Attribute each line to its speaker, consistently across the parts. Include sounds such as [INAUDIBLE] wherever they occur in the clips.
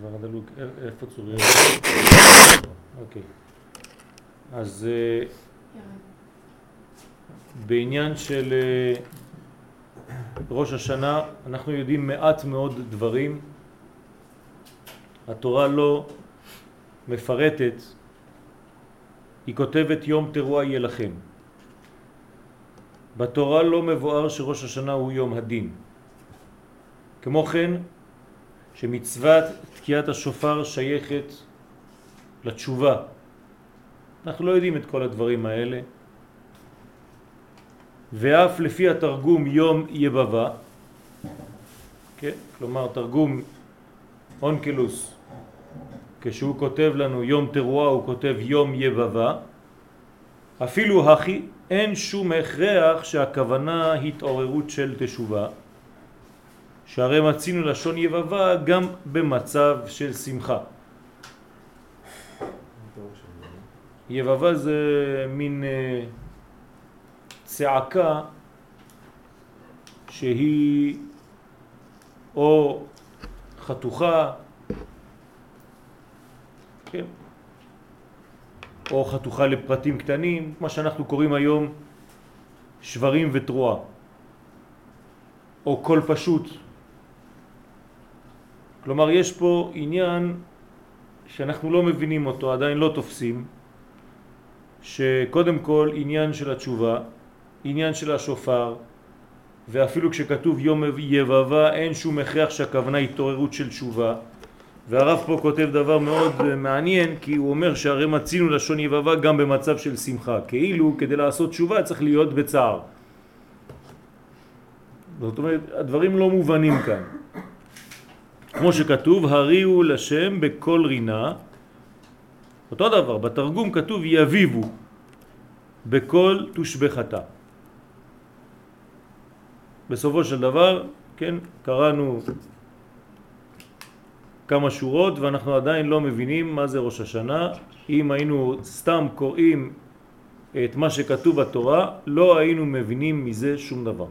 Speaker 1: דבר הדלוק, איפה צוריאל? אוקיי. אז אה, בעניין של אה, ראש השנה אנחנו יודעים מעט מאוד דברים. התורה לא מפרטת, היא כותבת יום תרועה יהיה לכם. בתורה לא מבואר שראש השנה הוא יום הדין. כמו כן, שמצוות תקיעת השופר שייכת לתשובה. אנחנו לא יודעים את כל הדברים האלה. ואף לפי התרגום יום יבבה, כן? כלומר תרגום אונקלוס, כשהוא כותב לנו יום תרועה הוא כותב יום יבבה, אפילו הכי אין שום הכרח שהכוונה התעוררות של תשובה, שהרי מצינו לשון יבבה גם במצב של שמחה. יבבה זה מין אה, צעקה שהיא או חתוכה, כן, או חתוכה לפרטים קטנים, מה שאנחנו קוראים היום שברים ותרועה, או קול פשוט. כלומר, יש פה עניין שאנחנו לא מבינים אותו, עדיין לא תופסים, שקודם כל עניין של התשובה, עניין של השופר, ואפילו כשכתוב יום יבבה אין שום הכרח שהכוונה התעוררות של תשובה. והרב פה כותב דבר מאוד מעניין כי הוא אומר שהרי מצינו לשון יבבה גם במצב של שמחה. כאילו כדי לעשות תשובה צריך להיות בצער. זאת אומרת הדברים לא מובנים כאן כמו שכתוב הריעו לשם בכל רינה אותו דבר בתרגום כתוב יביבו בכל תושבחתה בסופו של דבר, כן, קראנו כמה שורות ואנחנו עדיין לא מבינים מה זה ראש השנה. אם היינו סתם קוראים את מה שכתוב בתורה, לא היינו מבינים מזה שום דבר.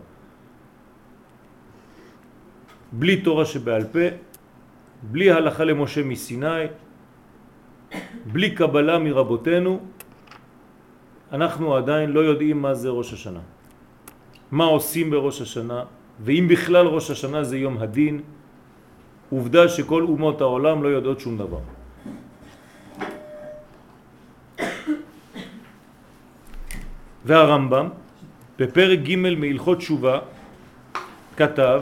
Speaker 1: בלי תורה שבעל פה, בלי הלכה למשה מסיני, בלי קבלה מרבותינו, אנחנו עדיין לא יודעים מה זה ראש השנה. מה עושים בראש השנה, ואם בכלל ראש השנה זה יום הדין, עובדה שכל אומות העולם לא יודעות שום דבר. והרמב"ם בפרק ג' מהלכות תשובה כתב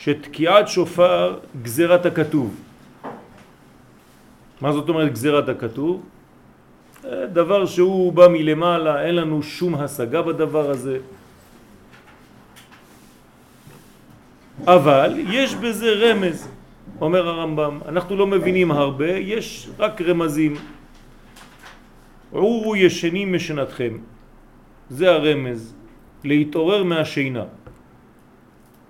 Speaker 1: שתקיעת שופר גזירת הכתוב. מה זאת אומרת גזירת הכתוב? דבר שהוא בא מלמעלה, אין לנו שום השגה בדבר הזה. אבל יש בזה רמז, אומר הרמב"ם, אנחנו לא מבינים הרבה, יש רק רמזים. עורו ישנים משנתכם, זה הרמז, להתעורר מהשינה.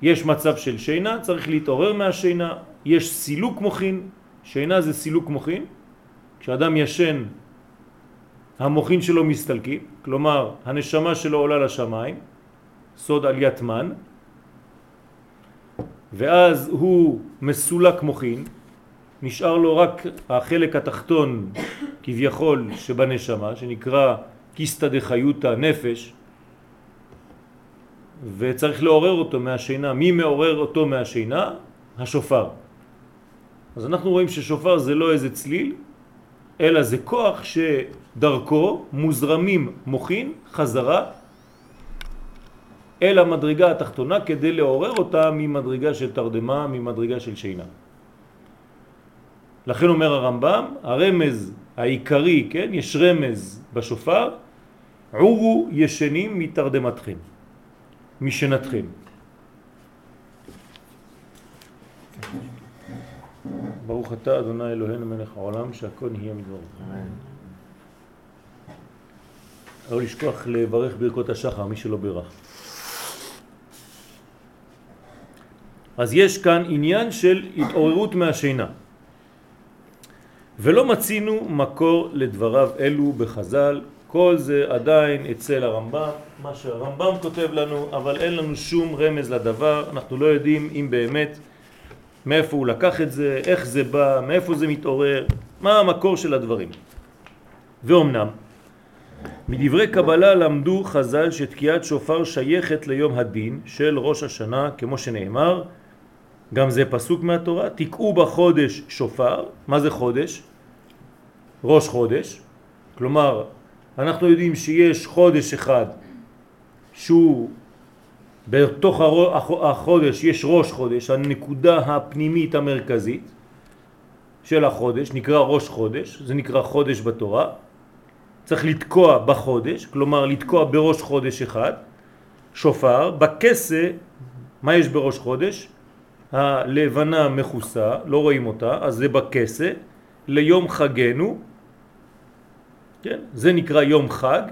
Speaker 1: יש מצב של שינה, צריך להתעורר מהשינה, יש סילוק מוחין, שינה זה סילוק מוחין, כשאדם ישן המוחין שלו מסתלקים, כלומר הנשמה שלו עולה לשמיים, סוד עליית מן, ואז הוא מסולק מוחין, נשאר לו רק החלק התחתון כביכול שבנשמה, שנקרא קיסטה דחיותא נפש, וצריך לעורר אותו מהשינה. מי מעורר אותו מהשינה? השופר. אז אנחנו רואים ששופר זה לא איזה צליל, אלא זה כוח שדרכו מוזרמים מוחין חזרה אל המדרגה התחתונה כדי לעורר אותה ממדרגה של תרדמה, ממדרגה של שינה. לכן אומר הרמב"ם, הרמז העיקרי, כן, יש רמז בשופר, עורו ישנים מתרדמתכם, משנתכם. ברוך אתה אדוני אלוהינו מלך העולם שהכל נהיה מדברו. לא לשכוח לברך ברכות השחר, מי שלא ברך. אז יש כאן עניין של התעוררות מהשינה. ולא מצינו מקור לדבריו אלו בחז"ל, כל זה עדיין אצל הרמב"ם, מה שהרמב"ם כותב לנו, אבל אין לנו שום רמז לדבר, אנחנו לא יודעים אם באמת מאיפה הוא לקח את זה, איך זה בא, מאיפה זה מתעורר, מה המקור של הדברים. ואומנם, מדברי קבלה למדו חז"ל שתקיעת שופר שייכת ליום הדין של ראש השנה, כמו שנאמר, גם זה פסוק מהתורה, תקעו בחודש שופר, מה זה חודש? ראש חודש, כלומר אנחנו יודעים שיש חודש אחד שהוא בתוך החודש יש ראש חודש, הנקודה הפנימית המרכזית של החודש נקרא ראש חודש, זה נקרא חודש בתורה, צריך לתקוע בחודש, כלומר לתקוע בראש חודש אחד, שופר, בכסה, מה יש בראש חודש? הלבנה מכוסה, לא רואים אותה, אז זה בכסה, ליום חגנו, כן? זה נקרא יום חג,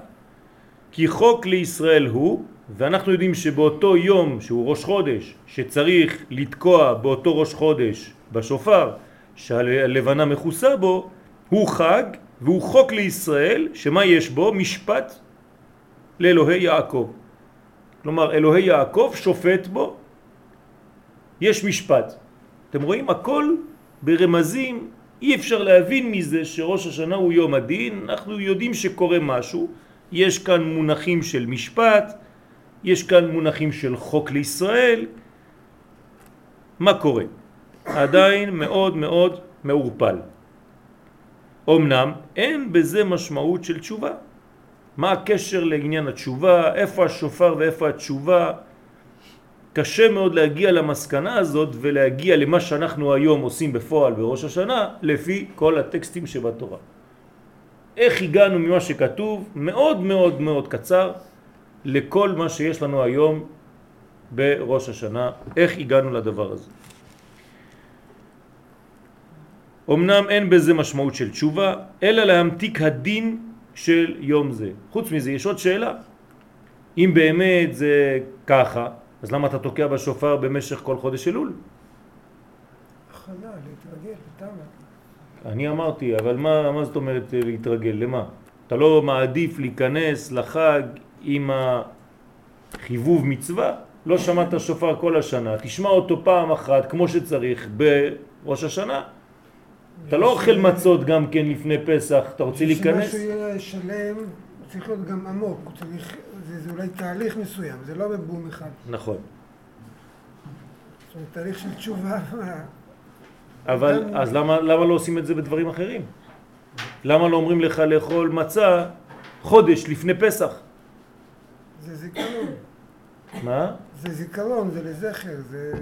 Speaker 1: כי חוק לישראל הוא, ואנחנו יודעים שבאותו יום שהוא ראש חודש, שצריך לתקוע באותו ראש חודש בשופר, שהלבנה מכוסה בו, הוא חג והוא חוק לישראל, שמה יש בו? משפט לאלוהי יעקב. כלומר, אלוהי יעקב שופט בו, יש משפט. אתם רואים? הכל ברמזים, אי אפשר להבין מזה שראש השנה הוא יום הדין, אנחנו יודעים שקורה משהו, יש כאן מונחים של משפט, יש כאן מונחים של חוק לישראל, מה קורה? עדיין מאוד מאוד מעורפל. אמנם אין בזה משמעות של תשובה. מה הקשר לעניין התשובה, איפה השופר ואיפה התשובה. קשה מאוד להגיע למסקנה הזאת ולהגיע למה שאנחנו היום עושים בפועל בראש השנה לפי כל הטקסטים שבתורה. איך הגענו ממה שכתוב, מאוד מאוד מאוד קצר, לכל מה שיש לנו היום בראש השנה, איך הגענו לדבר הזה. אמנם אין בזה משמעות של תשובה, אלא להמתיק הדין של יום זה. חוץ מזה יש עוד שאלה. אם באמת זה ככה, אז למה אתה תוקע בשופר במשך כל חודש אלול?
Speaker 2: הכנה, להתרגל, למה?
Speaker 1: אני אמרתי, אבל מה, מה זאת אומרת להתרגל? למה? אתה לא מעדיף להיכנס לחג עם החיבוב מצווה? לא שמעת שופר כל השנה, תשמע אותו פעם אחת כמו שצריך בראש השנה. אתה לא אוכל מצות גם כן לפני פסח, אתה רוצה להיכנס?
Speaker 2: שמשהו יהיה שלם, צריך להיות גם עמוק, הוא צריך, זה, זה אולי תהליך מסוים, זה לא בבום אחד.
Speaker 1: נכון.
Speaker 2: זאת אומרת, תהליך של תשובה.
Speaker 1: אבל
Speaker 2: גם-
Speaker 1: אז למה, למה לא עושים את זה בדברים אחרים? למה לא אומרים לך לאכול מצה חודש לפני פסח?
Speaker 2: זה זיכרון,
Speaker 1: מה?
Speaker 2: זה זיכרון, זה לזכר, זה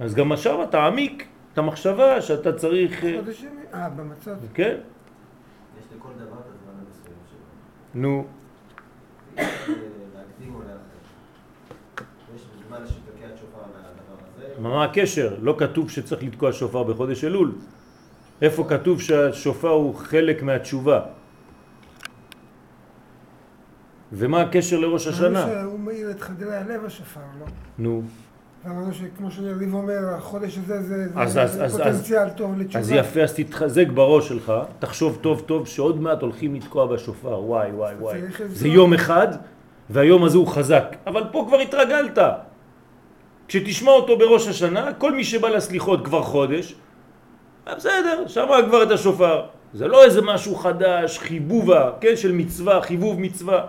Speaker 1: אז גם עכשיו אתה עמיק את המחשבה שאתה צריך... אה,
Speaker 2: חודש ימים. אה, במצב.
Speaker 1: כן?
Speaker 3: יש לכל דבר את הזמן המסוים שלו.
Speaker 1: נו,
Speaker 3: להקדים או לאחר. יש זמן שתוקע שופר מהדבר הזה.
Speaker 1: מה הקשר? לא כתוב שצריך לתקוע שופר בחודש אלול. איפה כתוב שהשופר הוא חלק מהתשובה? ומה הקשר לראש השנה?
Speaker 2: שהוא מאיר את חדרי הלב השופר, לא?
Speaker 1: נו,
Speaker 2: ואמרנו שכמו שיריב אומר, החודש הזה זה,
Speaker 1: אז-
Speaker 2: זה,
Speaker 1: אז-
Speaker 2: זה
Speaker 1: אז-
Speaker 2: פוטנציאל טוב לתשובה.
Speaker 1: אז יפה, אז תתחזק בראש שלך, תחשוב טוב טוב שעוד מעט הולכים לתקוע בשופר, וואי וואי וואי. זה יום אחד, והיום הזה הוא חזק, אבל פה כבר התרגלת. כשתשמע אותו בראש השנה, כל מי שבא לסליחות כבר חודש, אה, בסדר, שמע כבר את השופר. זה לא איזה משהו חדש, חיבובה, כן, של מצווה, חיבוב מצווה.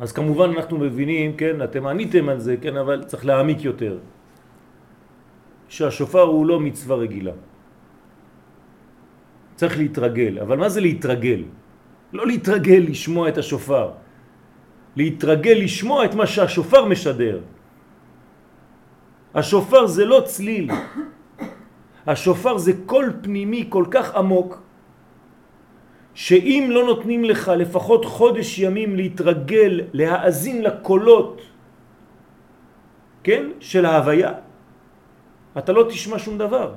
Speaker 1: אז כמובן אנחנו מבינים, כן, אתם עניתם על זה, כן, אבל צריך להעמיק יותר. שהשופר הוא לא מצווה רגילה. צריך להתרגל. אבל מה זה להתרגל? לא להתרגל לשמוע את השופר. להתרגל לשמוע את מה שהשופר משדר. השופר זה לא צליל. השופר זה קול פנימי כל כך עמוק, שאם לא נותנים לך לפחות חודש ימים להתרגל, להאזין לקולות, כן, של ההוויה, אתה לא תשמע שום דבר.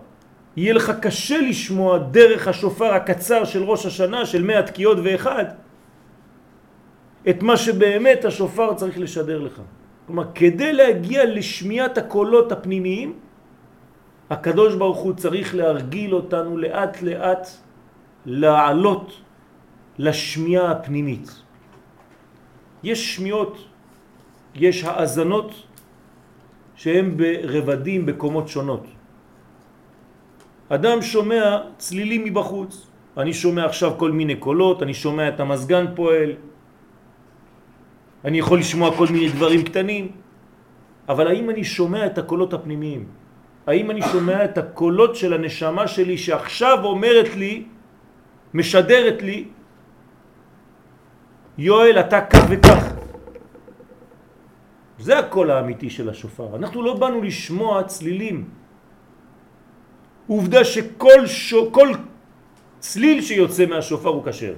Speaker 1: יהיה לך קשה לשמוע דרך השופר הקצר של ראש השנה, של מאה תקיעות ואחד, את מה שבאמת השופר צריך לשדר לך. כלומר, כדי להגיע לשמיעת הקולות הפנימיים, הקדוש ברוך הוא צריך להרגיל אותנו לאט לאט לעלות לשמיעה הפנימית. יש שמיעות, יש האזנות שהם ברבדים, בקומות שונות. אדם שומע צלילים מבחוץ. אני שומע עכשיו כל מיני קולות, אני שומע את המזגן פועל, אני יכול לשמוע כל מיני דברים קטנים, אבל האם אני שומע את הקולות הפנימיים? האם אני שומע את הקולות של הנשמה שלי שעכשיו אומרת לי, משדרת לי, יואל אתה כך וכך. זה הקול האמיתי של השופר. אנחנו לא באנו לשמוע צלילים. עובדה שכל שו, כל צליל שיוצא מהשופר הוא כשר.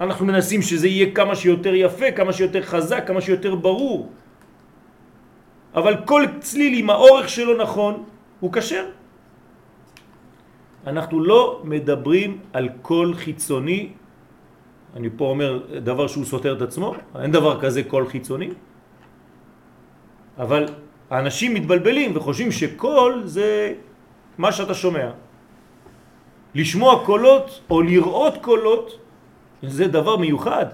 Speaker 1: אנחנו מנסים שזה יהיה כמה שיותר יפה, כמה שיותר חזק, כמה שיותר ברור. אבל כל צליל עם האורך שלו נכון, הוא כשר. אנחנו לא מדברים על קול חיצוני, אני פה אומר דבר שהוא סותר את עצמו, אין דבר כזה קול חיצוני, אבל האנשים מתבלבלים וחושבים שקול זה מה שאתה שומע. לשמוע קולות או לראות קולות זה דבר מיוחד.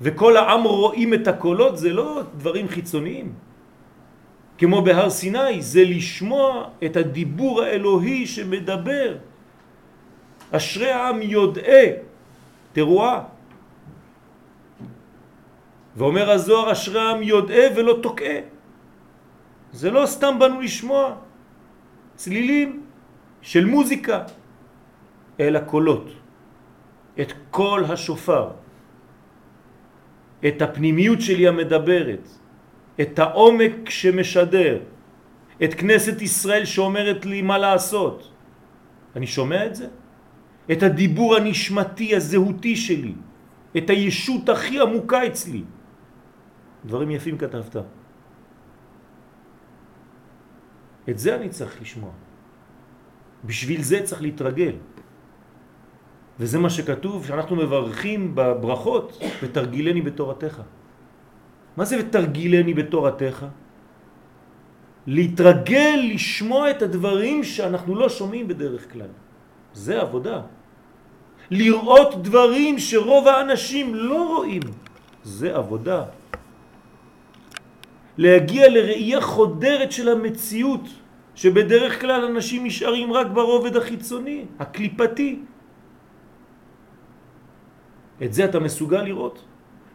Speaker 1: וכל העם רואים את הקולות, זה לא דברים חיצוניים. כמו בהר סיני, זה לשמוע את הדיבור האלוהי שמדבר. אשרי העם יודעי תרועה. ואומר הזוהר, אשרי העם יודעי ולא תוקעה. זה לא סתם באנו לשמוע צלילים של מוזיקה, אלא קולות. את כל השופר, את הפנימיות שלי המדברת, את העומק שמשדר, את כנסת ישראל שאומרת לי מה לעשות. אני שומע את זה? את הדיבור הנשמתי, הזהותי שלי, את הישות הכי עמוקה אצלי. דברים יפים כתבת. את זה אני צריך לשמוע. בשביל זה צריך להתרגל. וזה מה שכתוב, שאנחנו מברכים בברכות, ותרגילני בתורתך. מה זה ותרגילני בתורתך? להתרגל לשמוע את הדברים שאנחנו לא שומעים בדרך כלל. זה עבודה. לראות דברים שרוב האנשים לא רואים. זה עבודה. להגיע לראייה חודרת של המציאות, שבדרך כלל אנשים נשארים רק ברובד החיצוני, הקליפתי. את זה אתה מסוגל לראות?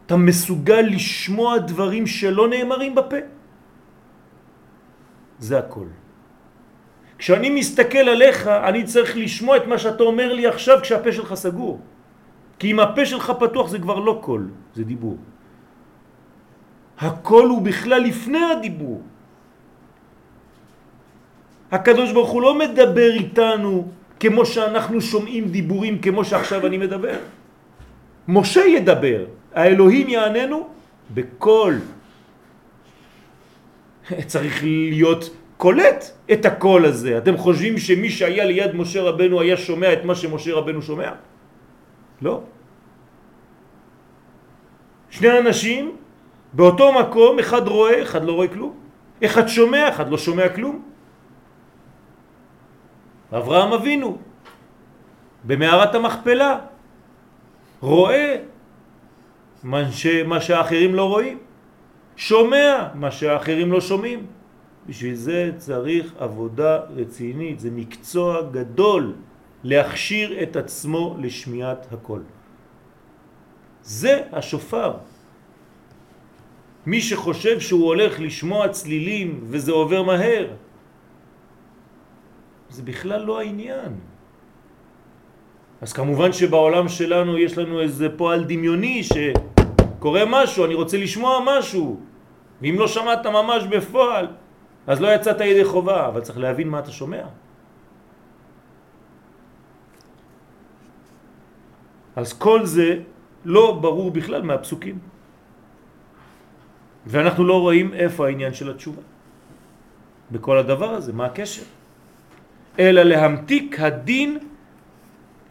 Speaker 1: אתה מסוגל לשמוע דברים שלא נאמרים בפה? זה הכל. כשאני מסתכל עליך, אני צריך לשמוע את מה שאתה אומר לי עכשיו כשהפה שלך סגור. כי אם הפה שלך פתוח זה כבר לא קול, זה דיבור. הקול הוא בכלל לפני הדיבור. הקדוש ברוך הוא לא מדבר איתנו כמו שאנחנו שומעים דיבורים כמו שעכשיו אני מדבר. משה ידבר, האלוהים יעננו בקול. [LAUGHS] צריך להיות קולט את הקול הזה. אתם חושבים שמי שהיה ליד משה רבנו היה שומע את מה שמשה רבנו שומע? לא. שני אנשים באותו מקום, אחד רואה, אחד לא רואה כלום. אחד שומע, אחד לא שומע כלום. אברהם אבינו במערת המכפלה רואה מה, ש... מה שהאחרים לא רואים, שומע מה שהאחרים לא שומעים. בשביל זה צריך עבודה רצינית, זה מקצוע גדול להכשיר את עצמו לשמיעת הכל. זה השופר. מי שחושב שהוא הולך לשמוע צלילים וזה עובר מהר, זה בכלל לא העניין. אז כמובן שבעולם שלנו יש לנו איזה פועל דמיוני שקורה משהו, אני רוצה לשמוע משהו, ואם לא שמעת ממש בפועל, אז לא יצאת ידי חובה, אבל צריך להבין מה אתה שומע. אז כל זה לא ברור בכלל מהפסוקים. ואנחנו לא רואים איפה העניין של התשובה. בכל הדבר הזה, מה הקשר? אלא להמתיק הדין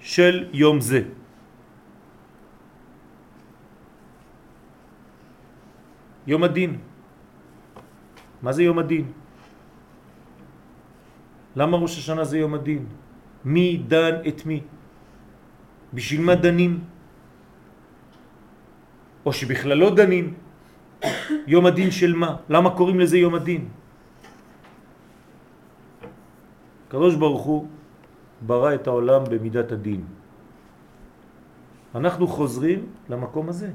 Speaker 1: של יום זה. יום הדין. מה זה יום הדין? למה ראש השנה זה יום הדין? מי דן את מי? בשביל מה דנים? או שבכלל לא דנים? יום הדין של מה? למה קוראים לזה יום הדין? הקדוש ברוך הוא ברא את העולם במידת הדין. אנחנו חוזרים למקום הזה.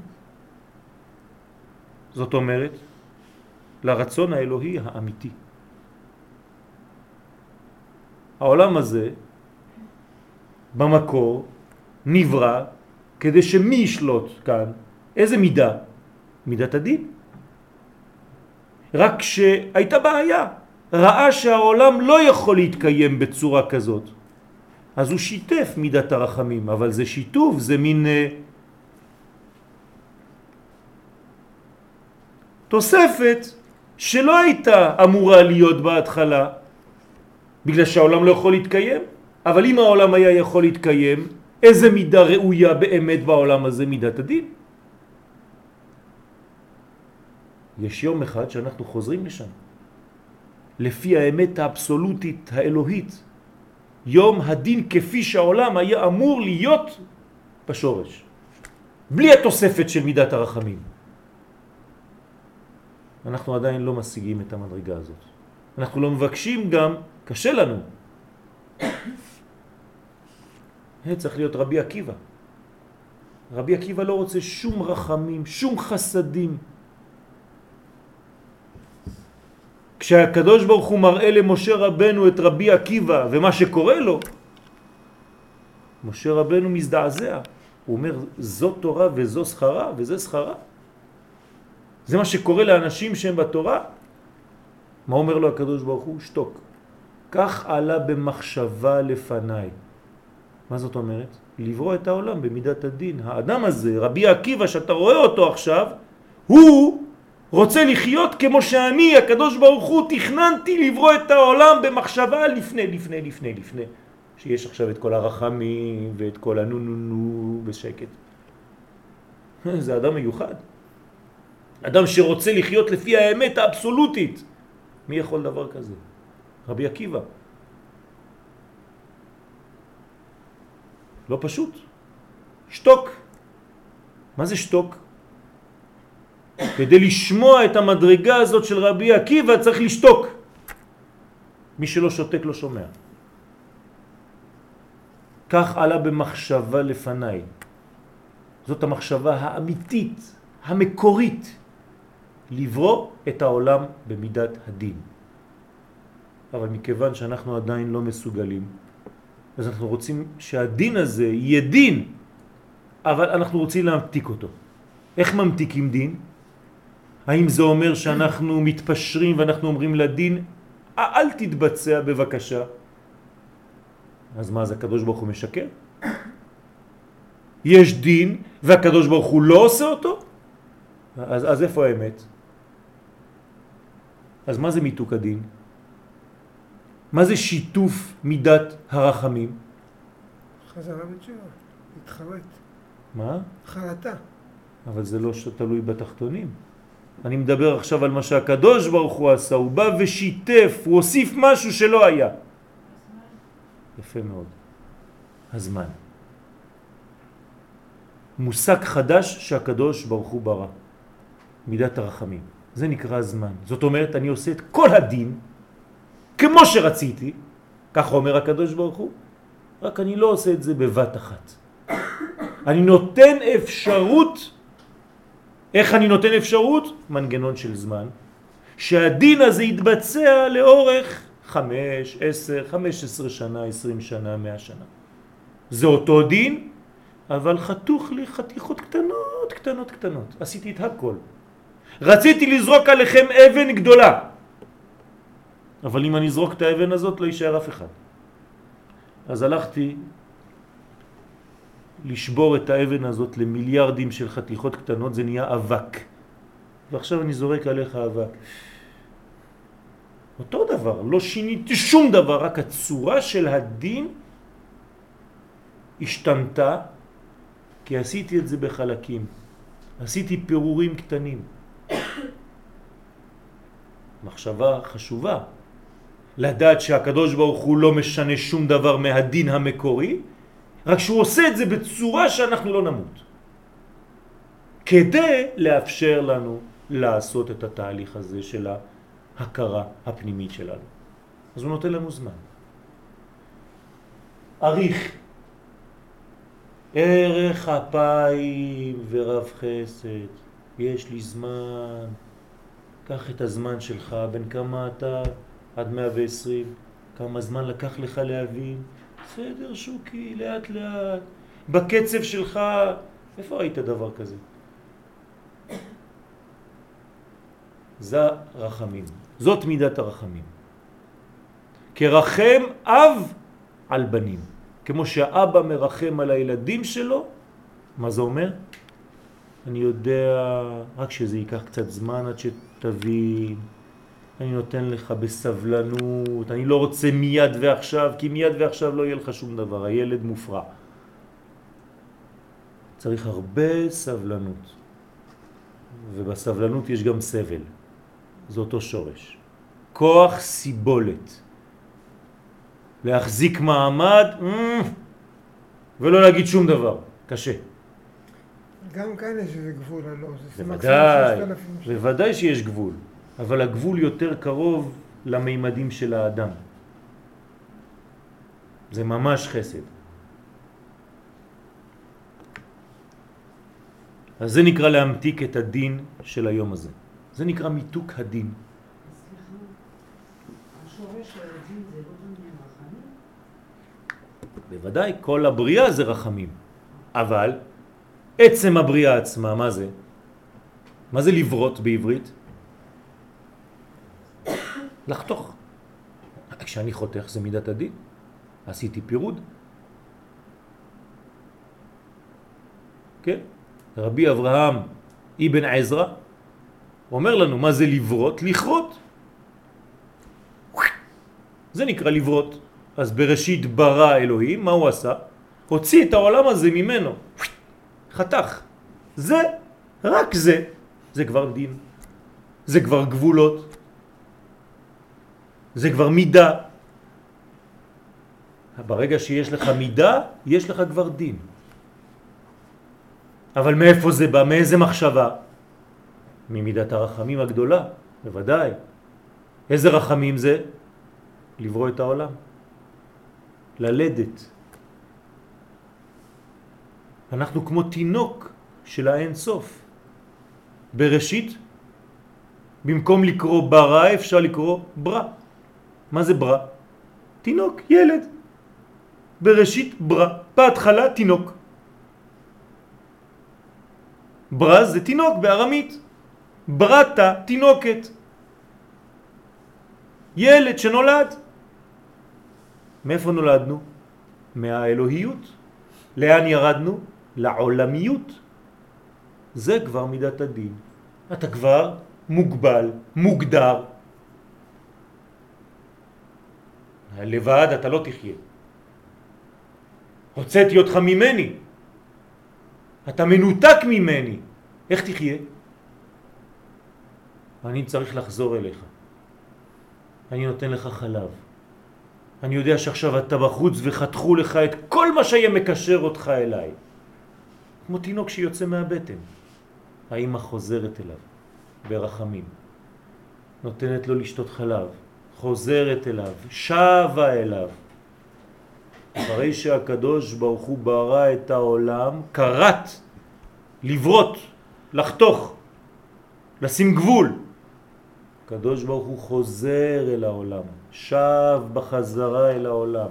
Speaker 1: זאת אומרת, לרצון האלוהי האמיתי. העולם הזה במקור נברא כדי שמי ישלוט כאן? איזה מידה? מידת הדין. רק שהייתה בעיה, ראה שהעולם לא יכול להתקיים בצורה כזאת. אז הוא שיתף מידת הרחמים, אבל זה שיתוף, זה מין אה, תוספת שלא הייתה אמורה להיות בהתחלה, בגלל שהעולם לא יכול להתקיים. אבל אם העולם היה יכול להתקיים, איזה מידה ראויה באמת בעולם הזה? מידת הדין. יש יום אחד שאנחנו חוזרים לשם, לפי האמת האבסולוטית האלוהית, יום הדין כפי שהעולם היה אמור להיות בשורש, בלי התוספת של מידת הרחמים. אנחנו עדיין לא משיגים את המדרגה הזאת. אנחנו לא מבקשים גם, קשה לנו. [COUGHS] צריך להיות רבי עקיבא. רבי עקיבא לא רוצה שום רחמים, שום חסדים. כשהקדוש ברוך הוא מראה למשה רבנו את רבי עקיבא ומה שקורה לו, משה רבנו מזדעזע. הוא אומר, זו תורה וזו שכרה וזה שכרה. זה מה שקורה לאנשים שהם בתורה. מה אומר לו הקדוש ברוך הוא? שתוק. כך עלה במחשבה לפניי. מה זאת אומרת? לברוא את העולם במידת הדין. האדם הזה, רבי עקיבא, שאתה רואה אותו עכשיו, הוא רוצה לחיות כמו שאני, הקדוש ברוך הוא, תכננתי לברוא את העולם במחשבה לפני, לפני, לפני, לפני. שיש עכשיו את כל הרחמים ואת כל הנו נו נו בשקט. [LAUGHS] זה אדם מיוחד. אדם שרוצה לחיות לפי האמת האבסולוטית. מי יכול דבר כזה? רבי עקיבא. לא פשוט. שתוק. מה זה שתוק? כדי לשמוע את המדרגה הזאת של רבי עקיבא צריך לשתוק. מי שלא שותק לא שומע. כך עלה במחשבה לפניי. זאת המחשבה האמיתית, המקורית, לברוא את העולם במידת הדין. אבל מכיוון שאנחנו עדיין לא מסוגלים, אז אנחנו רוצים שהדין הזה יהיה דין, אבל אנחנו רוצים להמתיק אותו. איך ממתיקים דין? האם זה אומר שאנחנו מתפשרים ואנחנו אומרים לדין, אל תתבצע בבקשה? אז מה, אז הקדוש ברוך הוא משקר? יש דין והקדוש ברוך הוא לא עושה אותו? אז, אז איפה האמת? אז מה זה מיתוק הדין? מה זה שיתוף מידת הרחמים?
Speaker 2: חזרה בתשובה, להתחרט.
Speaker 1: מה?
Speaker 2: חרטה.
Speaker 1: אבל זה לא תלוי בתחתונים. אני מדבר עכשיו על מה שהקדוש ברוך הוא עשה, הוא בא ושיתף, הוא הוסיף משהו שלא היה. יפה מאוד. הזמן. מושג חדש שהקדוש ברוך הוא ברא. מידת הרחמים. זה נקרא הזמן. זאת אומרת, אני עושה את כל הדין כמו שרציתי, כך אומר הקדוש ברוך הוא, רק אני לא עושה את זה בבת אחת. אני נותן אפשרות, איך אני נותן אפשרות? מנגנון של זמן, שהדין הזה יתבצע לאורך חמש, עשר, חמש עשרה שנה, עשרים שנה, מאה שנה. זה אותו דין, אבל חתוך לי חתיכות קטנות, קטנות, קטנות. עשיתי את הכל. רציתי לזרוק עליכם אבן גדולה. אבל אם אני אזרוק את האבן הזאת לא יישאר אף אחד. אז הלכתי לשבור את האבן הזאת למיליארדים של חתיכות קטנות, זה נהיה אבק. ועכשיו אני זורק עליך אבק. אותו דבר, לא שיניתי שום דבר, רק הצורה של הדין השתנתה, כי עשיתי את זה בחלקים. עשיתי פירורים קטנים. מחשבה חשובה, לדעת שהקדוש ברוך הוא לא משנה שום דבר מהדין המקורי, רק שהוא עושה את זה בצורה שאנחנו לא נמות. כדי לאפשר לנו לעשות את התהליך הזה של ההכרה הפנימית שלנו. אז הוא נותן לנו זמן. אריך, ערך אפיים ורב חסד, יש לי זמן, קח את הזמן שלך, בין כמה אתה עד 120, כמה זמן לקח לך להבין, בסדר שוקי, לאט לאט, בקצב שלך, איפה ראית דבר כזה? זה רחמים, זאת מידת הרחמים. כרחם אב על בנים. כמו שהאבא מרחם על הילדים שלו, מה זה אומר? אני יודע רק שזה ייקח קצת זמן עד שתבין, אני נותן לך בסבלנות, אני לא רוצה מיד ועכשיו, כי מיד ועכשיו לא יהיה לך שום דבר, הילד מופרע. צריך הרבה סבלנות, ובסבלנות יש גם סבל, זה אותו שורש. כוח סיבולת. להחזיק מעמד mm, ולא להגיד שום דבר, קשה.
Speaker 2: גם כאן יש איזה גבול, לא? זה
Speaker 1: בוודאי, בוודאי שיש גבול, אבל הגבול יותר קרוב למימדים של האדם. זה ממש חסד. אז זה נקרא להמתיק את הדין של היום הזה. זה נקרא מיתוק הדין. בוודאי, כל הבריאה זה רחמים. אבל עצם הבריאה עצמה, מה זה? מה זה לברות בעברית? לחתוך. כשאני חותך זה מידת הדין. עשיתי פירוד. כן? רבי אברהם אבן עזרא אומר לנו מה זה לברות? לכרות. זה נקרא לברות. אז בראשית ברא אלוהים, מה הוא עשה? הוציא את העולם הזה ממנו, חתך. זה, רק זה, זה כבר דין. זה כבר גבולות. זה כבר מידה. ברגע שיש לך מידה, יש לך כבר דין. אבל מאיפה זה בא? מאיזה מחשבה? ממידת הרחמים הגדולה, בוודאי. איזה רחמים זה? לברוא את העולם. ללדת. אנחנו כמו תינוק של האין סוף. בראשית, במקום לקרוא ברא אפשר לקרוא ברא. מה זה ברא? תינוק, ילד. בראשית ברא, בהתחלה תינוק. ברא זה תינוק בארמית. בראת תינוקת. ילד שנולד. מאיפה נולדנו? מהאלוהיות. לאן ירדנו? לעולמיות. זה כבר מידת הדין. אתה כבר מוגבל, מוגדר. לבד אתה לא תחיה. הוצאתי אותך ממני. אתה מנותק ממני. איך תחיה? אני צריך לחזור אליך. אני נותן לך חלב. אני יודע שעכשיו אתה בחוץ וחתכו לך את כל מה שהיה מקשר אותך אליי. כמו תינוק שיוצא מהבטן. האמא חוזרת אליו ברחמים, נותנת לו לשתות חלב, חוזרת אליו, שבה אליו. אחרי שהקדוש ברוך הוא ברא את העולם, קראת, לברות, לחתוך, לשים גבול. הקדוש ברוך הוא חוזר אל העולם, שב בחזרה אל העולם,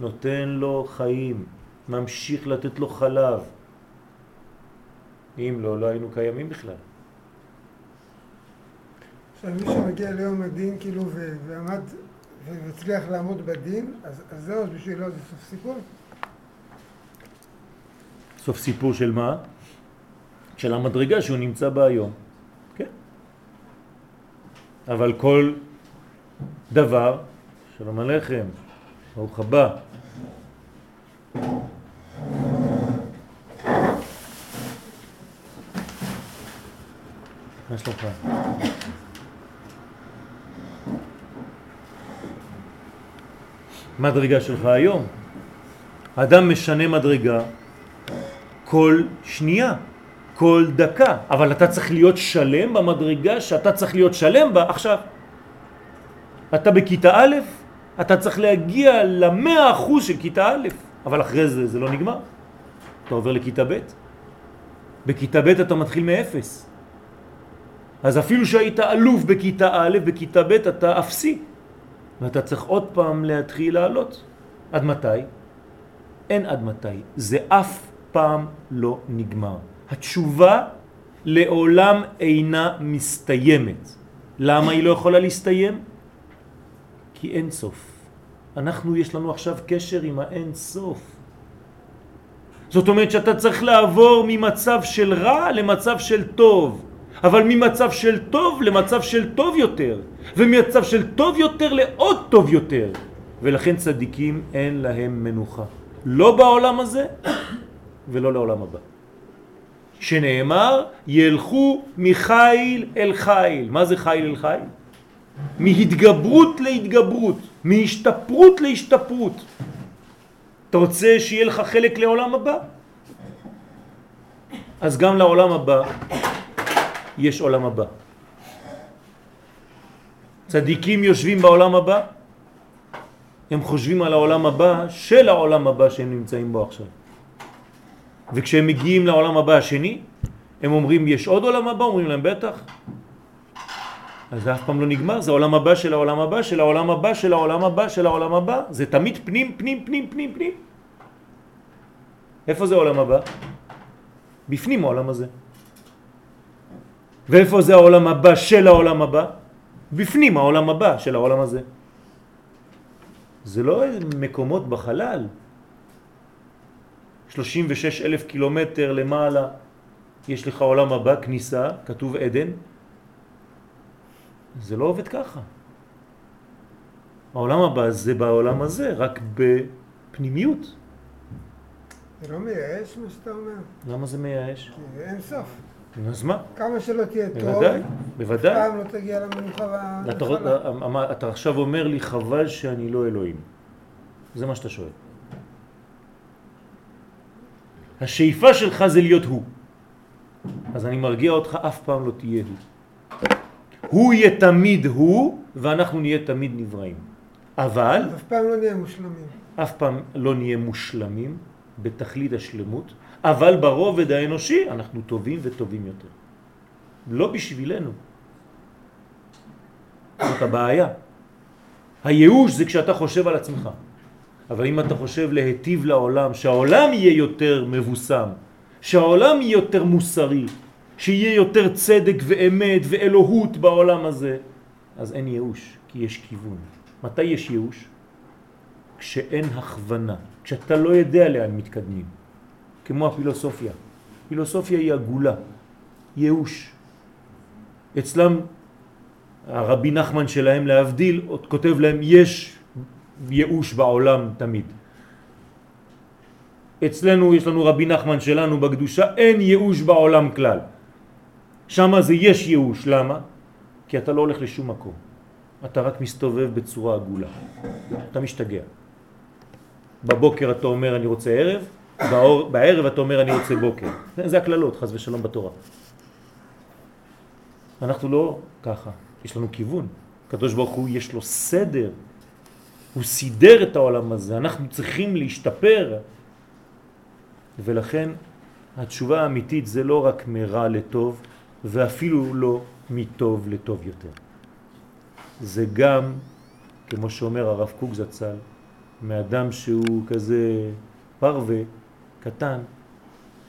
Speaker 1: נותן לו חיים, ממשיך לתת לו חלב. אם לא, לא היינו קיימים בכלל.
Speaker 2: מי שמגיע ליום הדין כאילו ועמד והצליח לעמוד בדין, אז, זהו, אז בשבילו זה סוף סיפור?
Speaker 1: סוף סיפור של מה? של המדרגה שהוא נמצא בה היום. אבל כל דבר, שלום עליכם, ברוך הבא. מה שלומך? מדרגה שלך היום. אדם משנה מדרגה כל שנייה. כל דקה, אבל אתה צריך להיות שלם במדרגה שאתה צריך להיות שלם בה עכשיו. אתה בכיתה א', אתה צריך להגיע למאה אחוז של כיתה א', אבל אחרי זה זה לא נגמר. אתה עובר לכיתה ב'. בכיתה ב' אתה מתחיל מאפס. אז אפילו שהיית אלוף בכיתה א', בכיתה ב' אתה אפסי. ואתה צריך עוד פעם להתחיל לעלות. עד מתי? אין עד מתי. זה אף פעם לא נגמר. התשובה לעולם אינה מסתיימת. למה היא לא יכולה להסתיים? כי אין סוף. אנחנו, יש לנו עכשיו קשר עם האין סוף. זאת אומרת שאתה צריך לעבור ממצב של רע למצב של טוב, אבל ממצב של טוב למצב של טוב יותר, וממצב של טוב יותר לעוד טוב יותר. ולכן צדיקים אין להם מנוחה. לא בעולם הזה ולא לעולם הבא. שנאמר, ילכו מחיל אל חיל. מה זה חיל אל חיל? מהתגברות להתגברות, מהשתפרות להשתפרות. אתה רוצה שיהיה לך חלק לעולם הבא? אז גם לעולם הבא יש עולם הבא. צדיקים יושבים בעולם הבא, הם חושבים על העולם הבא של העולם הבא שהם נמצאים בו עכשיו. וכשהם מגיעים לעולם הבא השני, הם אומרים יש עוד עולם הבא? אומרים להם בטח. אז זה אף פעם לא נגמר, זה העולם הבא של העולם הבא של העולם הבא של העולם הבא של העולם הבא, זה תמיד פנים פנים פנים פנים פנים. איפה זה העולם הבא? בפנים העולם הזה. ואיפה זה העולם הבא של העולם הבא? בפנים העולם הבא של העולם הזה. זה לא מקומות בחלל. 36 אלף קילומטר למעלה יש לך עולם הבא, כניסה, כתוב עדן. זה לא עובד ככה. העולם הבא זה בעולם הזה, רק בפנימיות.
Speaker 2: זה לא מייאש מה שאתה אומר?
Speaker 1: למה זה מייאש?
Speaker 2: כי אין סוף.
Speaker 1: אז מה?
Speaker 2: כמה שלא תהיה טוב,
Speaker 1: בוודאי, בוודאי.
Speaker 2: פעם לא תגיע למנוחה
Speaker 1: אתה,
Speaker 2: והנחלה.
Speaker 1: אתה, אתה עכשיו אומר לי חבל שאני לא אלוהים. זה מה שאתה שואל. השאיפה שלך זה להיות הוא. אז אני מרגיע אותך, אף פעם לא תהיה הוא. הוא יהיה תמיד הוא, ואנחנו נהיה תמיד נבראים. אבל
Speaker 2: אף פעם לא נהיה מושלמים.
Speaker 1: אף פעם לא נהיה מושלמים בתכלית השלמות, אבל ברובד האנושי אנחנו טובים וטובים יותר. לא בשבילנו. זאת הבעיה. הייאוש זה כשאתה חושב על עצמך. אבל אם אתה חושב להטיב לעולם, שהעולם יהיה יותר מבוסם, שהעולם יהיה יותר מוסרי, שיהיה יותר צדק ואמת ואלוהות בעולם הזה, אז אין ייאוש, כי יש כיוון. מתי יש ייאוש? כשאין הכוונה, כשאתה לא יודע לאן מתקדמים, כמו הפילוסופיה. פילוסופיה היא עגולה, ייאוש. אצלם הרבי נחמן שלהם להבדיל, עוד כותב להם יש ייאוש בעולם תמיד. אצלנו יש לנו רבי נחמן שלנו בקדושה, אין ייאוש בעולם כלל. שם זה יש ייאוש, למה? כי אתה לא הולך לשום מקום. אתה רק מסתובב בצורה עגולה. אתה משתגע. בבוקר אתה אומר אני רוצה ערב, באור, בערב אתה אומר אני רוצה בוקר. זה, הכללות, חז ושלום בתורה. אנחנו לא ככה, יש לנו כיוון. הקדוש ברוך הוא יש לו סדר, הוא סידר את העולם הזה, אנחנו צריכים להשתפר. ולכן התשובה האמיתית זה לא רק מרע לטוב, ואפילו לא מטוב לטוב יותר. זה גם, כמו שאומר הרב קוק זצ"ל, מאדם שהוא כזה פרווה, קטן,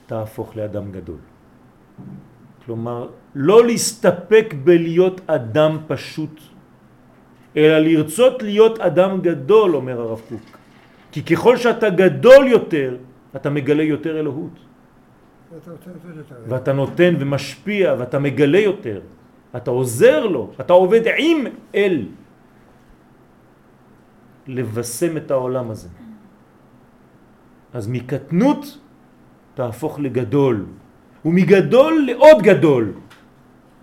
Speaker 1: תהפוך לאדם גדול. כלומר, לא להסתפק בלהיות אדם פשוט, אלא לרצות להיות אדם גדול, אומר הרב קוק. כי ככל שאתה גדול יותר, אתה מגלה יותר אלוהות.
Speaker 2: ואתה
Speaker 1: נותן ומשפיע ואתה מגלה יותר. אתה עוזר לו, אתה עובד עם אל. לבשם את העולם הזה. אז מקטנות תהפוך לגדול, ומגדול לעוד גדול.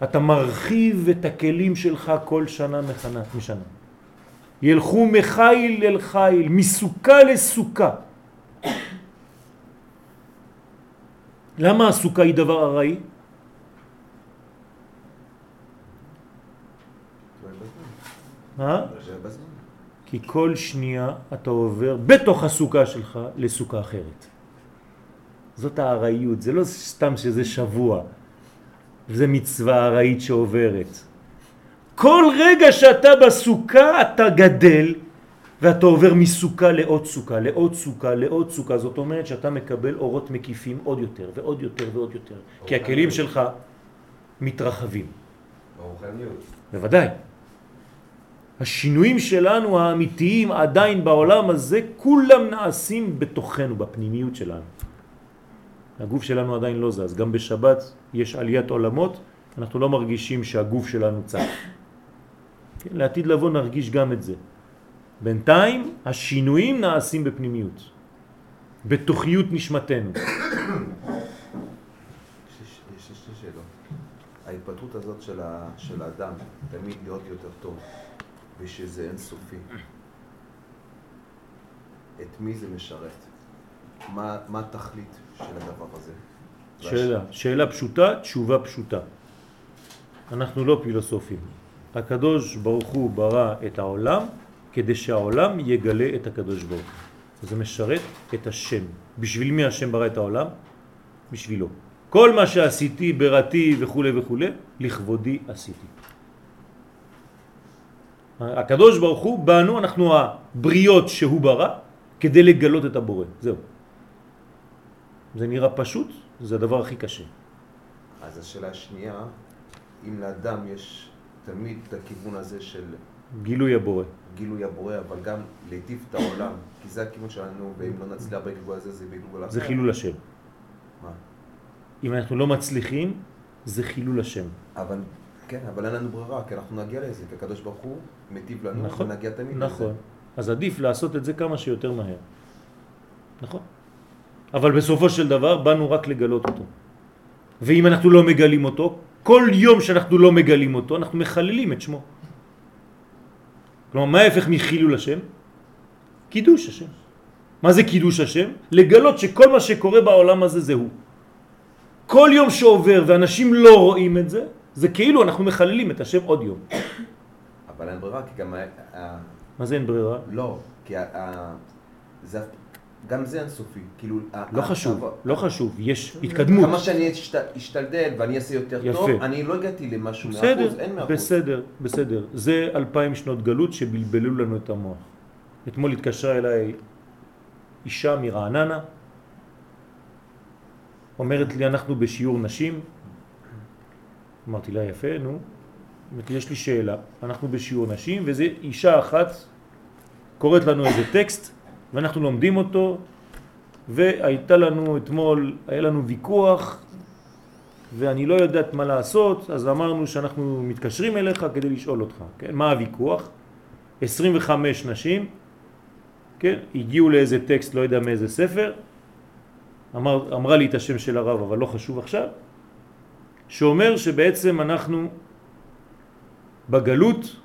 Speaker 1: אתה מרחיב את הכלים שלך כל שנה מחנה, משנה. ילכו מחיל אל חיל, מסוכה לסוכה. למה הסוכה היא דבר ארעי? אה? כי כל שנייה אתה עובר בתוך הסוכה שלך לסוכה אחרת. זאת הארעיות, זה לא סתם שזה שבוע, זה מצווה ארעית שעוברת. כל רגע שאתה בסוכה אתה גדל ואתה עובר מסוכה לעוד סוכה, לעוד סוכה, לעוד סוכה, זאת אומרת שאתה מקבל אורות מקיפים עוד יותר ועוד יותר ועוד יותר, כי הכלים שלך מתרחבים.
Speaker 4: ברוחניות.
Speaker 1: בוודאי. השינויים שלנו האמיתיים עדיין בעולם הזה, כולם נעשים בתוכנו, בפנימיות שלנו. הגוף שלנו עדיין לא זז. גם בשבת יש עליית עולמות, אנחנו לא מרגישים שהגוף שלנו צף. כן, לעתיד לבוא נרגיש גם את זה. בינתיים השינויים נעשים בפנימיות, בתוכיות נשמתנו.
Speaker 4: יש שתי שאלות. ההתפתחות הזאת של ה- של האדם, תמיד להיות יותר טוב, ושזה אינסופי, את מי זה משרת? מה מה התכלית של הדבר הזה?
Speaker 1: שאלה, שאלה פשוטה, תשובה פשוטה. אנחנו לא פילוסופים. הקדוש ברוך הוא ברא את העולם כדי שהעולם יגלה את הקדוש ברוך הוא. זה משרת את השם. בשביל מי השם ברא את העולם? בשבילו. כל מה שעשיתי, בראתי וכו' וכו', לכבודי עשיתי. הקדוש ברוך הוא, בנו אנחנו הבריות שהוא ברא כדי לגלות את הבורא. זהו. זה נראה פשוט, זה הדבר הכי קשה.
Speaker 4: אז השאלה השנייה, אם לאדם יש תמיד את הכיוון הזה של
Speaker 1: גילוי הבורא.
Speaker 4: גילוי הבורא, אבל גם להיטיב את העולם, כי זה הכיוון שלנו, ואם לא נצליח בגלגול הזה, זה בגלגול אחר.
Speaker 1: זה חילול השם.
Speaker 4: מה?
Speaker 1: אם אנחנו לא מצליחים, זה חילול השם.
Speaker 4: אבל, כן, אבל אין לנו ברירה, כי אנחנו נגיע לזה, כי הקדוש ברוך הוא מיטיב לנו,
Speaker 1: נכון,
Speaker 4: ונגיע תמיד
Speaker 1: נכון.
Speaker 4: לזה.
Speaker 1: אז עדיף לעשות את זה כמה שיותר מהר. נכון. אבל בסופו של דבר באנו רק לגלות אותו. ואם אנחנו לא מגלים אותו, כל יום שאנחנו לא מגלים אותו, אנחנו מחללים את שמו. כלומר, מה ההפך מחילול השם? קידוש השם. מה זה קידוש השם? לגלות שכל מה שקורה בעולם הזה זה הוא. כל יום שעובר ואנשים לא רואים את זה, זה כאילו אנחנו מחללים את השם עוד יום.
Speaker 4: אבל אין ברירה, כי גם...
Speaker 1: מה זה אין ברירה?
Speaker 4: לא, כי זה... גם זה אינסופי, כאילו...
Speaker 1: לא חשוב, לא חשוב, יש התקדמות.
Speaker 4: כמה שאני אשת- אשתלדל ואני אעשה יותר. טוב, אני לא הגעתי למשהו מאה
Speaker 1: בסדר,
Speaker 4: אחוז, אין מאה אחוז.
Speaker 1: בסדר, בסדר. זה אלפיים שנות גלות שבלבלו לנו את המוח. אתמול התקשרה אליי אישה מרעננה, אומרת לי, אנחנו בשיעור נשים. אמרתי לה, יפה, נו. יש לי שאלה. אנחנו בשיעור נשים, וזה אישה אחת קוראת לנו איזה טקסט, ואנחנו לומדים אותו, והייתה לנו אתמול, היה לנו ויכוח, ואני לא יודעת מה לעשות, אז אמרנו שאנחנו מתקשרים אליך כדי לשאול אותך, כן? מה הוויכוח? 25 נשים, כן? הגיעו לאיזה טקסט, לא יודע מאיזה ספר, אמר, אמרה לי את השם של הרב, אבל לא חשוב עכשיו, שאומר שבעצם אנחנו בגלות,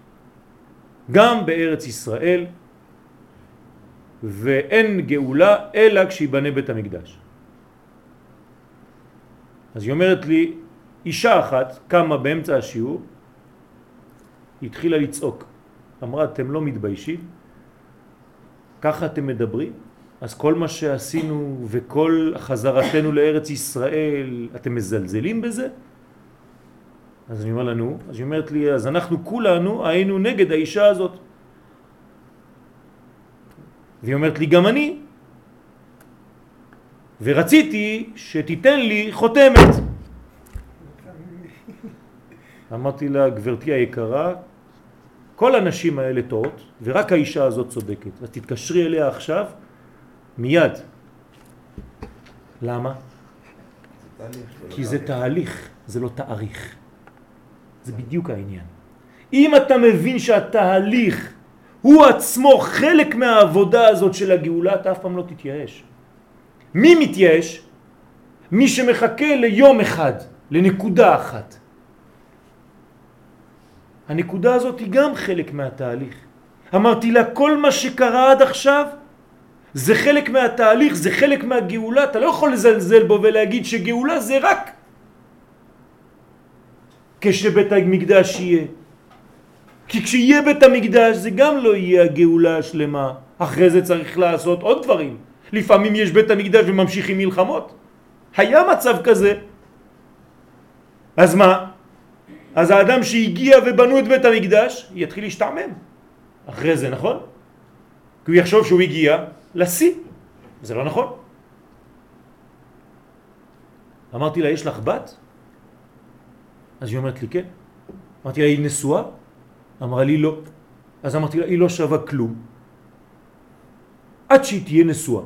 Speaker 1: גם בארץ ישראל, ואין גאולה אלא כשיבנה בית המקדש. אז היא אומרת לי, אישה אחת קמה באמצע השיעור, התחילה לצעוק. אמרה, אתם לא מתביישים? ככה אתם מדברים? אז כל מה שעשינו וכל חזרתנו לארץ ישראל, אתם מזלזלים בזה? אז אני אומר לנו, אז היא אומרת לי, אז אנחנו כולנו היינו נגד האישה הזאת. והיא אומרת לי, גם אני. ורציתי שתיתן לי חותמת. אמרתי לה, גברתי היקרה, כל הנשים האלה טועות, ורק האישה הזאת צודקת. אז תתקשרי אליה עכשיו, מיד. למה? כי זה.
Speaker 4: תהליך,
Speaker 1: זה לא תאריך. זה בדיוק העניין. אם אתה מבין שהתהליך הוא עצמו חלק מהעבודה הזאת של הגאולה, אתה אף פעם לא תתייאש. מי מתייאש? מי שמחכה ליום אחד, לנקודה אחת. הנקודה הזאת היא גם חלק מהתהליך. אמרתי לה, כל מה שקרה עד עכשיו זה חלק מהתהליך, זה חלק מהגאולה, אתה לא יכול לזלזל בו ולהגיד שגאולה זה רק כשבית המקדש יהיה. כי כשיהיה בית המקדש זה גם לא יהיה הגאולה השלמה. אחרי זה צריך לעשות עוד דברים. לפעמים יש בית המקדש וממשיכים מלחמות. היה מצב כזה. אז מה? אז האדם שהגיע ובנו את בית המקדש יתחיל להשתעמם אחרי זה, נכון? כי הוא יחשוב שהוא הגיע לשיא. זה לא נכון. אמרתי לה, יש לך בת? אז היא אומרת לי, כן. אמרתי לה, היא נשואה? אמרה לי, לא. אז אמרתי לה, היא לא שווה כלום. עד שהיא תהיה נשואה.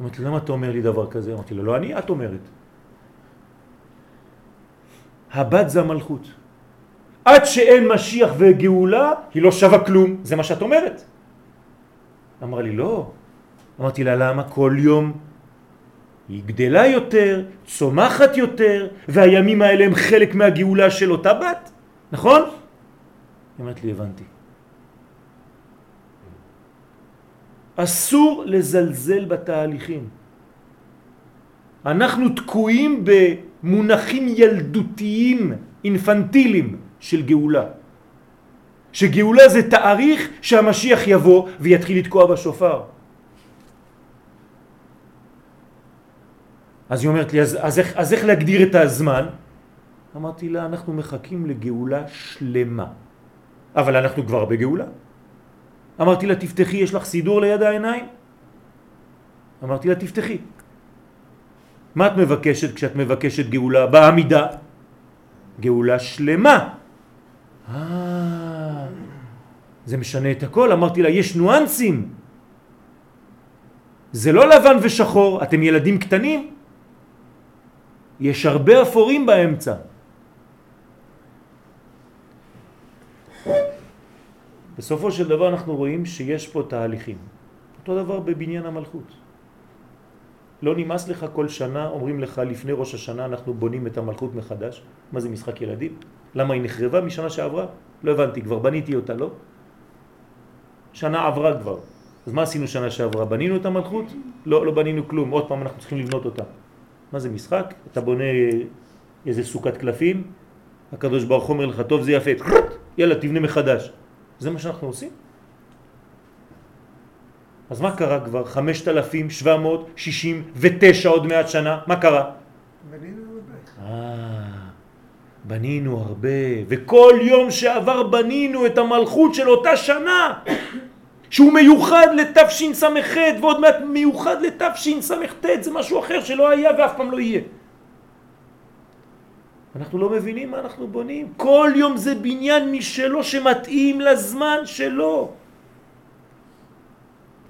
Speaker 1: אמרתי לה, למה אתה אומר לי דבר כזה? אמרתי לה, לא אני, את אומרת. הבת זה המלכות. עד שאין משיח וגאולה, היא לא שווה כלום. זה מה שאת אומרת. אמרה לי, לא. אמרתי לה, למה כל יום היא גדלה יותר, צומחת יותר, והימים האלה הם חלק מהגאולה של אותה בת, נכון? היא אומרת לי, הבנתי. אסור לזלזל בתהליכים. אנחנו תקועים במונחים ילדותיים, אינפנטיליים של גאולה. שגאולה זה תאריך שהמשיח יבוא ויתחיל לתקוע בשופר. אז היא אומרת לי, אז, אז, איך, אז איך להגדיר את הזמן? אמרתי לה, אנחנו מחכים לגאולה שלמה. אבל אנחנו כבר בגאולה. אמרתי לה, תפתחי, יש לך סידור ליד העיניים? אמרתי לה, תפתחי. מה את מבקשת כשאת מבקשת גאולה? בעמידה. גאולה שלמה. אה, זה משנה את הכל. אמרתי לה, יש ניואנסים. זה לא לבן ושחור, אתם ילדים קטנים. יש הרבה אפורים באמצע. בסופו של דבר אנחנו רואים שיש פה תהליכים. אותו דבר בבניין המלכות. לא נמאס לך כל שנה, אומרים לך לפני ראש השנה אנחנו בונים את המלכות מחדש. מה זה משחק ילדים? למה היא נחרבה משנה שעברה? לא הבנתי, כבר בניתי אותה, לא? שנה עברה כבר. אז מה עשינו שנה שעברה? בנינו את המלכות? לא, לא בנינו כלום, עוד פעם אנחנו צריכים לבנות אותה. מה זה משחק? אתה בונה איזה סוכת קלפים, הקדוש ברוך אומר לך, טוב זה יפה, יאללה תבנה מחדש. זה מה שאנחנו עושים? אז מה קרה כבר? 5,769 עוד מעט שנה, מה קרה?
Speaker 2: בנינו הרבה.
Speaker 1: אה, בנינו הרבה, וכל יום שעבר בנינו את המלכות של אותה שנה, שהוא מיוחד לתשס"ח ועוד מעט מיוחד לתשס"ט, זה משהו אחר שלא היה ואף פעם לא יהיה. אנחנו לא מבינים מה אנחנו בונים. כל יום זה בניין משלו שמתאים לזמן שלו.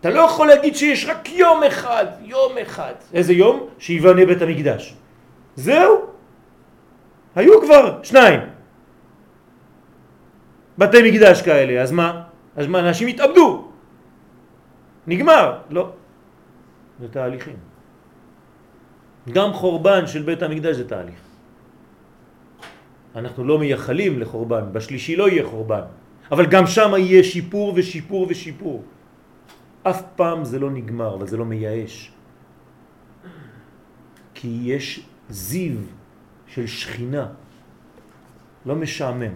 Speaker 1: אתה לא יכול להגיד שיש רק יום אחד, יום אחד. איזה יום? שיבנה בית המקדש. זהו. היו כבר שניים. בתי מקדש כאלה, אז מה? אז מה, אנשים התאבדו. נגמר. לא. זה תהליכים. גם חורבן של בית המקדש זה תהליך. אנחנו לא מייחלים לחורבן, בשלישי לא יהיה חורבן, אבל גם שם יהיה שיפור ושיפור ושיפור. אף פעם זה לא נגמר, אבל זה לא מייאש. כי יש זיו של שכינה, לא משעמם.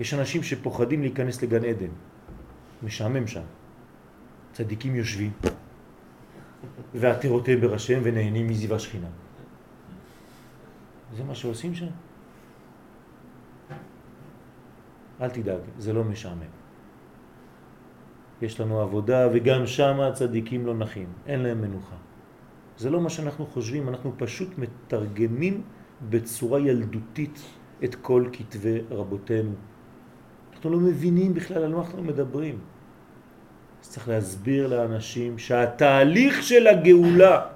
Speaker 1: יש אנשים שפוחדים להיכנס לגן עדן, משעמם שם. צדיקים יושבים, ועתירותיהם בראשיהם ונהנים מזיו השכינה. זה מה שעושים שם? אל תדאג, זה לא משעמם. יש לנו עבודה וגם שם הצדיקים לא נחים, אין להם מנוחה. זה לא מה שאנחנו חושבים, אנחנו פשוט מתרגמים בצורה ילדותית את כל כתבי רבותינו. אנחנו לא מבינים בכלל על מה אנחנו מדברים. צריך להסביר לאנשים שהתהליך של הגאולה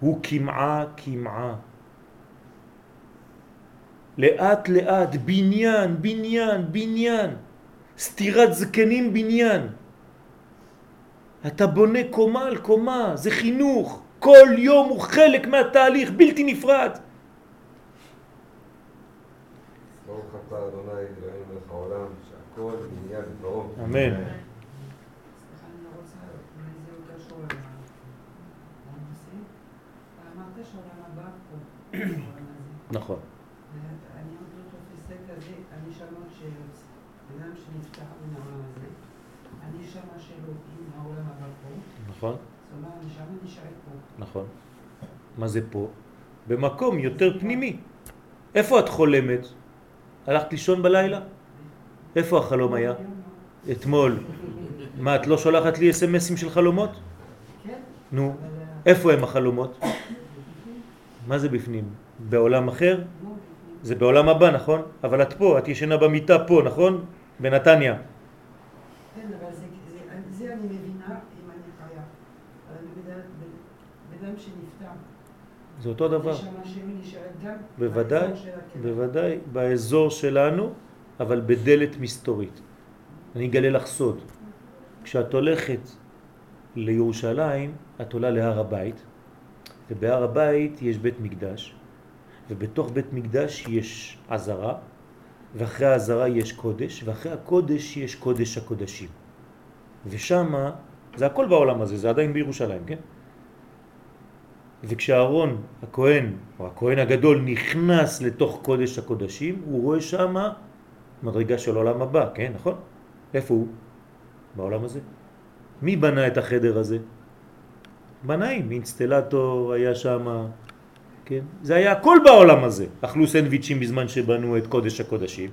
Speaker 1: הוא כמעה כמעה. לאט לאט, בניין, בניין, בניין, סתירת זקנים בניין. אתה בונה קומה על קומה, זה חינוך, כל יום הוא חלק מהתהליך, בלתי נפרד.
Speaker 4: ברוך אתה אדוני אלוהינו מלך העולם, שהכל נהיה בדברו.
Speaker 1: אמן.
Speaker 5: סליחה, אני לא רוצה
Speaker 1: נכון.
Speaker 5: אני עוד לא תופסת כזה, הנשמות שיוצא, בן אדם שנפטר מן העולם הזה, הנשמה שלו היא מהעולם הבא [COUGHS]
Speaker 1: נכון?
Speaker 5: נשארת פה.
Speaker 1: נכון. מה זה פה? במקום יותר פנימי. איפה את חולמת? הלכת לישון בלילה? איפה החלום היה? אתמול. מה, את לא שולחת לי אס.אם.אסים של חלומות?
Speaker 5: כן,
Speaker 1: נו.
Speaker 5: אה,
Speaker 1: איפה הם החלומות? [COUGHS] מה זה בפנים? בעולם אחר? זה בעולם הבא, נכון? אבל את פה, את ישנה במיטה פה, נכון? בנתניה.
Speaker 5: כן, אבל זה, זה, זה אני מבינה אם אני חיה. אבל בן בן אדם שנפטר,
Speaker 1: זה אותו דבר. בוודאי. בוודאי, באזור שלנו, אבל בדלת מסתורית. אני אגלה לך סוד. כשאת הולכת לירושלים, את עולה להר הבית, ובהר הבית יש בית מקדש, ובתוך בית מקדש יש עזרה, ואחרי העזרה יש קודש, ואחרי הקודש יש קודש הקודשים. ושמה, זה הכל בעולם הזה, זה עדיין בירושלים, כן? וכשאהרון הכהן, או הכהן הגדול, נכנס לתוך קודש הקודשים, הוא רואה שמה מדרגה של עולם הבא, כן, נכון? איפה הוא? בעולם הזה. מי בנה את החדר הזה? בנאים, אינסטלטור היה שם, כן? זה היה הכל בעולם הזה. אכלו סנדוויצ'ים בזמן שבנו את קודש הקודשים.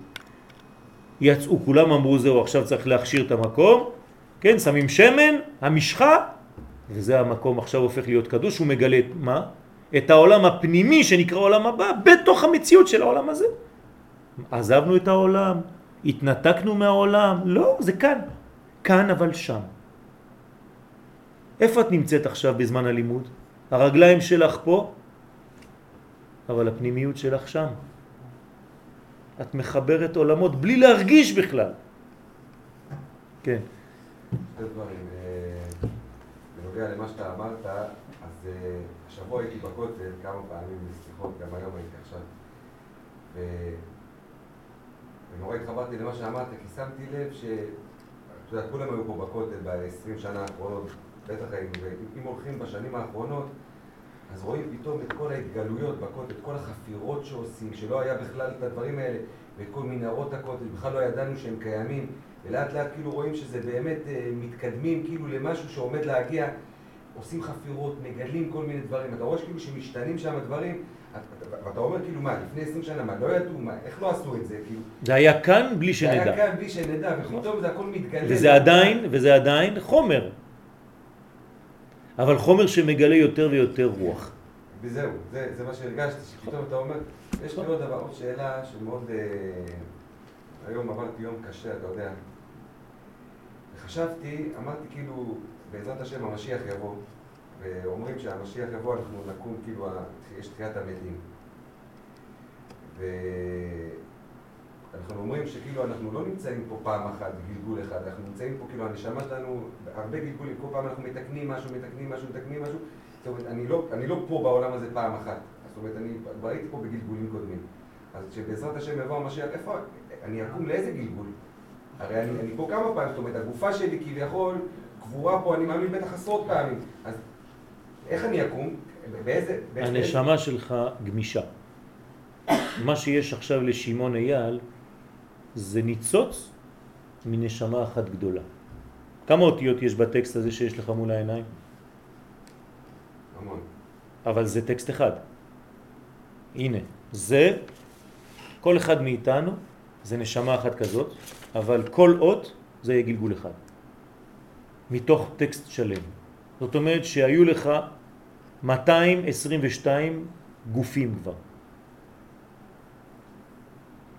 Speaker 1: יצאו, כולם אמרו זהו, עכשיו צריך להכשיר את המקום, כן, שמים שמן, המשחה, וזה המקום עכשיו הופך להיות קדוש, הוא מגלה את מה? את העולם הפנימי שנקרא עולם הבא, בתוך המציאות של העולם הזה. עזבנו את העולם, התנתקנו מהעולם, לא, זה כאן. כאן אבל שם. איפה את נמצאת עכשיו בזמן הלימוד? הרגליים שלך פה, אבל הפנימיות שלך שם. את מחברת עולמות בלי להרגיש בכלל. כן.
Speaker 4: שני דברים. אה, בנוגע למה שאתה אמרת, אז אה, השבוע הייתי בכותל כמה פעמים לשיחות, גם היום הייתי עכשיו. ו- ונורא התחברתי למה שאמרת, כי שמתי לב ש... אתה יודע, כולם היו פה בכותל ב-20 שנה האחרונות, בטח ואם הולכים בשנים האחרונות, אז רואים פתאום את כל ההתגלויות בכותל, את כל החפירות שעושים, שלא היה בכלל את הדברים האלה, ואת כל מנהרות הכותל, בכלל לא ידענו שהם קיימים, ולאט לאט כאילו רואים שזה באמת אה, מתקדמים כאילו למשהו שעומד להגיע, עושים חפירות, מגלים כל מיני דברים, אתה רואה שכאילו שמשתנים שם דברים, ואתה אומר כאילו מה, לפני 20 שנה, מה, לא ידעו, מה, איך לא עשו את זה, כאילו,
Speaker 1: זה היה כאן בלי
Speaker 4: זה היה
Speaker 1: שנדע.
Speaker 4: כאן בלי שנדע, ופתאום זה הכל מתגלה.
Speaker 1: וזה עדיין, וזה עדיין חומר. אבל חומר שמגלה יותר ויותר רוח.
Speaker 4: וזהו, זה, זה מה שהרגשתי, שפתאום אתה אומר, יש לי עוד דבר, עוד שאלה שמאוד... אה, היום עברתי יום קשה, אתה יודע. וחשבתי, אמרתי כאילו, בעזרת השם המשיח יבוא, ואומרים שהמשיח יבוא, אנחנו נקום, כאילו, יש תחיית המתים. ואנחנו אומרים שכאילו אנחנו לא נמצאים פה פעם אחת בגלגול אחד, אנחנו נמצאים פה, כאילו הנשמה שלנו, הרבה גלגולים, כל פעם אנחנו מתקנים משהו, מתקנים משהו, מתקנים משהו, זאת אומרת, אני לא, אני לא פה בעולם הזה פעם אחת, זאת אומרת, אני כבר הייתי פה בגלגולים קודמים. אז כשבעזרת השם יבוא המשיח, איפה, אני אקום לאיזה גלגול? הרי אני, אני פה כמה פעמים, זאת אומרת, הגופה שלי כביכול קבורה פה, אני מאמין בטח עשרות פעמים, אז איך אני אקום? באיזה... באיזה-
Speaker 1: הנשמה שלך גמישה. מה שיש עכשיו לשמעון אייל זה ניצוץ מנשמה אחת גדולה. כמה אותיות יש בטקסט הזה שיש לך מול העיניים?
Speaker 4: המון.
Speaker 1: אבל זה טקסט אחד. הנה, זה, כל אחד מאיתנו זה נשמה אחת כזאת, אבל כל אות זה יהיה גלגול אחד. מתוך טקסט שלם. זאת אומרת שהיו לך 222 גופים כבר.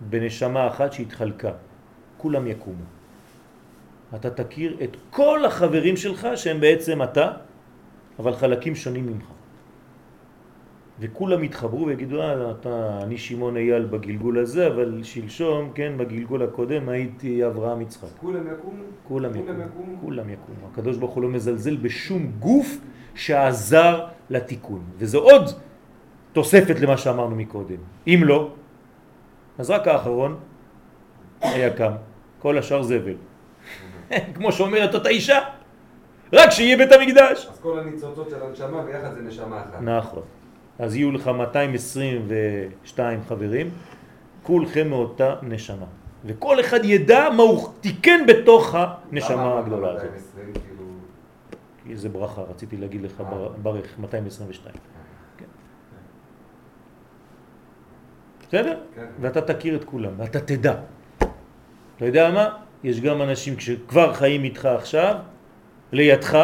Speaker 1: בנשמה אחת שהתחלקה. כולם יקומו. אתה תכיר את כל החברים שלך שהם בעצם אתה, אבל חלקים שונים ממך. וכולם יתחברו ויגידו, אה, אתה, אני שמעון אייל בגלגול הזה, אבל שלשום, כן, בגלגול הקודם הייתי אברהם יצחק.
Speaker 4: כולם יקומו?
Speaker 1: כולם. יקומו? כולם יקומו. הקדוש ברוך הוא לא מזלזל בשום גוף שעזר לתיקון. וזו עוד תוספת למה שאמרנו מקודם. אם לא, אז רק האחרון היה קם. כל השאר זבל. [LAUGHS] כמו שאומרת אותה אישה, רק שיהיה בית המקדש.
Speaker 4: אז כל הניצוצות של הנשמה ביחד זה נשמה אחת.
Speaker 1: נכון. אז יהיו לך 222 חברים, כולכם מאותה נשמה. וכל אחד ידע מה הוא תיקן בתוך הנשמה הגדולה הזאת.
Speaker 4: 220, כאילו...
Speaker 1: כי זה ברכה, רציתי להגיד לך בר- ברך 222. בסדר?
Speaker 4: כן.
Speaker 1: ואתה תכיר את כולם, ואתה תדע. אתה יודע מה? יש גם אנשים שכבר חיים איתך עכשיו, לידך,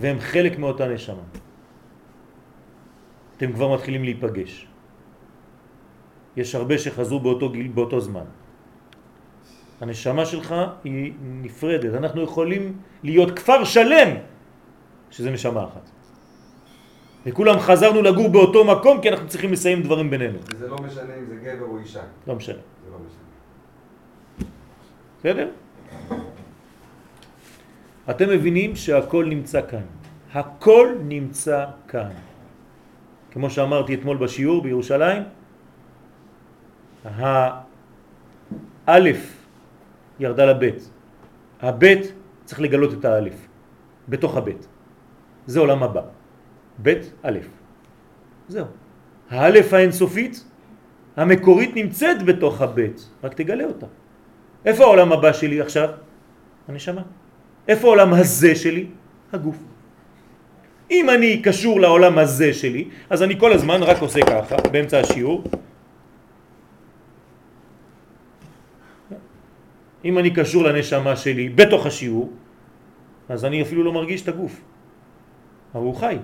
Speaker 1: והם חלק מאותה נשמה. אתם כבר מתחילים להיפגש. יש הרבה שחזרו באותו גיל, באותו זמן. הנשמה שלך היא נפרדת. אנחנו יכולים להיות כפר שלם שזה נשמה אחת. וכולם חזרנו לגור באותו מקום כי אנחנו צריכים לסיים דברים בינינו.
Speaker 4: וזה לא משנה אם זה גבר או אישה.
Speaker 1: לא משנה.
Speaker 4: זה לא משנה.
Speaker 1: בסדר? אתם מבינים שהכל נמצא כאן. הכל נמצא כאן. כמו שאמרתי אתמול בשיעור בירושלים, האלף ירדה לבית. הבית צריך לגלות את האלף בתוך הבית. זה עולם הבא. בית א'. זהו. האלף האינסופית המקורית נמצאת בתוך הבית, רק תגלה אותה. איפה העולם הבא שלי עכשיו? הנשמה. איפה העולם הזה שלי? הגוף. אם אני קשור לעולם הזה שלי, אז אני כל הזמן רק עושה ככה, באמצע השיעור. אם אני קשור לנשמה שלי בתוך השיעור, אז אני אפילו לא מרגיש את הגוף. אבל הוא חי.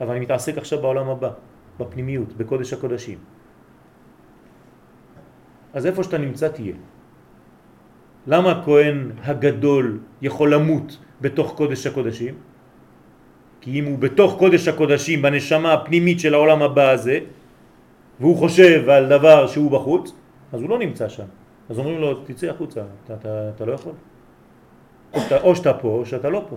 Speaker 1: אבל אני מתעסק עכשיו בעולם הבא, בפנימיות, בקודש הקודשים. אז איפה שאתה נמצא תהיה. למה הכהן הגדול יכול למות בתוך קודש הקודשים? כי אם הוא בתוך קודש הקודשים, בנשמה הפנימית של העולם הבא הזה, והוא חושב על דבר שהוא בחוץ, אז הוא לא נמצא שם. אז אומרים לו, תצא החוצה, אתה, אתה, אתה לא יכול. או שאתה, או שאתה פה, או שאתה לא פה.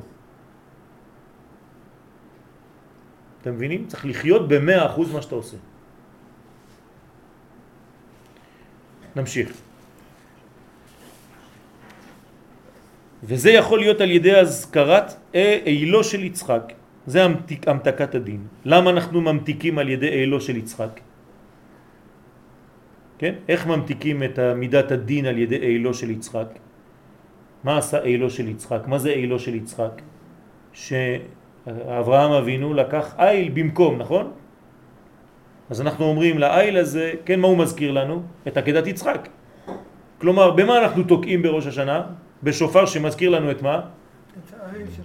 Speaker 1: אתם מבינים? צריך לחיות במאה אחוז מה שאתה עושה. נמשיך. וזה יכול להיות על ידי הזכרת אילו של יצחק. זה המתיק, המתקת הדין. למה אנחנו ממתיקים על ידי אילו של יצחק? כן? איך ממתיקים את מידת הדין על ידי אילו של יצחק? מה עשה אילו של יצחק? מה זה אילו של יצחק? שאברהם אבינו לקח איל במקום, נכון? אז אנחנו אומרים לאיל הזה, כן, מה הוא מזכיר לנו? את עקדת יצחק. כלומר, במה אנחנו תוקעים בראש השנה? בשופר שמזכיר לנו את מה?
Speaker 2: את האיל של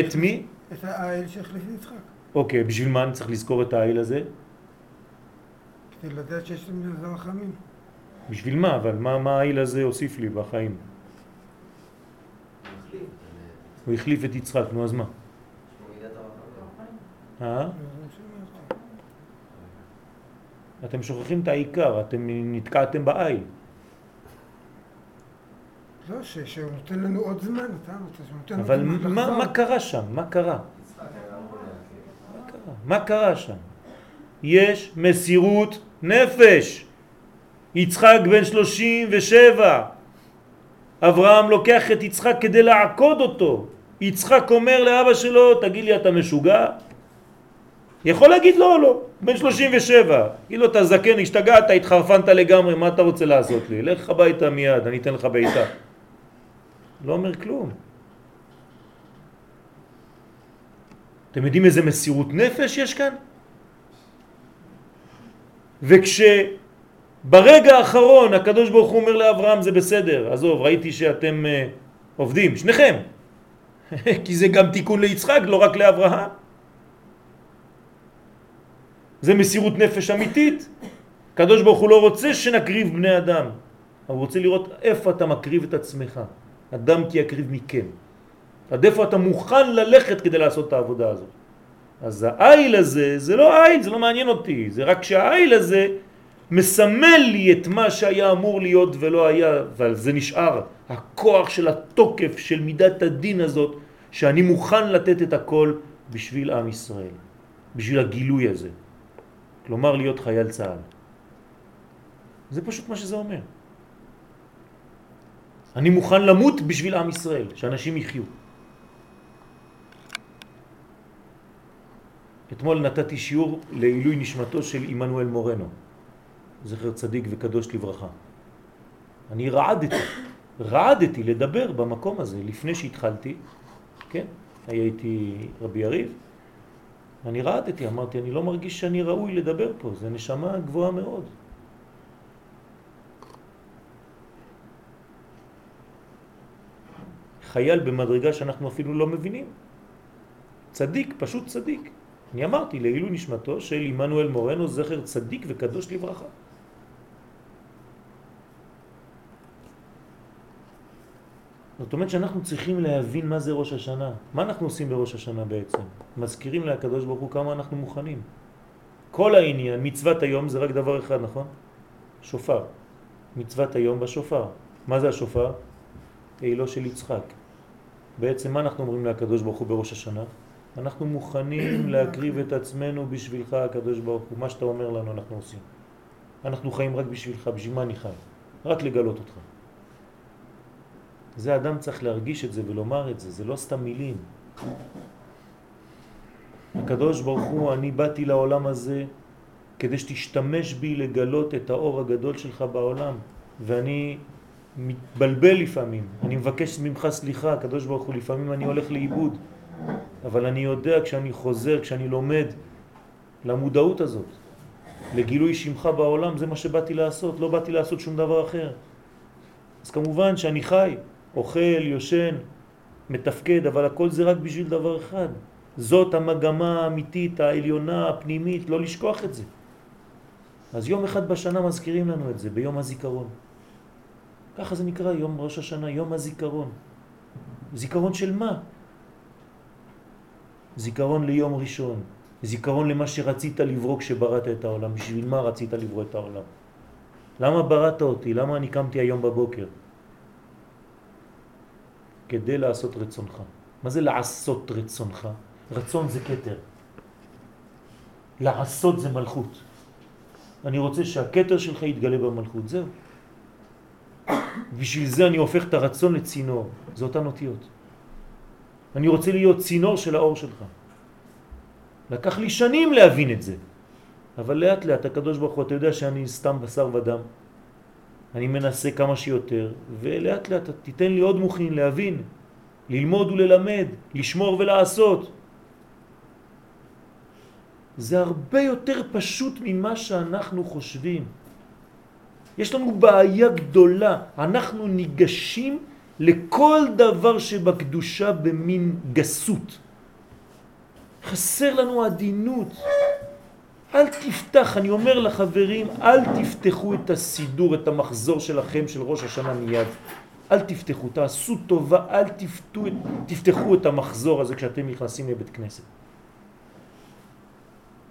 Speaker 1: את מי?
Speaker 2: את האיל שהחליף יצחק.
Speaker 1: אוקיי, בשביל מה אני צריך לזכור את האיל הזה?
Speaker 2: כדי לדעת שיש לנו מזה רחמים.
Speaker 1: בשביל מה? אבל מה, מה האיל הזה הוסיף לי בחיים? הוא החליף את יצחק, נו אז מה?
Speaker 3: יש פה מידת הרחמים.
Speaker 1: אה?
Speaker 2: זה מה שאמרתי.
Speaker 1: אתם שוכחים את העיקר, אתם נתקעתם באיל.
Speaker 2: לא, שהוא נותן לנו עוד זמן, אתה רוצה שהוא נותן
Speaker 1: אבל
Speaker 2: עוד זמן
Speaker 1: מה,
Speaker 2: לחזור.
Speaker 1: מה קרה שם? מה קרה? מה קרה שם? יש מסירות נפש. יצחק בן 37. אברהם לוקח את יצחק כדי לעקוד אותו. יצחק אומר לאבא שלו, תגיד לי, אתה משוגע? יכול להגיד לא, לא, בן 37. תגיד לו, אתה זקן, השתגעת, התחרפנת לגמרי, מה אתה רוצה לעשות לי? לך הביתה מיד, אני אתן לך בעיטה. לא אומר כלום. אתם יודעים איזה מסירות נפש יש כאן? וכשברגע האחרון הקדוש ברוך הוא אומר לאברהם זה בסדר, עזוב, ראיתי שאתם uh, עובדים, שניכם, [LAUGHS] כי זה גם תיקון ליצחק, לא רק לאברהם. זה מסירות נפש אמיתית. הקדוש ברוך הוא לא רוצה שנקריב בני אדם, הוא רוצה לראות איפה אתה מקריב את עצמך. אדם כי יקריב מכם. עד איפה אתה מוכן ללכת כדי לעשות את העבודה הזאת. אז העיל הזה, זה לא עיל, זה לא מעניין אותי, זה רק שהעיל הזה מסמל לי את מה שהיה אמור להיות ולא היה, אבל זה נשאר, הכוח של התוקף של מידת הדין הזאת, שאני מוכן לתת את הכל בשביל עם ישראל, בשביל הגילוי הזה. כלומר להיות חייל צה"ל. זה פשוט מה שזה אומר. אני מוכן למות בשביל עם ישראל, שאנשים יחיו. אתמול נתתי שיעור לעילוי נשמתו של עמנואל מורנו, זכר צדיק וקדוש לברכה. אני רעדתי, רעדתי לדבר במקום הזה לפני שהתחלתי, כן, היה איתי רבי יריב, אני רעדתי, אמרתי, אני לא מרגיש שאני ראוי לדבר פה, זה נשמה גבוהה מאוד. חייל במדרגה שאנחנו אפילו לא מבינים. צדיק, פשוט צדיק. אני אמרתי לעילוי נשמתו של עמנואל מורנו זכר צדיק וקדוש לברכה. זאת אומרת שאנחנו צריכים להבין מה זה ראש השנה. מה אנחנו עושים בראש השנה בעצם? מזכירים להקדוש ברוך הוא כמה אנחנו מוכנים. כל העניין, מצוות היום זה רק דבר אחד, נכון? שופר. מצוות היום בשופר. מה זה השופר? אילו של יצחק. בעצם מה אנחנו אומרים להקדוש ברוך הוא בראש השנה? אנחנו מוכנים [COUGHS] להקריב את עצמנו בשבילך, הקדוש ברוך הוא. מה שאתה אומר לנו אנחנו עושים. אנחנו חיים רק בשבילך, בשביל מה אני חי? רק לגלות אותך. זה אדם צריך להרגיש את זה ולומר את זה, זה לא סתם מילים. הקדוש ברוך הוא, אני באתי לעולם הזה כדי שתשתמש בי לגלות את האור הגדול שלך בעולם, ואני מתבלבל לפעמים, אני מבקש ממך סליחה, הקדוש ברוך הוא, לפעמים אני הולך לאיבוד, אבל אני יודע כשאני חוזר, כשאני לומד למודעות הזאת, לגילוי שמך בעולם, זה מה שבאתי לעשות, לא באתי לעשות שום דבר אחר. אז כמובן שאני חי, אוכל, יושן, מתפקד, אבל הכל זה רק בשביל דבר אחד. זאת המגמה האמיתית, העליונה, הפנימית, לא לשכוח את זה. אז יום אחד בשנה מזכירים לנו את זה, ביום הזיכרון. ככה זה נקרא יום ראש השנה, יום הזיכרון. זיכרון של מה? זיכרון ליום ראשון, זיכרון למה שרצית לברוא כשבראת את העולם. בשביל מה רצית לברוא את העולם? למה בראת אותי? למה אני קמתי היום בבוקר? כדי לעשות רצונך. מה זה לעשות רצונך? רצון זה קטר. לעשות זה מלכות. אני רוצה שהקטר שלך יתגלה במלכות, זהו. בשביל זה אני הופך את הרצון לצינור, זה אותן אותיות. אני רוצה להיות צינור של האור שלך. לקח לי שנים להבין את זה, אבל לאט לאט הקדוש ברוך הוא, אתה יודע שאני סתם בשר ודם. אני מנסה כמה שיותר, ולאט לאט תיתן לי עוד מוכין להבין, ללמוד וללמד, לשמור ולעשות. זה הרבה יותר פשוט ממה שאנחנו חושבים. יש לנו בעיה גדולה, אנחנו ניגשים לכל דבר שבקדושה במין גסות. חסר לנו עדינות. אל תפתח, אני אומר לחברים, אל תפתחו את הסידור, את המחזור שלכם של ראש השנה מיד. אל תפתחו, תעשו טובה, אל תפתחו, תפתחו את המחזור הזה כשאתם נכנסים לבית כנסת.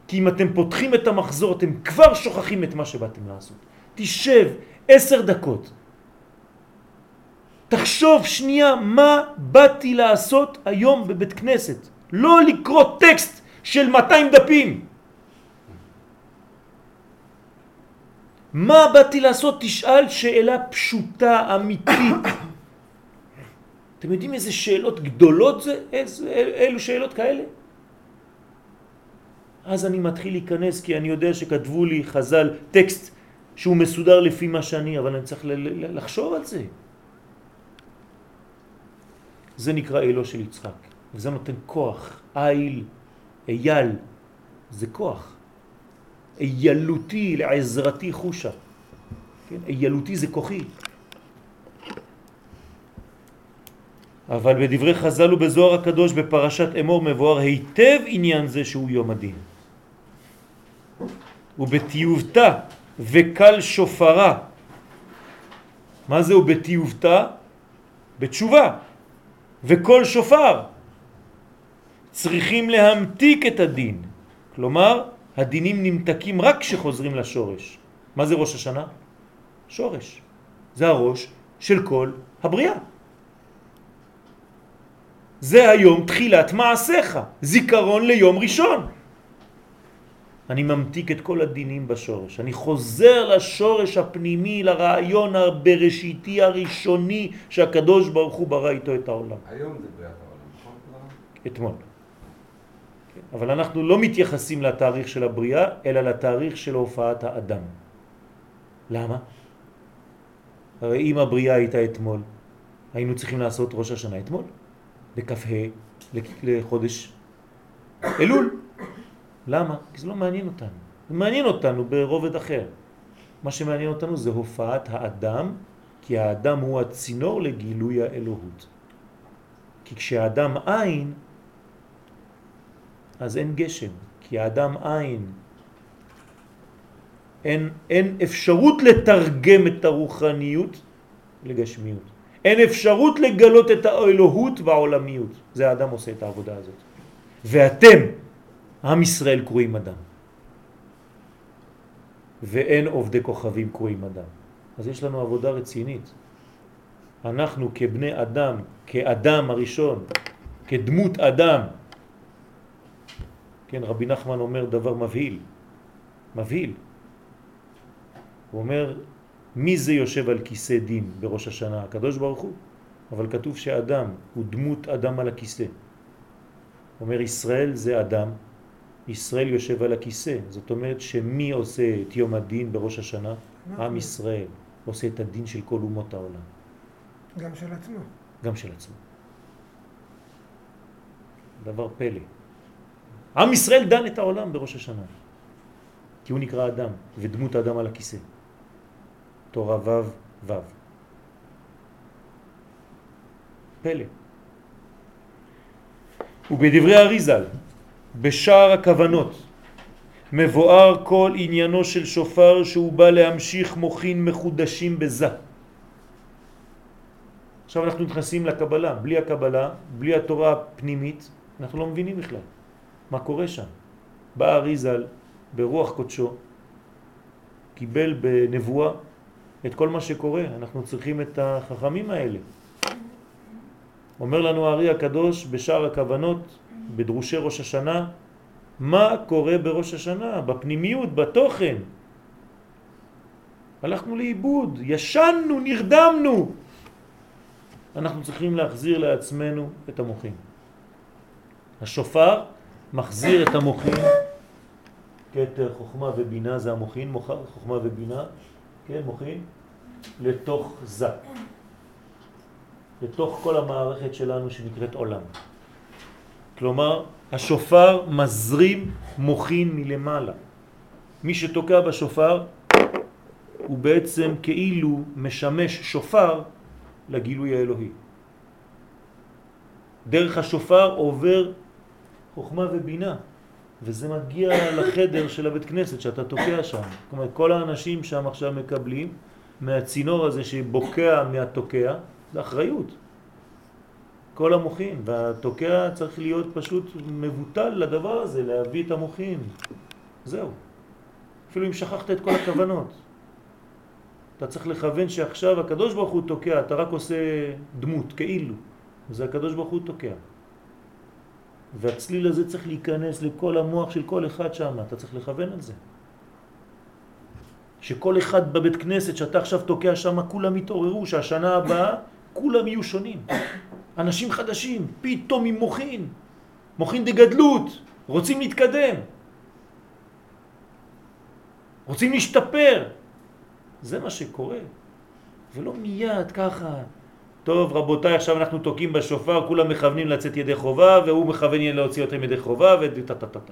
Speaker 1: כי אם אתם פותחים את המחזור, אתם כבר שוכחים את מה שבאתם לעשות. תשב עשר דקות, תחשוב שנייה מה באתי לעשות היום בבית כנסת. לא לקרוא טקסט של 200 דפים. מה באתי לעשות? תשאל שאלה פשוטה, אמיתית. [COUGHS] אתם יודעים איזה שאלות גדולות זה? איזה, אלו שאלות כאלה? אז אני מתחיל להיכנס כי אני יודע שכתבו לי חז"ל טקסט שהוא מסודר לפי מה שאני, אבל אני צריך לחשוב על זה. זה נקרא אלו של יצחק, וזה נותן כוח, איל, אייל, זה כוח. איילותי לעזרתי חושה. כן? איילותי זה כוחי. אבל בדברי חז"ל ובזוהר הקדוש בפרשת אמור מבואר היטב עניין זה שהוא יום הדין. ובתיובתה וקל שופרה. מה זה ובתיובתה? בתשובה. וכל שופר. צריכים להמתיק את הדין. כלומר, הדינים נמתקים רק כשחוזרים לשורש. מה זה ראש השנה? שורש. זה הראש של כל הבריאה. זה היום תחילת מעשיך, זיכרון ליום ראשון. אני ממתיק את כל הדינים בשורש. אני חוזר לשורש הפנימי, לרעיון הבראשיתי הראשוני שהקדוש ברוך הוא ברא איתו את העולם.
Speaker 4: היום זה בריאת העולם, נכון?
Speaker 1: אתמול. אבל אנחנו לא מתייחסים לתאריך של הבריאה, אלא לתאריך של הופעת האדם. למה? הרי אם הבריאה הייתה אתמול, היינו צריכים לעשות ראש השנה אתמול, בכ"ה לחודש אלול. למה? כי זה לא מעניין אותנו. זה מעניין אותנו ברובד אחר. מה שמעניין אותנו זה הופעת האדם, כי האדם הוא הצינור לגילוי האלוהות. כי כשהאדם עין, אז אין גשם, כי האדם עין. אין, אין אפשרות לתרגם את הרוחניות לגשמיות. אין אפשרות לגלות את האלוהות והעולמיות. זה האדם עושה את העבודה הזאת. ואתם, עם ישראל, קרואים אדם. ואין עובדי כוכבים קרואים אדם. אז יש לנו עבודה רצינית. אנחנו כבני אדם, כאדם הראשון, כדמות אדם, כן, רבי נחמן אומר דבר מבהיל, מבהיל. הוא אומר, מי זה יושב על כיסא דין בראש השנה? הקדוש ברוך הוא. אבל כתוב שאדם הוא דמות אדם על הכיסא. אומר ישראל זה אדם, ישראל יושב על הכיסא. זאת אומרת שמי עושה את יום הדין בראש השנה? עם ישראל עושה את הדין של כל אומות העולם.
Speaker 2: גם של עצמו.
Speaker 1: גם של עצמו. דבר פלא. עם ישראל דן את העולם בראש השנה, כי הוא נקרא אדם, ודמות אדם על הכיסא. תורה ו' ו'. פלא. ובדברי אריזל, בשער הכוונות, מבואר כל עניינו של שופר שהוא בא להמשיך מוכין מחודשים בזה. עכשיו אנחנו נכנסים לקבלה, בלי הקבלה, בלי התורה הפנימית, אנחנו לא מבינים בכלל מה קורה שם. בא אריזל ברוח קודשו, קיבל בנבואה את כל מה שקורה, אנחנו צריכים את החכמים האלה. אומר לנו הארי הקדוש בשער הכוונות, בדרושי ראש השנה, מה קורה בראש השנה, בפנימיות, בתוכן. הלכנו לאיבוד, ישנו, נרדמנו. אנחנו צריכים להחזיר לעצמנו את המוחים. השופר מחזיר את המוחים, כתר חוכמה ובינה זה המוחין, מוחר חוכמה ובינה, כן, מוחין, לתוך זה, לתוך כל המערכת שלנו שנקראת עולם. כלומר, השופר מזרים מוחין מלמעלה. מי שתוקע בשופר הוא בעצם כאילו משמש שופר לגילוי האלוהי. דרך השופר עובר חוכמה ובינה, וזה מגיע לחדר של הבית כנסת שאתה תוקע שם. אומרת, כל האנשים שם עכשיו מקבלים מהצינור הזה שבוקע מהתוקע, זה אחריות. כל המוחים, והתוקע צריך להיות פשוט מבוטל לדבר הזה, להביא את המוחים. זהו. אפילו אם שכחת את כל הכוונות. אתה צריך לכוון שעכשיו הקדוש ברוך הוא תוקע, אתה רק עושה דמות, כאילו. זה הקדוש ברוך הוא תוקע. והצליל הזה צריך להיכנס לכל המוח של כל אחד שם, אתה צריך לכוון על זה. שכל אחד בבית כנסת שאתה עכשיו תוקע שם, כולם יתעוררו, שהשנה הבאה כולם יהיו שונים. אנשים חדשים, פתאום עם מוחין, מוחין דגדלות, רוצים להתקדם, רוצים להשתפר. זה מה שקורה, ולא מיד ככה. טוב רבותיי עכשיו אנחנו תוקעים בשופר כולם מכוונים לצאת ידי חובה והוא מכוון להוציא אותם ידי חובה וטטטטט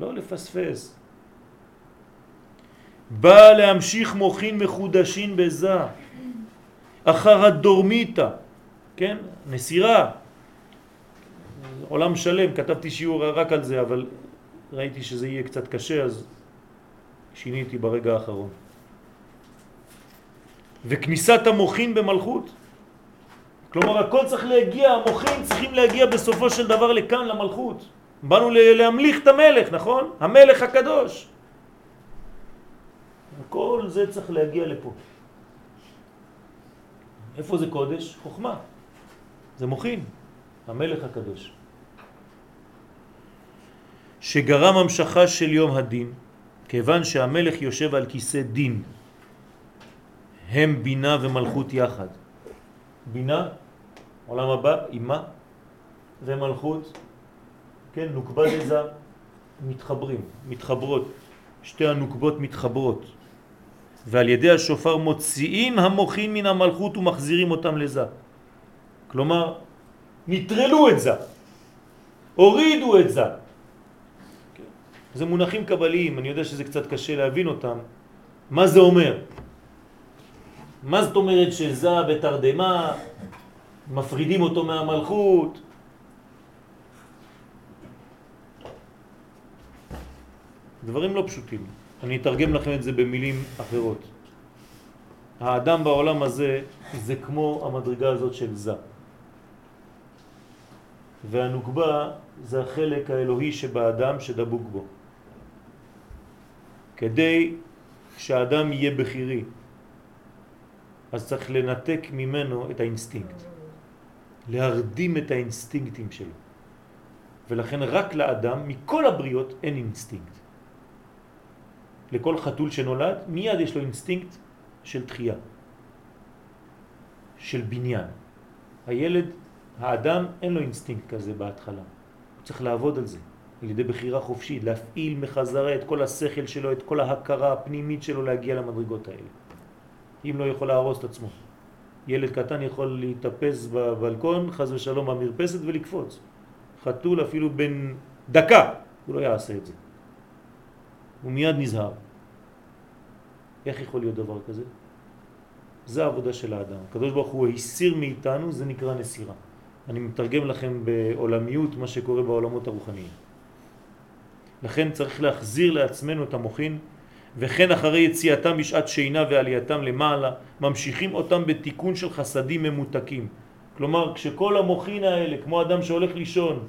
Speaker 1: לא לפספס. בא להמשיך מוכין מחודשים בזה. אחר הדורמיתא כן? נסירה. עולם שלם כתבתי שיעור רק על זה אבל ראיתי שזה יהיה קצת קשה אז שיניתי ברגע האחרון וכניסת המוחין במלכות. כלומר הכל צריך להגיע, המוחין צריכים להגיע בסופו של דבר לכאן למלכות. באנו להמליך את המלך, נכון? המלך הקדוש. כל זה צריך להגיע לפה. איפה זה קודש? חוכמה. זה מוחין, המלך הקדוש. שגרם המשכה של יום הדין, כיוון שהמלך יושב על כיסא דין, הם בינה ומלכות יחד. בינה, עולם הבא, אימה, ומלכות, כן, נוקבה לזה, מתחברים, מתחברות. שתי הנוקבות מתחברות. ועל ידי השופר מוציאים המוחים מן המלכות ומחזירים אותם לזה. כלומר, נטרלו את זה, הורידו את זה. זה מונחים קבליים, אני יודע שזה קצת קשה להבין אותם. מה זה אומר? מה זאת אומרת שזה בתרדמה, מפרידים אותו מהמלכות? דברים לא פשוטים. אני אתרגם לכם את זה במילים אחרות. האדם בעולם הזה זה כמו המדרגה הזאת של זה. והנוגבה זה החלק האלוהי שבאדם שדבוק בו. כדי שהאדם יהיה בחירי, אז צריך לנתק ממנו את האינסטינקט, להרדים את האינסטינקטים שלו. ולכן רק לאדם, מכל הבריות, אין אינסטינקט. לכל חתול שנולד, מיד יש לו אינסטינקט של תחייה, של בניין. הילד, האדם, אין לו אינסטינקט כזה בהתחלה. הוא צריך לעבוד על זה, על ידי בחירה חופשית, להפעיל מחזרה את כל השכל שלו, את כל ההכרה הפנימית שלו להגיע למדרגות האלה. אם לא יכול להרוס את עצמו. ילד קטן יכול להתאפס בבלקון, חז ושלום במרפסת ולקפוץ. חתול אפילו בן דקה, הוא לא יעשה את זה. הוא מיד נזהר. איך יכול להיות דבר כזה? זה העבודה של האדם. הקדוש ברוך הוא הסיר מאיתנו, זה נקרא נסירה. אני מתרגם לכם בעולמיות מה שקורה בעולמות הרוחניים. לכן צריך להחזיר לעצמנו את המוחין, וכן אחרי יציאתם בשעת שינה ועלייתם למעלה, ממשיכים אותם בתיקון של חסדים ממותקים. כלומר, כשכל המוחין האלה, כמו אדם שהולך לישון,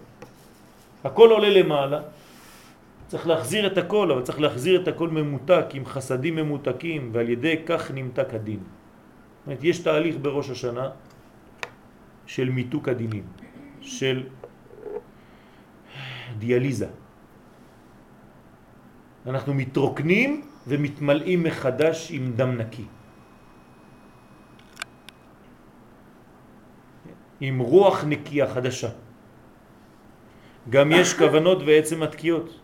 Speaker 1: הכל עולה למעלה, צריך להחזיר את הכל, אבל צריך להחזיר את הכל ממותק, עם חסדים ממותקים, ועל ידי כך נמתק הדין. זאת אומרת, יש תהליך בראש השנה של מיתוק הדינים, של דיאליזה. אנחנו מתרוקנים ומתמלאים מחדש עם דם נקי. עם רוח נקייה חדשה. גם יש כוונות ועצם התקיעות.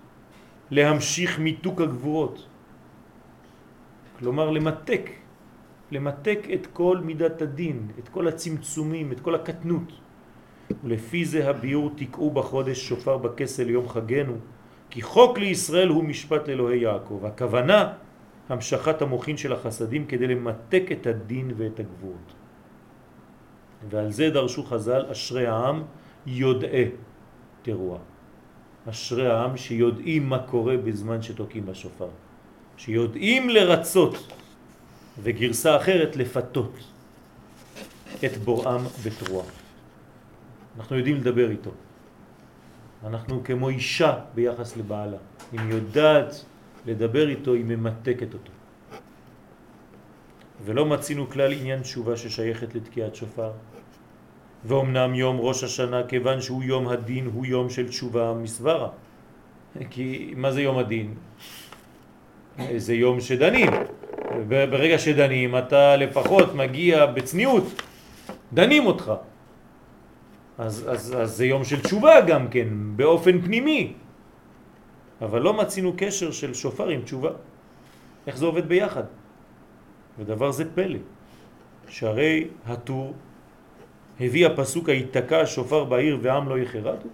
Speaker 1: להמשיך מיתוק הגבורות. כלומר למתק, למתק את כל מידת הדין, את כל הצמצומים, את כל הקטנות. ולפי זה הביור תקעו בחודש שופר בכסל יום חגנו, כי חוק לישראל הוא משפט לאלוהי יעקב. הכוונה המשכת המוחין של החסדים כדי למתק את הדין ואת הגבורות. ועל זה דרשו חז"ל אשרי העם יודעי תרועה. אשרי העם שיודעים מה קורה בזמן שתוקעים בשופר, שיודעים לרצות, וגרסה אחרת לפתות את בוראם בתרועה. אנחנו יודעים לדבר איתו. אנחנו כמו אישה ביחס לבעלה. אם יודעת לדבר איתו, היא ממתקת אותו. ולא מצינו כלל עניין תשובה ששייכת לתקיעת שופר, ואומנם יום ראש השנה, כיוון שהוא יום הדין, הוא יום של תשובה מסברה. כי מה זה יום הדין? זה יום שדנים. ברגע שדנים אתה לפחות מגיע בצניעות, דנים אותך. אז, אז, אז זה יום של תשובה גם כן, באופן פנימי. אבל לא מצינו קשר של שופר עם תשובה. איך זה עובד ביחד? ודבר זה פלא, שהרי הטור הביא הפסוק היתקע השופר בעיר ועם לא יחרדו?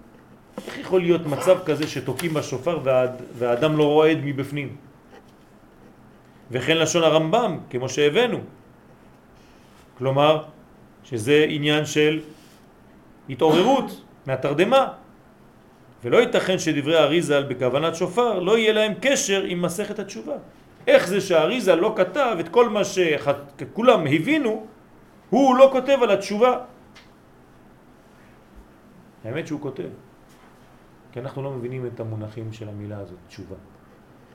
Speaker 1: איך יכול להיות מצב כזה שתוקים בשופר והאד, והאדם לא רועד מבפנים? וכן לשון הרמב"ם, כמו שהבאנו. כלומר, שזה עניין של התעוררות מהתרדמה. ולא ייתכן שדברי אריזל בכוונת שופר לא יהיה להם קשר עם מסכת התשובה. איך זה שאריזל לא כתב את כל מה שכולם הבינו, הוא לא כותב על התשובה. האמת שהוא כותב, כי אנחנו לא מבינים את המונחים של המילה הזאת, תשובה.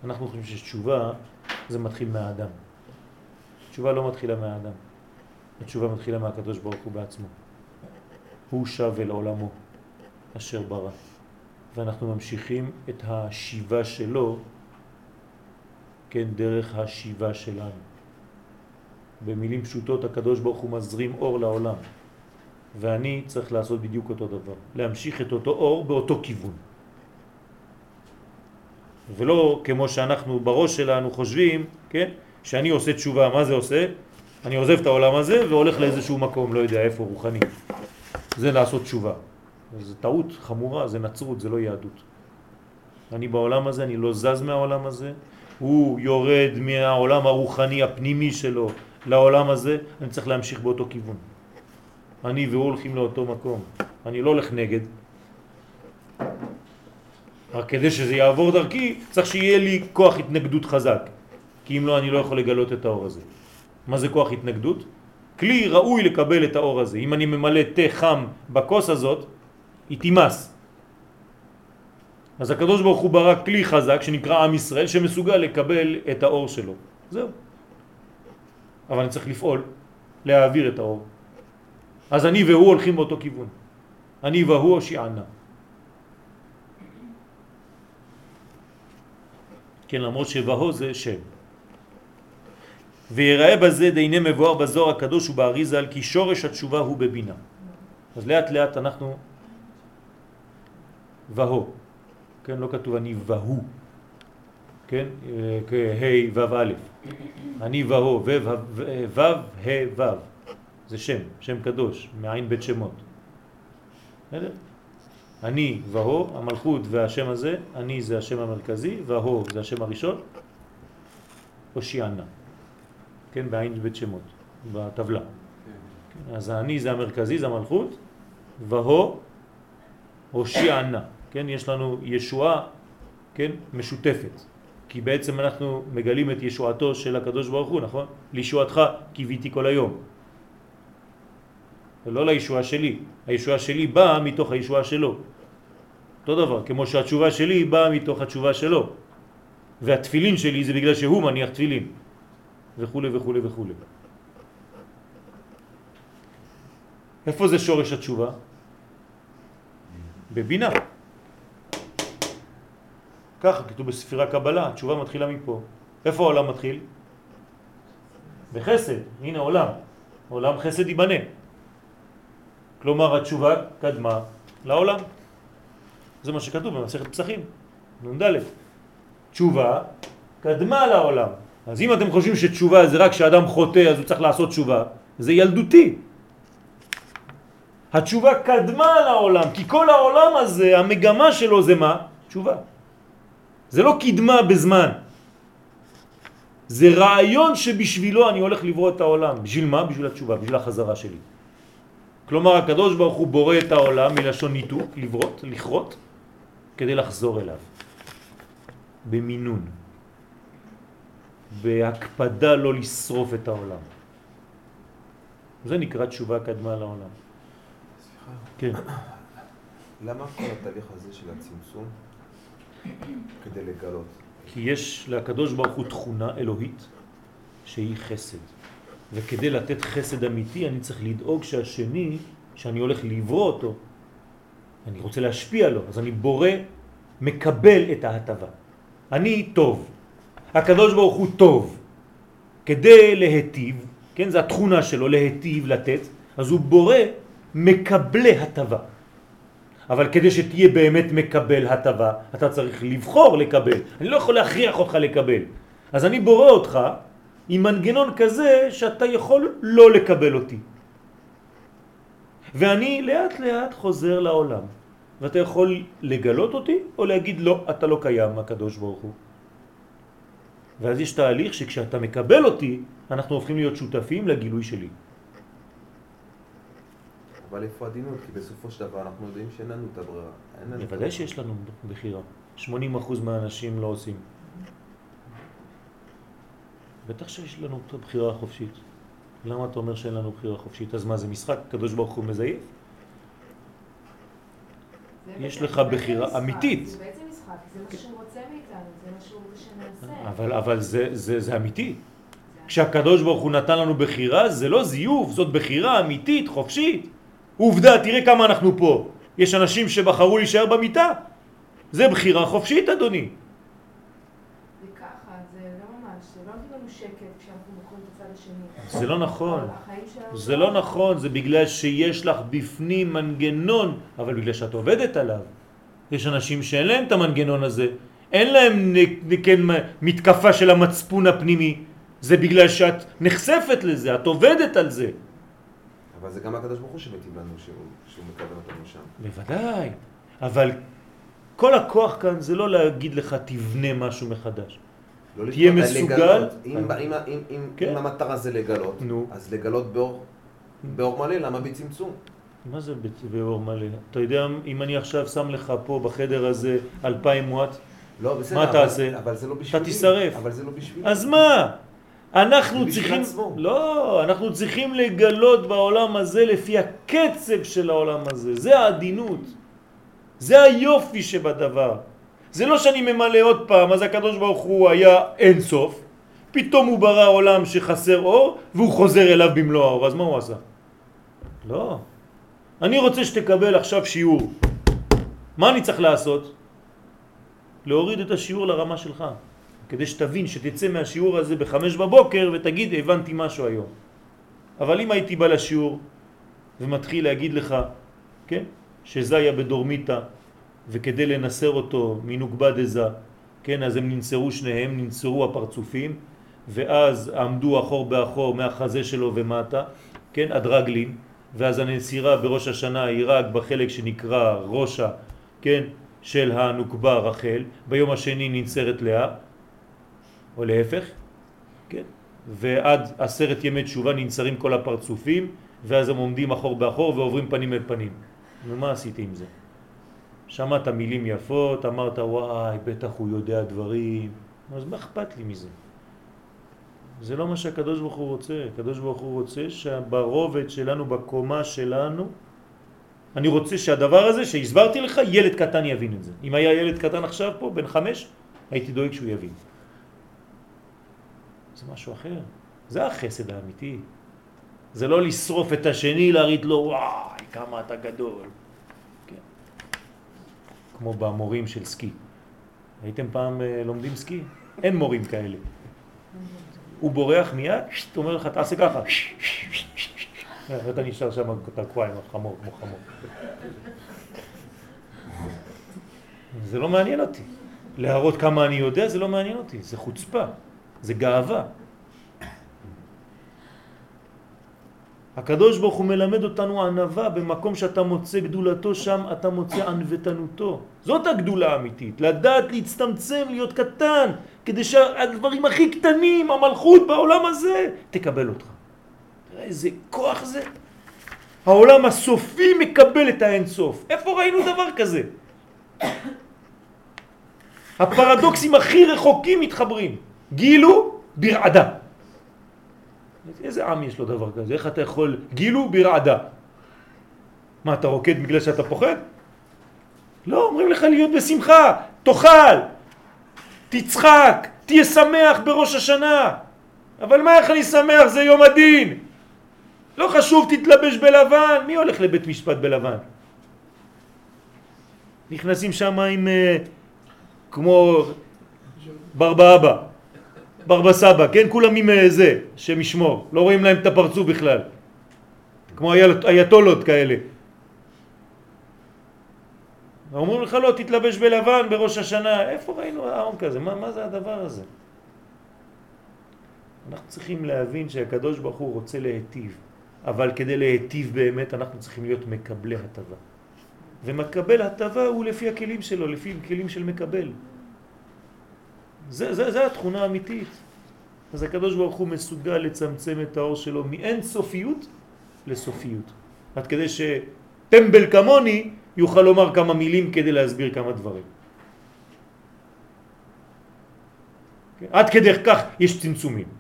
Speaker 1: אנחנו חושבים שתשובה זה מתחיל מהאדם. תשובה לא מתחילה מהאדם, התשובה מתחילה מהקדוש ברוך הוא בעצמו. הוא שב אל עולמו אשר ברא. ואנחנו ממשיכים את השיבה שלו, כן, דרך השיבה שלנו. במילים פשוטות הקדוש ברוך הוא מזרים אור לעולם. ואני צריך לעשות בדיוק אותו דבר, להמשיך את אותו אור באותו כיוון. ולא כמו שאנחנו בראש שלנו חושבים, כן? שאני עושה תשובה, מה זה עושה? אני עוזב את העולם הזה והולך לאיזשהו מקום, לא יודע איפה, רוחני. זה לעשות תשובה. זה טעות חמורה, זה נצרות, זה לא יהדות. אני בעולם הזה, אני לא זז מהעולם הזה, הוא יורד מהעולם הרוחני הפנימי שלו לעולם הזה, אני צריך להמשיך באותו כיוון. אני והוא הולכים לאותו מקום. אני לא הולך נגד. רק כדי שזה יעבור דרכי, צריך שיהיה לי כוח התנגדות חזק. כי אם לא, אני לא יכול לגלות את האור הזה. מה זה כוח התנגדות? כלי ראוי לקבל את האור הזה. אם אני ממלא תה חם בכוס הזאת, היא תימס. אז הקדוש ברוך הוא ברא כלי חזק שנקרא עם ישראל שמסוגל לקבל את האור שלו. זהו. אבל אני צריך לפעול, להעביר את האור. אז אני והוא הולכים באותו כיוון. אני והוא הושיענה. כן, למרות שבהו זה שם. ויראה בזה דיני מבואר בזוהר הקדוש ובאריזה על כי שורש התשובה הוא בבינה. אז לאט לאט אנחנו והו, כן, לא כתוב אני והו, כן, כה' ו' א', אני והו, ו' ה' ו', זה שם, שם קדוש, מעין בית שמות. בסדר? אני והו, המלכות והשם הזה, אני זה השם המרכזי, והו זה השם הראשון, הושיענה. כן, בעין בית שמות, בטבלה. כן, אז האני זה המרכזי, זה המלכות, והו הושיענה. כן, יש לנו ישועה, כן, משותפת. כי בעצם אנחנו מגלים את ישועתו של הקדוש ברוך הוא, נכון? לישועתך קיוויתי כל היום. ולא לישועה שלי. הישועה שלי באה מתוך הישועה שלו. אותו דבר, כמו שהתשובה שלי באה מתוך התשובה שלו. והתפילין שלי זה בגלל שהוא מניח תפילין. וכו' וכו' וכו'. איפה זה שורש התשובה? בבינה. ככה כתוב בספירה קבלה, התשובה מתחילה מפה. איפה העולם מתחיל? בחסד, הנה עולם. עולם חסד ייבנה. כלומר התשובה קדמה לעולם. זה מה שכתוב במסכת פסחים, נ"ד. תשובה קדמה לעולם. אז אם אתם חושבים שתשובה זה רק כשאדם חוטא אז הוא צריך לעשות תשובה, זה ילדותי. התשובה קדמה לעולם, כי כל העולם הזה, המגמה שלו זה מה? תשובה. זה לא קדמה בזמן. זה רעיון שבשבילו אני הולך לברוא את העולם. בשביל מה? בשביל התשובה, בשביל החזרה שלי. כלומר, הקדוש ברוך הוא בורא את העולם מלשון ניתוק, לברות, לכרות, כדי לחזור אליו. במינון. בהקפדה לא לשרוף את העולם. זה נקרא תשובה קדמה לעולם.
Speaker 6: סליחה.
Speaker 1: כן.
Speaker 6: למה כל התהליך הזה של הצמצום כדי לגלות?
Speaker 1: כי יש לקדוש ברוך הוא תכונה אלוהית שהיא חסד. וכדי לתת חסד אמיתי אני צריך לדאוג שהשני, שאני הולך לברוא אותו, אני רוצה להשפיע לו, אז אני בורא, מקבל את ההטבה. אני טוב, הקדוש ברוך הוא טוב. כדי להטיב, כן, זה התכונה שלו, להטיב, לתת, אז הוא בורא מקבלי הטבה. אבל כדי שתהיה באמת מקבל הטבה, אתה צריך לבחור לקבל. אני לא יכול להכריח אותך לקבל. אז אני בורא אותך עם מנגנון כזה שאתה יכול לא לקבל אותי. ואני לאט לאט חוזר לעולם. ואתה יכול לגלות אותי או להגיד לא, אתה לא קיים, הקדוש ברוך הוא. ואז יש תהליך שכשאתה מקבל אותי, אנחנו הופכים להיות שותפים לגילוי שלי.
Speaker 6: אבל איפה עדינות? כי בסופו של דבר אנחנו יודעים שאין לנו את הברירה.
Speaker 1: בוודאי. שיש לנו בחירה. 80% מהאנשים לא עושים. בטח שיש לנו את הבחירה החופשית. למה אתה אומר שאין לנו בחירה חופשית? אז מה זה משחק? הקדוש ברוך הוא מזייף? יש לך בחירה אמיתית.
Speaker 7: זה בעצם משחק, זה מה שהוא רוצה מאיתנו, זה מה שהוא רוצה שנעשה.
Speaker 1: אבל, אבל זה, זה, זה אמיתי. כשהקדוש ברוך הוא נתן לנו בחירה, זה לא זיוף, זאת בחירה אמיתית, חופשית. עובדה, תראה כמה אנחנו פה. יש אנשים שבחרו להישאר במיטה. זה בחירה חופשית, אדוני.
Speaker 7: זה לא לא.
Speaker 1: זה לא נכון.
Speaker 7: שלנו
Speaker 1: זה לא נכון, זה בגלל שיש לך בפנים מנגנון, אבל בגלל שאת עובדת עליו. יש אנשים שאין להם את המנגנון הזה, אין להם כן, מתקפה של המצפון הפנימי, זה בגלל שאת נחשפת לזה, את עובדת על זה.
Speaker 6: אבל זה גם הקדוש ברוך הוא שמטיב לנו שהוא, שהוא מכוון אותנו שם.
Speaker 1: בוודאי, אבל כל הכוח כאן זה לא להגיד לך תבנה משהו מחדש.
Speaker 6: לא
Speaker 1: תהיה מסוגל.
Speaker 6: לגלות. אם, אם, אם, אם,
Speaker 1: כן.
Speaker 6: אם המטרה זה לגלות,
Speaker 1: נו.
Speaker 6: אז לגלות באור, באור מלא, למה בצמצום?
Speaker 1: מה זה באור מלא? אתה יודע, אם אני עכשיו שם לך פה בחדר הזה אלפיים וואט,
Speaker 6: לא, בסדר,
Speaker 1: מה תעשה?
Speaker 6: אבל זה לא בשבילי.
Speaker 1: תישרף.
Speaker 6: אבל זה לא בשבילי.
Speaker 1: אז מה? אנחנו צריכים,
Speaker 6: עצמו.
Speaker 1: לא, אנחנו צריכים לגלות בעולם הזה לפי הקצב של העולם הזה, זה העדינות, זה היופי שבדבר. זה לא שאני ממלא עוד פעם, אז הקדוש ברוך הוא היה אין סוף, פתאום הוא ברא עולם שחסר אור, והוא חוזר אליו במלוא האור, אז מה הוא עשה? לא. אני רוצה שתקבל עכשיו שיעור. מה אני צריך לעשות? להוריד את השיעור לרמה שלך. כדי שתבין, שתצא מהשיעור הזה בחמש בבוקר ותגיד, הבנתי משהו היום. אבל אם הייתי בא לשיעור ומתחיל להגיד לך, כן, שזה היה בדורמיטה, וכדי לנסר אותו מנוגבה דזה, כן, אז הם ננסרו שניהם, ננסרו הפרצופים, ואז עמדו אחור באחור מהחזה שלו ומטה, כן, הדרגלין, ואז הנסירה בראש השנה היא רק בחלק שנקרא ראשה, כן, של הנוקבה רחל, ביום השני ננסרת לאה, או להפך, כן? ועד עשרת ימי תשובה ננסרים כל הפרצופים, ואז הם עומדים אחור באחור ועוברים פנים אל פנים. נו, מה עשיתי עם זה? שמעת מילים יפות, אמרת וואי, בטח הוא יודע דברים, אז מה אכפת לי מזה? זה לא מה שהקדוש ברוך הוא רוצה, הקדוש ברוך הוא רוצה שברובד שלנו, בקומה שלנו, אני רוצה שהדבר הזה שהסברתי לך, ילד קטן יבין את זה. אם היה ילד קטן עכשיו פה, בן חמש, הייתי דואג שהוא יבין. זה משהו אחר. זה החסד האמיתי. זה לא לשרוף את השני, להריד לו, וואי, כמה אתה גדול. כן. כמו במורים של סקי. הייתם פעם אה, לומדים סקי? אין מורים כאלה. הוא בורח מיד, אומר לך, תעשה ככה. אתה נשאר שם תקוע עם החמור, כמו חמור. זה לא מעניין אותי. להראות כמה אני יודע, זה לא מעניין אותי. זה חוצפה. זה גאווה. הקדוש ברוך הוא מלמד אותנו ענבה, במקום שאתה מוצא גדולתו, שם אתה מוצא ענוותנותו. זאת הגדולה האמיתית, לדעת להצטמצם, להיות קטן, כדי שהדברים הכי קטנים, המלכות בעולם הזה, תקבל אותך. תראה איזה כוח זה. העולם הסופי מקבל את האינסוף. איפה ראינו דבר כזה? הפרדוקסים הכי רחוקים מתחברים. גילו ברעדה. איזה עם יש לו דבר כזה? איך אתה יכול... גילו ברעדה. מה, אתה רוקד בגלל שאתה פוחד? לא, אומרים לך להיות בשמחה, תאכל, תצחק, תהיה שמח בראש השנה. אבל מה איך אני שמח? זה יום הדין. לא חשוב, תתלבש בלבן. מי הולך לבית משפט בלבן? נכנסים שם עם... אה, כמו ברבא אבא. ברבא סבא, כן? כולם עם אה, זה, שם ישמור. לא רואים להם את הפרצוף בכלל. כמו אייתולות כאלה. אומרים לך לא, תתלבש בלבן בראש השנה. איפה ראינו העם כזה? מה, מה זה הדבר הזה? אנחנו צריכים להבין שהקדוש ברוך הוא רוצה להיטיב, אבל כדי להיטיב באמת אנחנו צריכים להיות מקבלי הטבה. ומקבל הטבה הוא לפי הכלים שלו, לפי כלים של מקבל. זה, זה, זה התכונה האמיתית. אז הקדוש ברוך הוא מסוגל לצמצם את האור שלו מאין סופיות לסופיות. עד כדי שטמבל כמוני יוכל לומר כמה מילים כדי להסביר כמה דברים. כן? עד כדי כך יש צמצומים.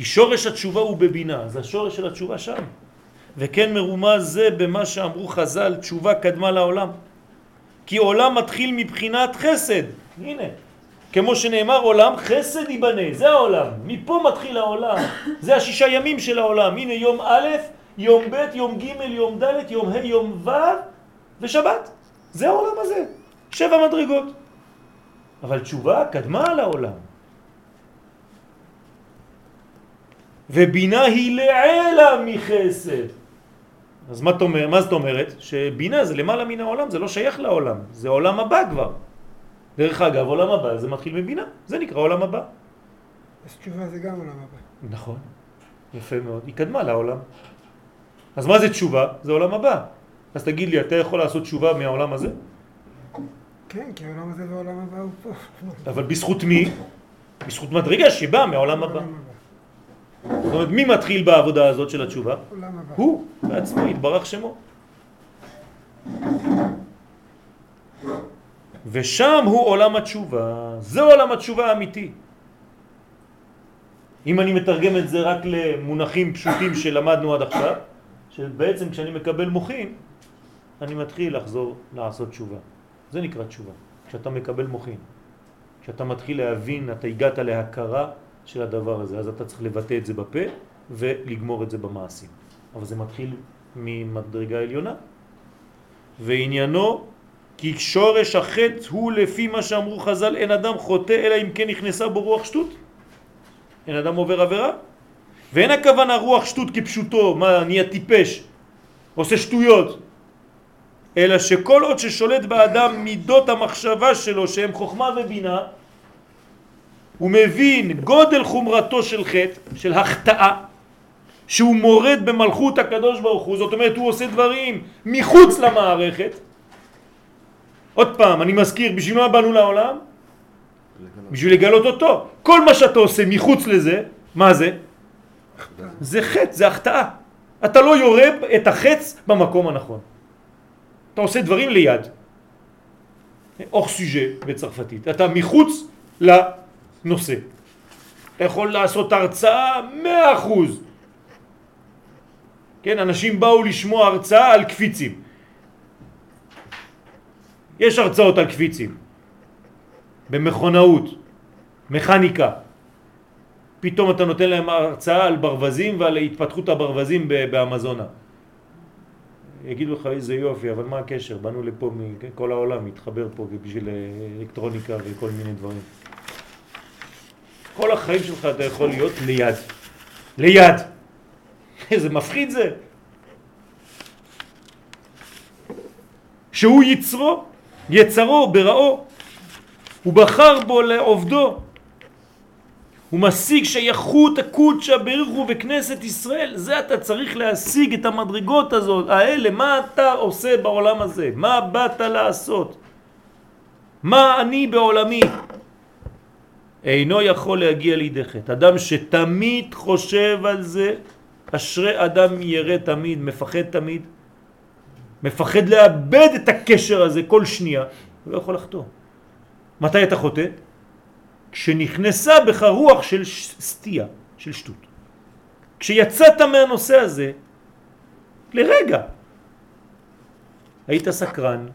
Speaker 1: כי שורש התשובה הוא בבינה, אז השורש של התשובה שם. וכן מרומז זה במה שאמרו חז"ל, תשובה קדמה לעולם. כי עולם מתחיל מבחינת חסד. הנה, כמו שנאמר עולם, חסד ייבנה, זה העולם. מפה מתחיל העולם. זה השישה ימים של העולם. הנה יום א', יום ב', יום ג', יום ד', יום ה', יום ו' ושבת. זה העולם הזה. שבע מדרגות. אבל תשובה קדמה לעולם. ובינה היא לעלה מחסד. אז מה, תאמר, מה זאת אומרת? שבינה זה למעלה מן העולם, זה לא שייך לעולם, זה עולם הבא כבר. דרך אגב, עולם הבא זה מתחיל מבינה, זה נקרא עולם הבא.
Speaker 2: אז תשובה זה גם עולם הבא.
Speaker 1: נכון, יפה מאוד, היא קדמה לעולם. אז מה זה תשובה? זה עולם הבא. אז תגיד לי, אתה יכול לעשות תשובה מהעולם הזה?
Speaker 2: כן, כי העולם הזה והעולם הבא הוא פה.
Speaker 1: אבל בזכות מי? בזכות מדרגה שבאה מהעולם הבא. זאת אומרת, מי מתחיל בעבודה הזאת של התשובה? הוא בעצמו, יתברך שמו. ושם הוא עולם התשובה, זה עולם התשובה האמיתי. אם אני מתרגם את זה רק למונחים פשוטים שלמדנו עד עכשיו, שבעצם כשאני מקבל מוחין, אני מתחיל לחזור לעשות תשובה. זה נקרא תשובה, כשאתה מקבל מוחין. כשאתה מתחיל להבין, אתה הגעת להכרה של הדבר הזה, אז אתה צריך לבטא את זה בפה ולגמור את זה במעשים. אבל זה מתחיל ממדרגה עליונה. ועניינו כי שורש החטא הוא לפי מה שאמרו חז"ל אין אדם חוטא אלא אם כן נכנסה בו רוח שטות. אין אדם עובר עבירה. ואין הכוונה רוח שטות כפשוטו, מה נהיה טיפש, עושה שטויות, אלא שכל עוד ששולט באדם מידות המחשבה שלו שהם חוכמה ובינה, הוא מבין גודל חומרתו של חטא, של החטאה, שהוא מורד במלכות הקדוש ברוך הוא, זאת אומרת הוא עושה דברים מחוץ למערכת. עוד פעם, אני מזכיר, בשביל מה באנו לעולם? בשביל לגלות אותו. כל מה שאתה עושה מחוץ לזה, מה זה? זה חטא, זה החטאה. אתה לא יורה את החץ במקום הנכון. אתה עושה דברים ליד. אור סוג'ה בצרפתית. אתה מחוץ לנושא. אתה יכול לעשות הרצאה מאה אחוז. כן, אנשים באו לשמוע הרצאה על קפיצים. יש הרצאות על קפיצים. במכונאות, מכניקה. פתאום אתה נותן להם הרצאה על ברווזים ועל התפתחות הברווזים באמזונה. יגידו לך איזה יופי, אבל מה הקשר? באנו לפה מכל העולם, התחבר פה בשביל אלקטרוניקה וכל מיני דברים. כל החיים שלך אתה יכול להיות ליד. ליד. [LAUGHS] איזה מפחיד זה. שהוא יצרו, יצרו בראו, הוא בחר בו לעובדו. הוא משיג שייכות הקודשא בריך הוא בכנסת ישראל. זה אתה צריך להשיג את המדרגות הזאת, האלה. מה אתה עושה בעולם הזה? מה באת לעשות? מה אני בעולמי? אינו יכול להגיע לידי חטא. אדם שתמיד חושב על זה, אשרי אדם ירא תמיד, מפחד תמיד, מפחד לאבד את הקשר הזה כל שנייה, הוא לא יכול לחתום. מתי אתה חוטא? כשנכנסה בך רוח של סטייה, של שטות. כשיצאת מהנושא הזה, לרגע, היית סקרן,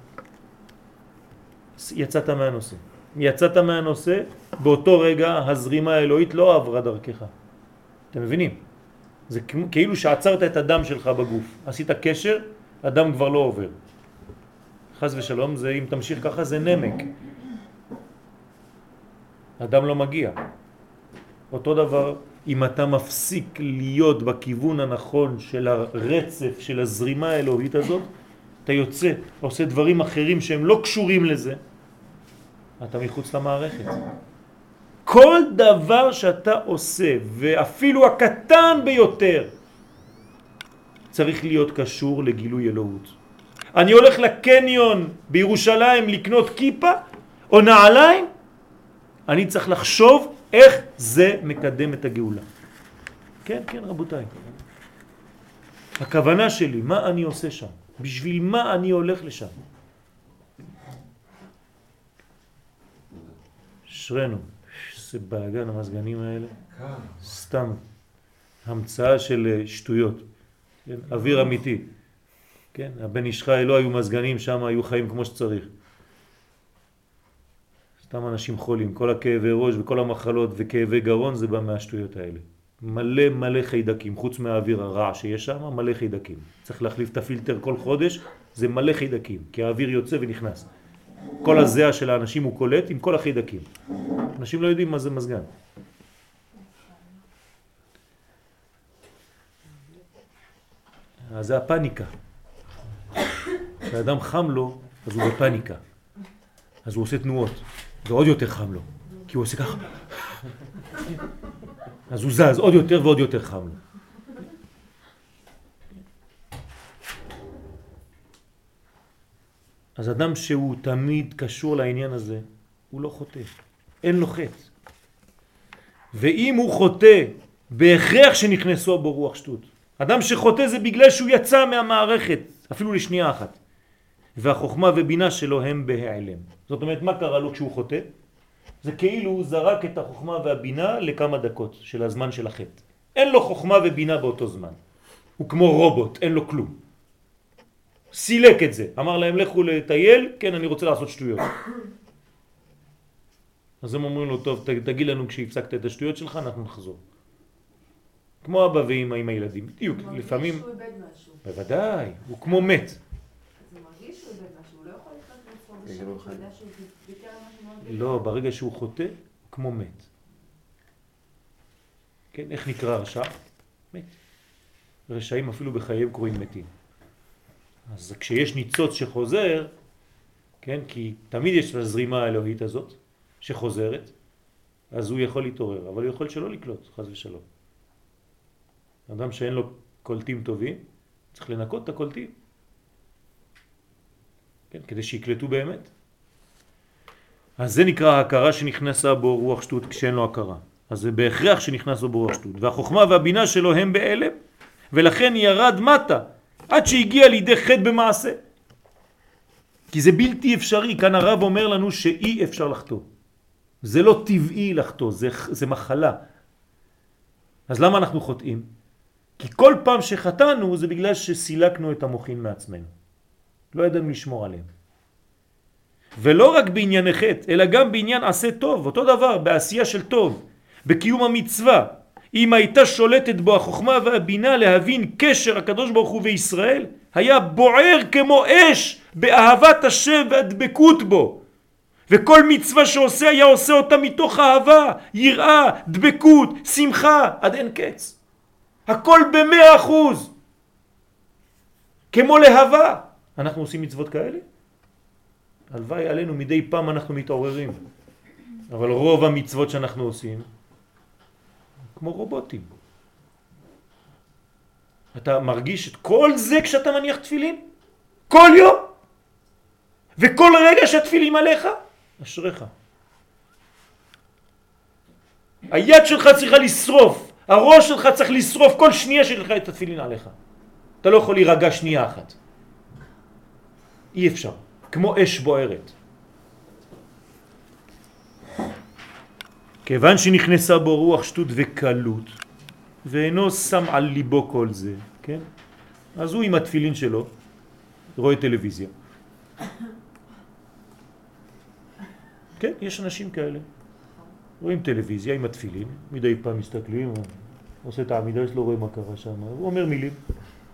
Speaker 1: יצאת מהנושא. יצאת מהנושא, באותו רגע הזרימה האלוהית לא עברה דרכך. אתם מבינים? זה כאילו שעצרת את הדם שלך בגוף. עשית קשר, הדם כבר לא עובר. חז ושלום, זה, אם תמשיך ככה זה נמק. אדם לא מגיע. אותו דבר אם אתה מפסיק להיות בכיוון הנכון של הרצף, של הזרימה האלוהית הזאת, אתה יוצא, עושה דברים אחרים שהם לא קשורים לזה, אתה מחוץ למערכת. כל דבר שאתה עושה, ואפילו הקטן ביותר, צריך להיות קשור לגילוי אלוהות. אני הולך לקניון בירושלים לקנות כיפה או נעליים, אני צריך לחשוב איך זה מקדם את הגאולה. כן, כן רבותיי. הכוונה שלי, מה אני עושה שם? בשביל מה אני הולך לשם? אשרנו, איזה באגן המזגנים האלה. סתם המצאה של אה, שטויות. כן? אוויר אמיתי. כן? הבן איש חי לא היו מזגנים, שם היו חיים כמו שצריך. סתם אנשים חולים, כל הכאבי ראש וכל המחלות וכאבי גרון זה בא מהשטויות האלה. מלא מלא חיידקים, חוץ מהאוויר הרע שיש שם, מלא חיידקים. צריך להחליף את הפילטר כל חודש, זה מלא חיידקים, כי האוויר יוצא ונכנס. כל הזיע של האנשים הוא קולט עם כל החידקים. אנשים לא יודעים מה זה מזגן. אז זה הפניקה. כשאדם חם לו, אז הוא בפניקה. אז הוא עושה תנועות, ועוד יותר חם לו, כי הוא עושה ככה. אז הוא זז עוד יותר ועוד יותר חם לו. אז אדם שהוא תמיד קשור לעניין הזה, הוא לא חוטא, אין לו חטא. ואם הוא חוטא, בהכרח שנכנסו בו רוח שטות. אדם שחוטא זה בגלל שהוא יצא מהמערכת, אפילו לשנייה אחת. והחוכמה ובינה שלו הם בהיעלם. זאת אומרת, מה קרה לו כשהוא חוטא? זה כאילו הוא זרק את החוכמה והבינה לכמה דקות של הזמן של החטא. אין לו חוכמה ובינה באותו זמן. הוא כמו רובוט, אין לו כלום. סילק את זה, אמר להם לכו לטייל, כן אני רוצה לעשות שטויות. אז הם אומרים לו, טוב תגיד לנו כשהפסקת את השטויות שלך אנחנו נחזור. כמו אבא ואמא עם הילדים, בדיוק, לפעמים...
Speaker 7: הוא מרגיש שהוא איבד משהו.
Speaker 1: בוודאי, הוא כמו מת.
Speaker 7: אז הוא מרגיש שהוא איבד משהו, הוא לא יכול לחיות לעצמו בשקט, שהוא יודע שהוא ויתר על משהו מאוד גדול.
Speaker 1: לא, ברגע שהוא חוטא, הוא כמו מת. כן, איך נקרא רשע? מת. רשעים אפילו בחייהם קרואים מתים. אז כשיש ניצוץ שחוזר, כן, כי תמיד יש את הזרימה האלוהית הזאת שחוזרת, אז הוא יכול להתעורר, אבל הוא יכול שלא לקלוט, חז ושלום. אדם שאין לו קולטים טובים, צריך לנקות את הקולטים, כן, כדי שיקלטו באמת. אז זה נקרא ההכרה שנכנסה בו רוח שטות כשאין לו הכרה. אז זה בהכרח שנכנס בו רוח שטות. והחוכמה והבינה שלו הם בהלם, ולכן ירד מטה, עד שהגיע לידי חטא במעשה. כי זה בלתי אפשרי, כאן הרב אומר לנו שאי אפשר לחטוא. זה לא טבעי לחטוא, זה, זה מחלה. אז למה אנחנו חוטאים? כי כל פעם שחטאנו זה בגלל שסילקנו את המוחין מעצמנו. לא ידענו לשמור עליהם. ולא רק בענייני חטא, אלא גם בעניין עשה טוב, אותו דבר, בעשייה של טוב, בקיום המצווה. אם הייתה שולטת בו החוכמה והבינה להבין קשר הקדוש ברוך הוא וישראל, היה בוער כמו אש באהבת השם והדבקות בו. וכל מצווה שעושה היה עושה אותה מתוך אהבה, יראה, דבקות, שמחה, עד אין קץ. הכל במאה אחוז. כמו להבה. אנחנו עושים מצוות כאלה? הלוואי עלינו מדי פעם אנחנו מתעוררים. אבל רוב המצוות שאנחנו עושים, כמו רובוטים. אתה מרגיש את כל זה כשאתה מניח תפילין? כל יום? וכל רגע שהתפילים עליך? אשריך. היד שלך צריכה לשרוף, הראש שלך צריך לשרוף כל שנייה שלך את התפילין עליך. אתה לא יכול להירגע שנייה אחת. אי אפשר. כמו אש בוערת. כיוון שנכנסה בו רוח שטות וקלות, ואינו שם על ליבו כל זה, כן? אז הוא עם התפילין שלו רואה טלוויזיה. כן, יש אנשים כאלה. רואים טלוויזיה עם התפילין, מדי פעם מסתכלים, עושה את העמידה שלו, רואה מה קרה שם, הוא אומר מילים,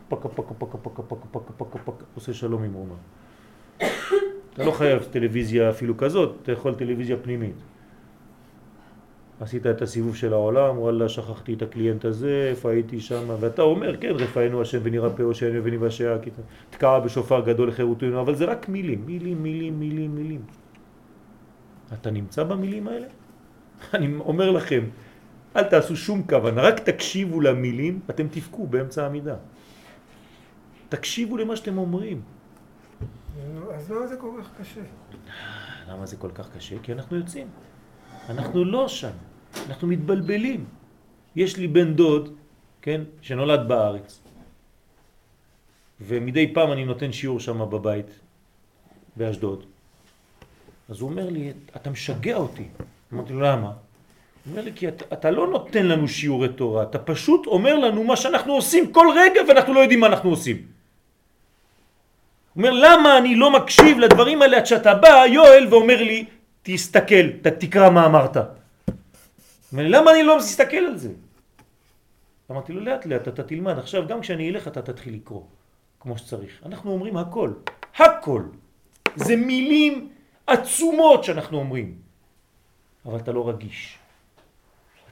Speaker 1: פקה פקה פקה פקה פקה פקה פקה פקה, עושה שלום עם רומא. אתה לא חייב טלוויזיה אפילו כזאת, אתה יכול טלוויזיה פנימית. עשית את הסיבוב של העולם, וואלה שכחתי את הקליינט הזה, איפה הייתי שם, ואתה אומר כן רפאנו השם ונרפא הושענו וניוושע, תקע בשופר גדול לחירותנו, אבל זה רק מילים, מילים, מילים, מילים, מילים. אתה נמצא במילים האלה? [LAUGHS] אני אומר לכם, אל תעשו שום כוונה, רק תקשיבו למילים, אתם תפקו באמצע העמידה. תקשיבו למה שאתם אומרים.
Speaker 2: אז למה זה כל כך קשה? [SIGHS]
Speaker 1: למה זה כל כך קשה? כי אנחנו יוצאים. אנחנו לא שם, אנחנו מתבלבלים. יש לי בן דוד, כן, שנולד בארץ, ומדי פעם אני נותן שיעור שם בבית, באשדוד. אז הוא אומר לי, אתה משגע אותי. אמרתי לו, למה? הוא אומר לי, כי אתה, אתה לא נותן לנו שיעורי תורה, אתה פשוט אומר לנו מה שאנחנו עושים כל רגע ואנחנו לא יודעים מה אנחנו עושים. הוא אומר, למה אני לא מקשיב לדברים האלה עד שאתה בא, יואל, ואומר לי, תסתכל, תקרא מה אמרת. אומר, למה אני לא מסתכל על זה? אמרתי לו, לאט לאט אתה תלמד, עכשיו גם כשאני אלך אתה תתחיל לקרוא, כמו שצריך. אנחנו אומרים הכל, הכל. זה מילים עצומות שאנחנו אומרים, אבל אתה לא רגיש.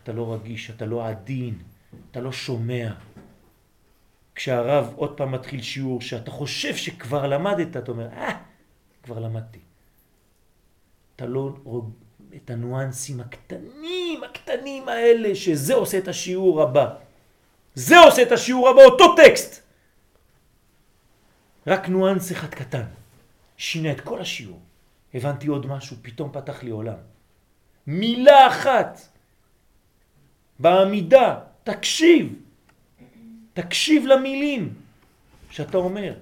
Speaker 1: אתה לא רגיש, אתה לא עדין, אתה לא שומע. כשהרב עוד פעם מתחיל שיעור שאתה חושב שכבר למדת, אתה אומר, אה, כבר למדתי. אתה לא. את הניואנסים הקטנים, הקטנים האלה, שזה עושה את השיעור הבא. זה עושה את השיעור הבא, אותו טקסט. רק ניואנס אחד קטן. שינה את כל השיעור. הבנתי עוד משהו, פתאום פתח לי עולם. מילה אחת בעמידה, תקשיב, תקשיב למילים שאתה אומר.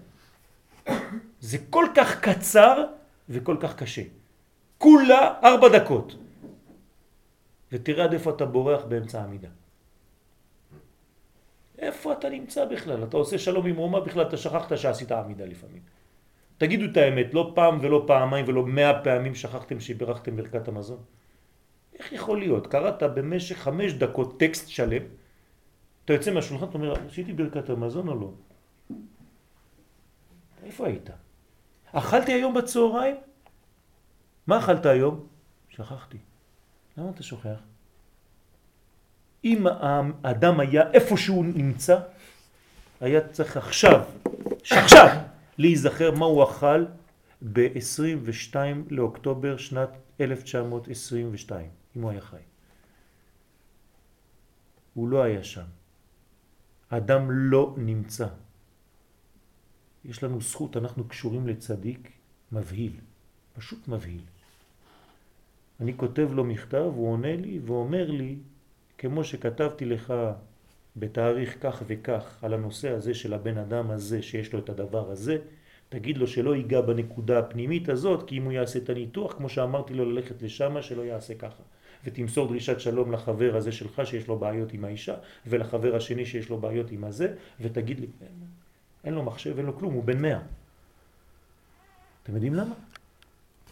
Speaker 1: זה כל כך קצר וכל כך קשה. כולה ארבע דקות. ותראה עד איפה אתה בורח באמצע העמידה. איפה אתה נמצא בכלל? אתה עושה שלום עם רומה בכלל, אתה שכחת שעשית עמידה לפעמים. תגידו את האמת, לא פעם ולא פעמיים ולא מאה פעמים שכחתם שברכתם ברכת המזון. איך יכול להיות? קראת במשך חמש דקות טקסט שלם, אתה יוצא מהשולחן, אתה אומר, עשיתי ברכת המזון או לא? איפה היית? אכלתי היום בצהריים? מה אכלת היום? שכחתי. למה אתה שוכח? אם האדם היה איפה שהוא נמצא, היה צריך עכשיו, שעכשיו, להיזכר מה הוא אכל ב-22 לאוקטובר שנת 1922, אם הוא היה חי. הוא לא היה שם. האדם לא נמצא. יש לנו זכות, אנחנו קשורים לצדיק מבהיל, פשוט מבהיל. אני כותב לו מכתב, הוא עונה לי ואומר לי, כמו שכתבתי לך בתאריך כך וכך על הנושא הזה של הבן אדם הזה שיש לו את הדבר הזה, תגיד לו שלא ייגע בנקודה הפנימית הזאת, כי אם הוא יעשה את הניתוח, כמו שאמרתי לו ללכת לשם, שלא יעשה ככה. ותמסור דרישת שלום לחבר הזה שלך שיש לו בעיות עם האישה, ולחבר השני שיש לו בעיות עם הזה, ותגיד לי, אין, אין לו מחשב, אין לו כלום, הוא בן מאה. אתם יודעים למה?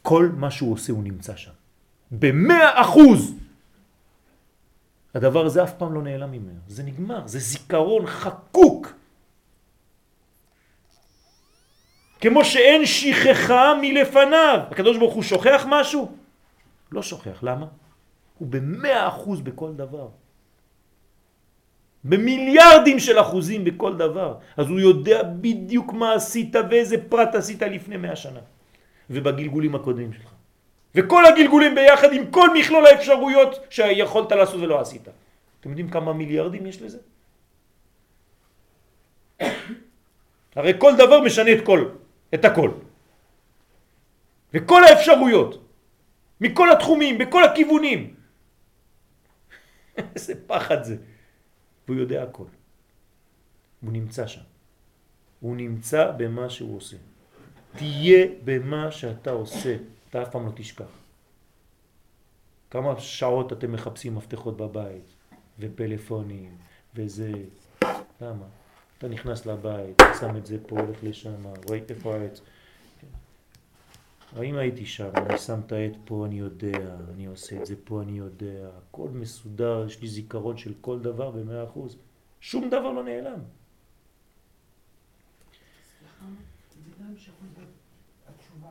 Speaker 1: כל מה שהוא עושה הוא נמצא שם. במאה אחוז! הדבר הזה אף פעם לא נעלם ממנו, זה נגמר, זה זיכרון חקוק. כמו שאין שכחה מלפניו. הקדוש ברוך הוא שוכח משהו? לא שוכח, למה? הוא במאה אחוז בכל דבר. במיליארדים של אחוזים בכל דבר. אז הוא יודע בדיוק מה עשית ואיזה פרט עשית לפני מאה שנה. ובגלגולים הקודמים שלך. וכל הגלגולים ביחד עם כל מכלול האפשרויות שיכולת לעשות ולא עשית. אתם יודעים כמה מיליארדים יש לזה? [COUGHS] הרי כל דבר משנה את כל, את הכל. וכל האפשרויות, מכל התחומים, בכל הכיוונים. [LAUGHS] איזה פחד זה. והוא יודע הכל. הוא נמצא שם. הוא נמצא במה שהוא עושה. תהיה במה שאתה עושה, אתה אף פעם לא תשכח. כמה שעות אתם מחפשים מפתחות בבית, ופלאפונים, וזה... למה? אתה נכנס לבית, שם את זה פה, הולך לשם, רואה איפה העץ. האם הייתי שם, אני שם את העט פה, אני יודע, אני עושה את זה פה, אני יודע, הכל מסודר, יש לי זיכרון של כל דבר במאה אחוז. שום דבר לא נעלם.
Speaker 5: סליחה, זה גם שחוזר התשובה.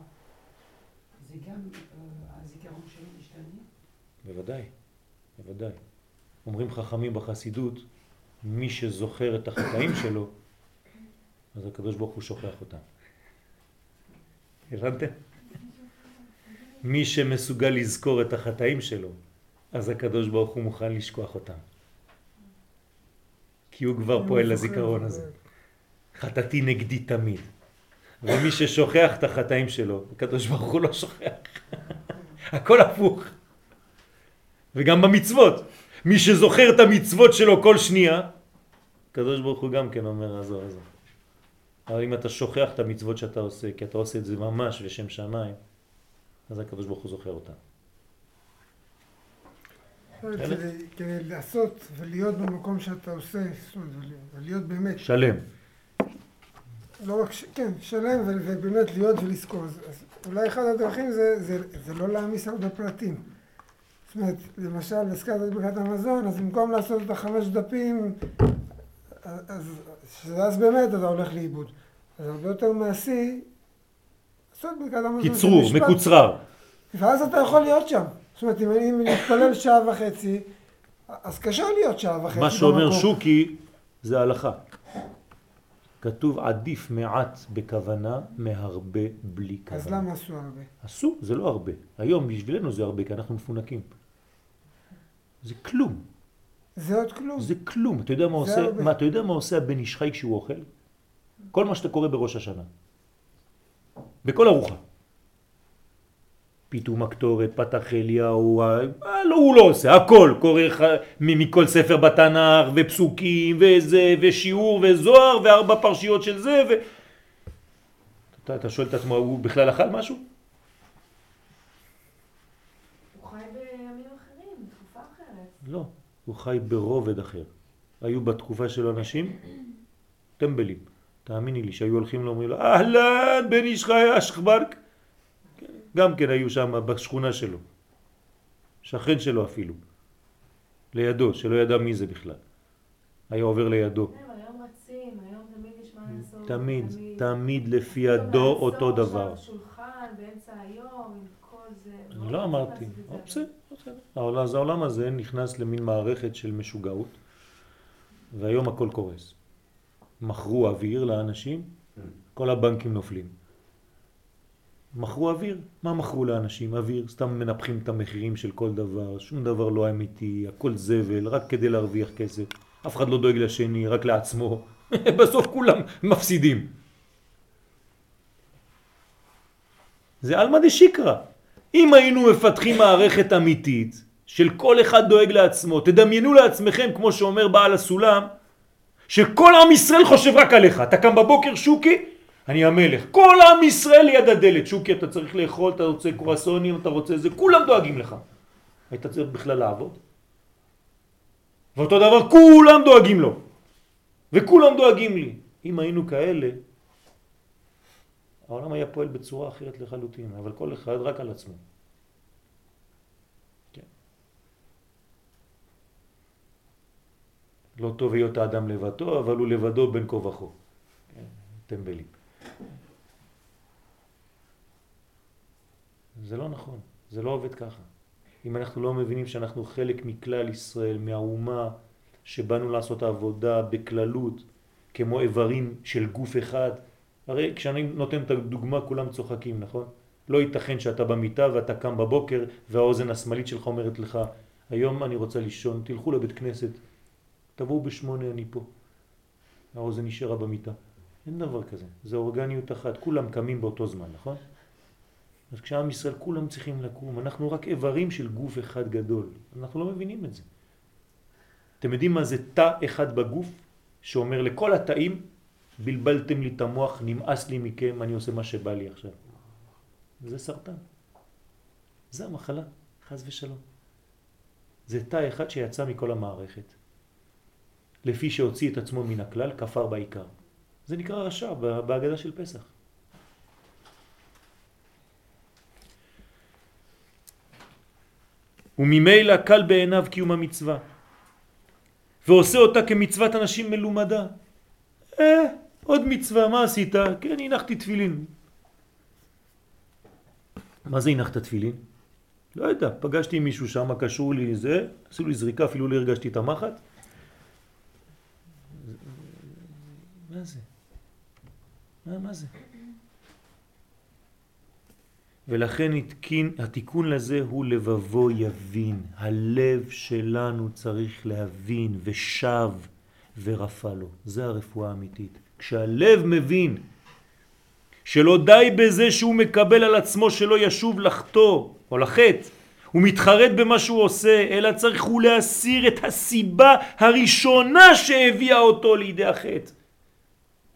Speaker 5: זה גם אה, הזיכרון שלי משתנה?
Speaker 1: בוודאי, בוודאי. אומרים חכמים בחסידות, מי שזוכר את החטאים [COUGHS] שלו, אז הקדוש ברוך הוא שוכח אותם. הבנתם? מי שמסוגל לזכור את החטאים שלו, אז הקדוש ברוך הוא מוכן לשכוח אותם. כי הוא כבר פועל לזיכרון הזה. חטאתי נגדי תמיד. ומי ששוכח את החטאים שלו, הקדוש ברוך הוא לא שוכח. הכל הפוך. וגם במצוות. מי שזוכר את המצוות שלו כל שנייה, הקדוש ברוך הוא גם כן אומר, עזור, עזור. אבל אם אתה שוכח את המצוות שאתה עושה, כי אתה עושה את זה ממש לשם שמיים, אז הקדוש ברוך הוא זוכר אותה.
Speaker 2: כדי לעשות ולהיות במקום שאתה עושה, ולהיות באמת...
Speaker 1: שלם.
Speaker 2: לא רק, כן, שלם ובאמת להיות ולזכור. אז אולי אחד הדרכים זה, זה, זה לא להעמיס הרבה פרטים. זאת אומרת, למשל, הזכרת את ברכת המזון, אז במקום לעשות את החמש דפים, אז, אז באמת אתה הולך לאיבוד. אז הרבה יותר מעשי, לעשות ברכת המזון.
Speaker 1: קיצרו, מקוצרר.
Speaker 2: ואז אתה יכול להיות שם. זאת אומרת, אם אני מתפלל שעה וחצי, אז קשה להיות שעה וחצי
Speaker 1: מה שאומר במקום. שוקי זה הלכה. כתוב עדיף מעט בכוונה מהרבה בלי כוונה.
Speaker 2: אז למה עשו הרבה?
Speaker 1: עשו, זה לא הרבה. היום בשבילנו זה הרבה, כי אנחנו מפונקים. זה כלום.
Speaker 2: זה עוד כלום.
Speaker 1: זה כלום. אתה יודע מה עושה,
Speaker 2: הרבה.
Speaker 1: מה, אתה יודע מה עושה הבן איש חי כשהוא אוכל? כל מה שאתה קורא בראש השנה. בכל ארוחה. פתאום הקטורת, פתח אליהו, אה, לא, הוא לא עושה, הכל, קורא מ- מכל ספר בתנ"ך, ופסוקים, וזה, ושיעור, וזוהר, וארבע פרשיות של זה, ו... אתה, אתה שואל את עצמו, הוא בכלל אכל משהו?
Speaker 7: הוא חי בימים אחרים, בתקופה אחרת.
Speaker 1: לא, הוא חי ברובד אחר. היו בתקופה של אנשים טמבלים. תאמיני לי שהיו הולכים לו, אומרים לו, אהלן, בן איש חי אשכברק. כן, גם כן היו שם בשכונה שלו. שכן שלו אפילו. לידו, שלא ידע מי זה בכלל. היה עובר לידו.
Speaker 7: כן, תמיד.
Speaker 1: תמיד, לפי הדור אותו דבר. אני לא אמרתי, בסדר, אז העולם הזה נכנס למין מערכת של משוגעות, והיום הכל קורס. מכרו אוויר לאנשים, כל הבנקים נופלים. מכרו אוויר? מה מכרו לאנשים? אוויר, סתם מנפחים את המחירים של כל דבר, שום דבר לא אמיתי, הכל זבל, רק כדי להרוויח כסף. אף אחד לא דואג לשני, רק לעצמו. [LAUGHS] בסוף כולם מפסידים. זה עלמא דשיקרא. אם היינו מפתחים מערכת אמיתית של כל אחד דואג לעצמו, תדמיינו לעצמכם, כמו שאומר בעל הסולם, שכל עם ישראל חושב רק עליך. אתה קם בבוקר, שוקי, אני המלך. כל עם ישראל ליד הדלת. שוקי, אתה צריך לאכול, אתה רוצה קרואסונים, אתה רוצה זה, כולם דואגים לך. היית צריך בכלל לעבוד. ואותו דבר, כולם דואגים לו. וכולם דואגים לי. אם היינו כאלה, העולם היה פועל בצורה אחרת לחלוטין, אבל כל אחד רק על עצמו. כן. לא טוב היות האדם לבדו, אבל הוא לבדו בין כה וכה. כן, טמבלים. זה לא נכון, זה לא עובד ככה. אם אנחנו לא מבינים שאנחנו חלק מכלל ישראל, מהאומה שבאנו לעשות עבודה בכללות, כמו איברים של גוף אחד, הרי כשאני נותן את הדוגמה כולם צוחקים, נכון? לא ייתכן שאתה במיטה ואתה קם בבוקר והאוזן השמאלית שלך אומרת לך היום אני רוצה לישון, תלכו לבית כנסת, תבואו בשמונה אני פה. האוזן נשארה במיטה. אין דבר כזה, זה אורגניות אחת, כולם קמים באותו זמן, נכון? אז כשעם ישראל כולם צריכים לקום, אנחנו רק איברים של גוף אחד גדול, אנחנו לא מבינים את זה. אתם יודעים מה זה תא אחד בגוף שאומר לכל התאים בלבלתם לי את המוח, נמאס לי מכם, אני עושה מה שבא לי עכשיו. זה סרטן. זה המחלה, חז ושלום. זה תא אחד שיצא מכל המערכת. לפי שהוציא את עצמו מן הכלל, כפר בעיקר. זה נקרא רשע בהגדה של פסח. וממילא קל בעיניו קיום המצווה, ועושה אותה כמצוות אנשים מלומדה. אה, עוד מצווה, מה עשית? כן, הנחתי תפילין. מה זה הנחת תפילין? לא יודע, פגשתי מישהו שם, קשרו לי זה, עשו לי זריקה, אפילו לא הרגשתי את המחט. מה זה? מה, מה זה? ולכן התקין, התיקון לזה הוא לבבו יבין. הלב שלנו צריך להבין ושב ורפא לו. זה הרפואה האמיתית. כשהלב מבין שלא די בזה שהוא מקבל על עצמו שלא ישוב לחטוא או לחטא, הוא מתחרט במה שהוא עושה, אלא צריך הוא להסיר את הסיבה הראשונה שהביאה אותו לידי החטא.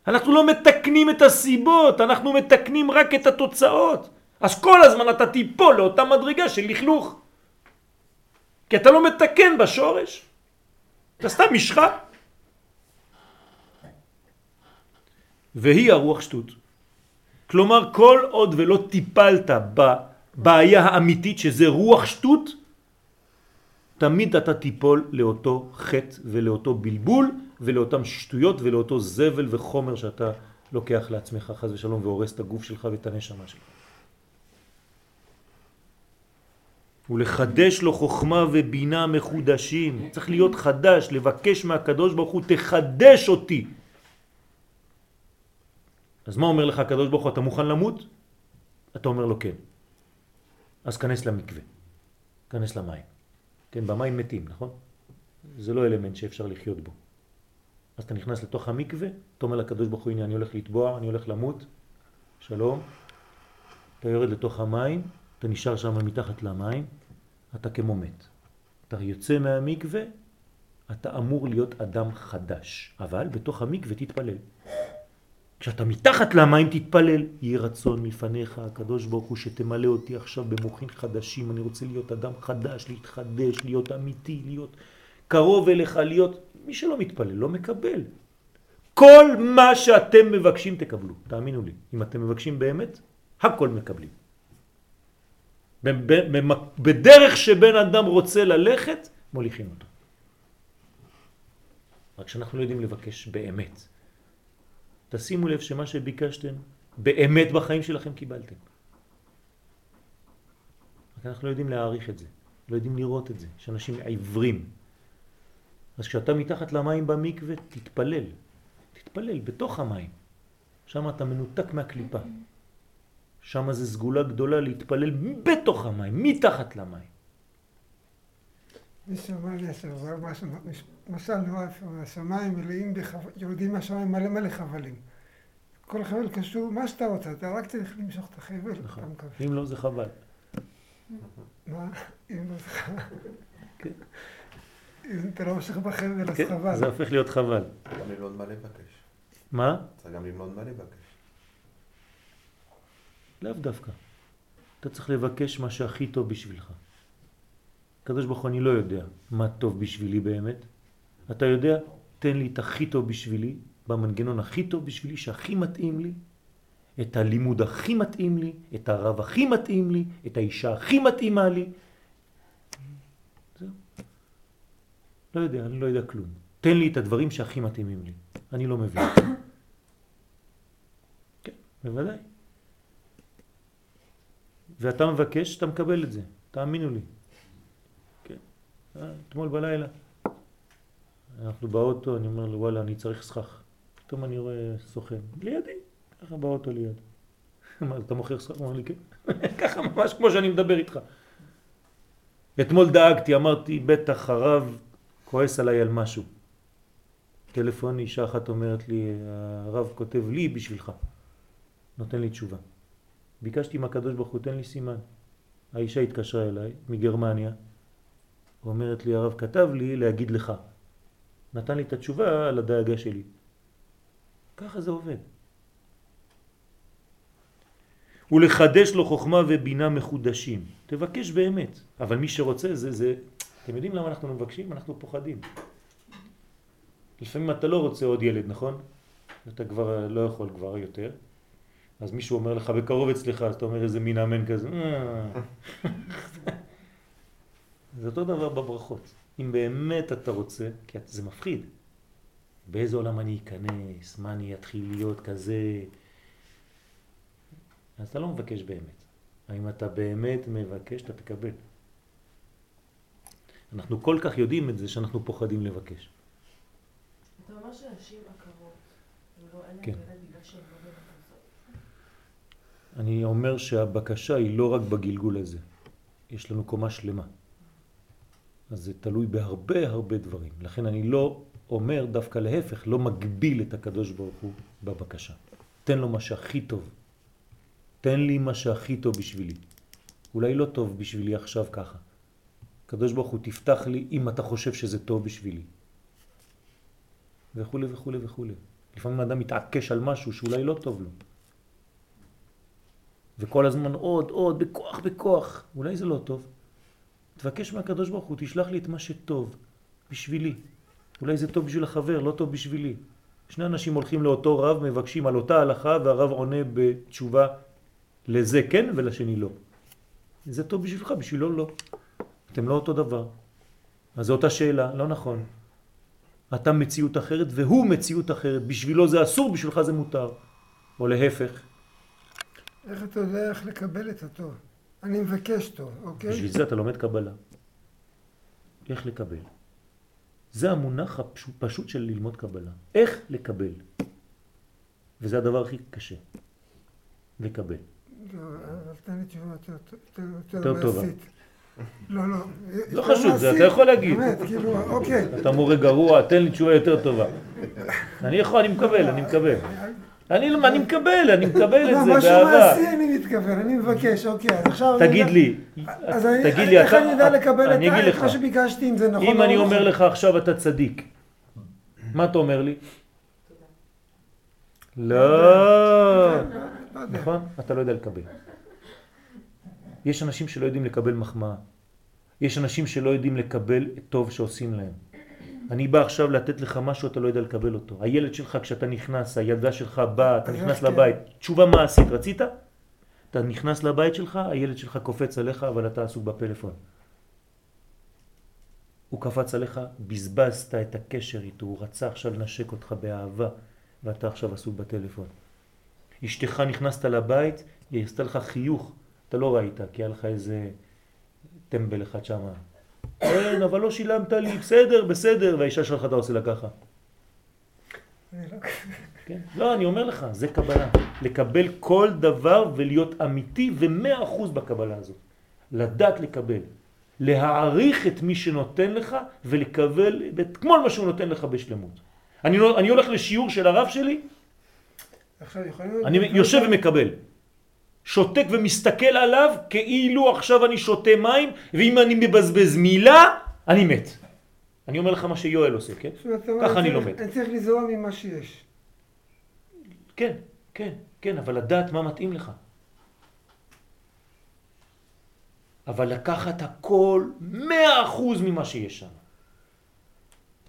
Speaker 1: אנחנו לא מתקנים את הסיבות, אנחנו מתקנים רק את התוצאות. אז כל הזמן אתה תיפול לאותה מדרגה של לכלוך. כי אתה לא מתקן בשורש. אתה סתם משחה. והיא הרוח שטות. כלומר, כל עוד ולא טיפלת בבעיה האמיתית שזה רוח שטות, תמיד אתה תיפול לאותו חטא ולאותו בלבול ולאותם שטויות ולאותו זבל וחומר שאתה לוקח לעצמך חז ושלום והורס את הגוף שלך ואת הנשמה שלך. ולחדש לו חוכמה ובינה מחודשים. צריך להיות חדש, לבקש מהקדוש ברוך הוא, תחדש אותי. אז מה אומר לך הקדוש ברוך הוא, אתה מוכן למות? אתה אומר לו כן. אז כנס למקווה, כנס למים. כן, במים מתים, נכון? זה לא אלמנט שאפשר לחיות בו. אז אתה נכנס לתוך המקווה, אתה אומר לקדוש ברוך הוא, הנה אני הולך לטבוע, אני הולך למות, שלום. אתה יורד לתוך המים, אתה נשאר שם מתחת למים, אתה כמו מת. אתה יוצא מהמקווה, אתה אמור להיות אדם חדש, אבל בתוך המקווה תתפלל. כשאתה מתחת למים תתפלל, יהי רצון מלפניך הקדוש ברוך הוא שתמלא אותי עכשיו במוחין חדשים, אני רוצה להיות אדם חדש, להתחדש, להיות אמיתי, להיות קרוב אליך, להיות... מי שלא מתפלל לא מקבל. כל מה שאתם מבקשים תקבלו, תאמינו לי. אם אתם מבקשים באמת, הכל מקבלים. בדרך שבן אדם רוצה ללכת, מוליכים אותו. רק שאנחנו לא יודעים לבקש באמת. תשימו לב שמה שביקשתם, באמת בחיים שלכם קיבלתם. רק אנחנו לא יודעים להעריך את זה, לא יודעים לראות את זה, שאנשים עיוורים. אז כשאתה מתחת למים במקווה, תתפלל. תתפלל בתוך המים. שם אתה מנותק מהקליפה. שם זה סגולה גדולה להתפלל בתוך המים, מתחת למים.
Speaker 2: מישהו אמר לי השבוע משהו, משל נורא השמיים מלאים, יורדים מהשמיים מלא מלא חבלים. כל חבל קשור, מה שאתה רוצה, אתה רק צריך למשוך את החבל,
Speaker 1: נכון. אם לא זה חבל.
Speaker 2: מה? אם לא זה חבל. כן. אם אתה לא ממשיך בחבל אז
Speaker 1: כן,
Speaker 2: חבל.
Speaker 1: זה הופך להיות חבל.
Speaker 6: גם ללמוד מה לבקש.
Speaker 1: מה?
Speaker 6: צריך גם ללמוד מה לבקש.
Speaker 1: לאו דווקא. אתה צריך לבקש מה שהכי טוב בשבילך. הקדוש ברוך הוא, אני לא יודע מה טוב בשבילי באמת. אתה יודע? תן לי את הכי טוב בשבילי, במנגנון הכי טוב בשבילי, שהכי מתאים לי, את הלימוד הכי מתאים לי, את הרב הכי מתאים לי, את האישה הכי מתאימה לי. זהו. לא יודע, אני לא יודע כלום. תן לי את הדברים שהכי מתאימים לי. אני לא מבין. [COUGHS] כן, בוודאי. ואתה מבקש, אתה מקבל את זה, תאמינו לי. כן. אה, אתמול בלילה, אנחנו באוטו, אני אומר לו, וואלה, אני צריך סכך. פתאום אני רואה סוכן, לידי, ככה באוטו ליד. [LAUGHS] מה, אתה מוכר סכך? הוא אומר לי, כן. [LAUGHS] ככה ממש כמו שאני מדבר איתך. אתמול דאגתי, אמרתי, בטח הרב כועס עליי על משהו. טלפון, אישה אחת אומרת לי, הרב כותב לי בשבילך. נותן לי תשובה. ביקשתי מהקדוש ברוך הוא, תן לי סימן. האישה התקשרה אליי מגרמניה, אומרת לי, הרב כתב לי להגיד לך. נתן לי את התשובה על הדאגה שלי. ככה זה עובד. ולחדש לו חוכמה ובינה מחודשים. תבקש באמת, אבל מי שרוצה זה, זה... אתם יודעים למה אנחנו מבקשים? אנחנו פוחדים. לפעמים אתה לא רוצה עוד ילד, נכון? אתה כבר לא יכול כבר יותר, אז מישהו אומר לך בקרוב אצלך, אז אתה אומר איזה מין אמן כזה. אה. זה אותו דבר בברכות. אם באמת אתה רוצה, כי זה מפחיד. באיזה עולם אני אכנס, מה אני אתחיל להיות כזה. אז אתה לא מבקש באמת. אם אתה באמת מבקש, אתה תקבל. אנחנו כל כך יודעים את זה שאנחנו פוחדים לבקש.
Speaker 7: אתה אומר שאנשים עקרות,
Speaker 1: כן.
Speaker 7: ילד בגלל שהם לא בבקשות.
Speaker 1: אני אומר שהבקשה היא לא רק בגלגול הזה. יש לנו קומה שלמה. אז זה תלוי בהרבה הרבה דברים. לכן אני לא אומר דווקא להפך, לא מגביל את הקדוש ברוך הוא בבקשה. תן לו מה שהכי טוב. תן לי מה שהכי טוב בשבילי. אולי לא טוב בשבילי עכשיו ככה. הקדוש ברוך הוא תפתח לי אם אתה חושב שזה טוב בשבילי. וכו' וכו' וכו'. לפעמים אדם מתעקש על משהו שאולי לא טוב לו. וכל הזמן עוד, עוד, בכוח, בכוח. אולי זה לא טוב. תבקש מהקדוש ברוך הוא, תשלח לי את מה שטוב בשבילי. אולי זה טוב בשביל החבר, לא טוב בשבילי. שני אנשים הולכים לאותו רב, מבקשים על אותה הלכה, והרב עונה בתשובה לזה כן ולשני לא. זה טוב בשבילך, בשבילו לא. אתם לא אותו דבר. אז זו אותה שאלה, לא נכון. אתה מציאות אחרת והוא מציאות אחרת. בשבילו זה אסור, בשבילך זה מותר. או להפך.
Speaker 2: איך אתה יודע איך לקבל את הטוב? אני מבקש טוב, אוקיי?
Speaker 1: בשביל זה אתה לומד קבלה. איך לקבל. זה המונח הפשוט של ללמוד קבלה. איך לקבל. וזה הדבר הכי קשה, לקבל.
Speaker 2: לא, אבל תן לי תשובה יותר-. מעשית. לא, לא.
Speaker 1: לא חשוב, זה. אתה יכול להגיד.
Speaker 2: באמת, כאילו, אוקיי.
Speaker 1: אתה מורה גרוע, תן לי תשובה יותר טובה. אני יכול, אני מקבל, אני מקבל. אני לא- אני מקבל, אני מקבל את זה
Speaker 2: משהו
Speaker 1: באהבה.
Speaker 2: מעשי אני מתכוון, אני מבקש, אוקיי, אז עכשיו...
Speaker 1: תגיד לי,
Speaker 2: אז אני-
Speaker 1: תגיד לי,
Speaker 2: איך
Speaker 1: אתה-
Speaker 2: אני יודע לקבל את
Speaker 1: אני אגיד
Speaker 2: ה-
Speaker 1: לך.
Speaker 2: את מה שביקשתי, אם זה נכון
Speaker 1: אם אני
Speaker 2: לא
Speaker 1: אומר
Speaker 2: נכון?
Speaker 1: לך עכשיו אתה צדיק, מה אתה אומר לי? לא,
Speaker 2: לא.
Speaker 1: נכון? אתה לא יודע לקבל. יש אנשים שלא יודעים לקבל מחמאה. יש אנשים שלא יודעים לקבל טוב שעושים להם. אני בא עכשיו לתת לך משהו, אתה לא יודע לקבל אותו. הילד שלך, כשאתה נכנס, הילדה שלך באה, אתה נכנס
Speaker 2: כן?
Speaker 1: לבית. תשובה מעשית, רצית? אתה נכנס לבית שלך, הילד שלך קופץ עליך, אבל אתה עסוק בפלאפון. הוא קפץ עליך, בזבזת את הקשר איתו, הוא רצה עכשיו לנשק אותך באהבה, ואתה עכשיו עסוק בטלפון. אשתך נכנסת לבית, היא עשתה לך חיוך, אתה לא ראית, כי היה לך איזה טמבל אחד שם. כן, אבל לא שילמת לי, בסדר, בסדר, והאישה שלך אתה עושה לה ככה.
Speaker 2: לא-
Speaker 1: כן? לא, אני אומר לך, זה קבלה. לקבל כל דבר ולהיות אמיתי ומאה אחוז בקבלה הזאת. לדעת לקבל. להעריך את מי שנותן לך ולקבל את כל מה שהוא נותן לך בשלמות. אני, לא- אני הולך לשיעור של הרב שלי. אני יושב ומקבל. שותק ומסתכל עליו כאילו עכשיו אני שותה מים, ואם אני מבזבז מילה, אני מת. אני אומר לך מה שיואל עושה, כן? ככה אני לומד.
Speaker 2: אני צריך לזרום ממה שיש.
Speaker 1: כן, כן, כן, אבל לדעת מה מתאים לך. אבל לקחת הכל מאה אחוז ממה שיש שם.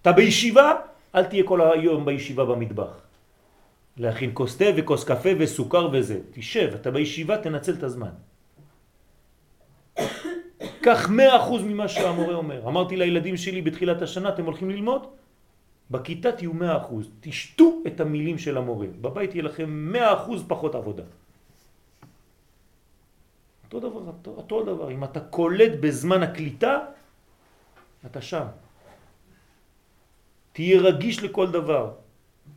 Speaker 1: אתה בישיבה, אל תהיה כל היום בישיבה במטבח. להכין כוס תה וכוס קפה וסוכר וזה. תשב, אתה בישיבה, תנצל את הזמן. קח מאה אחוז ממה שהמורה אומר. אמרתי לילדים שלי בתחילת השנה, אתם הולכים ללמוד? בכיתה תהיו מאה אחוז. תשתו את המילים של המורה. בבית יהיה לכם מאה אחוז פחות עבודה. אותו דבר, אותו, אותו דבר. אם אתה קולט בזמן הקליטה, אתה שם. תהיה רגיש לכל דבר.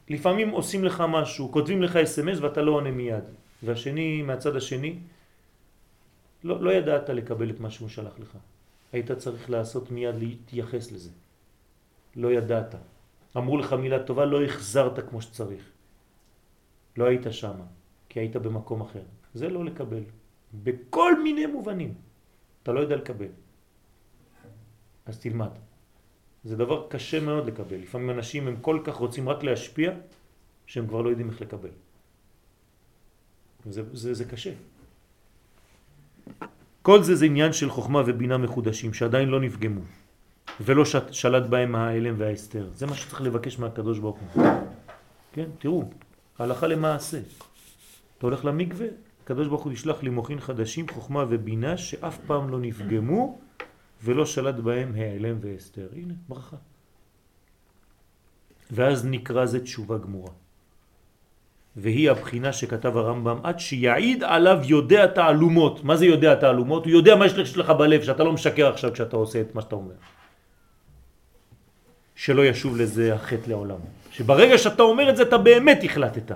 Speaker 1: לפעמים עושים לך משהו, כותבים לך אס.אם.אס ואתה לא עונה מיד. והשני, מהצד השני, לא, לא ידעת לקבל את מה שהוא שלח לך. היית צריך לעשות מיד להתייחס לזה. לא ידעת. אמרו לך מילה טובה, לא החזרת כמו שצריך. לא היית שם, כי היית במקום אחר. זה לא לקבל. בכל מיני מובנים. אתה לא יודע לקבל. אז תלמד. זה דבר קשה מאוד לקבל. לפעמים אנשים הם כל כך רוצים רק להשפיע, שהם כבר לא יודעים איך לקבל. זה, זה, זה קשה. כל זה זה עניין של חוכמה ובינה מחודשים שעדיין לא נפגמו ולא ש- שלט בהם ההלם וההסתר. זה מה שצריך לבקש מהקדוש ברוך הוא. כן, תראו, הלכה למעשה. אתה הולך למקווה, הקדוש ברוך הוא ישלח לי מוחין חדשים, חוכמה ובינה שאף פעם לא נפגמו ולא שלט בהם העלם והסתר. הנה, ברכה. ואז נקרא זה תשובה גמורה. והיא הבחינה שכתב הרמב"ם עד שיעיד עליו יודע תעלומות. מה זה יודע תעלומות? הוא יודע מה יש לך בלב, שאתה לא משקר עכשיו כשאתה עושה את מה שאתה אומר. שלא ישוב לזה החטא לעולם. שברגע שאתה אומר את זה אתה באמת החלטת.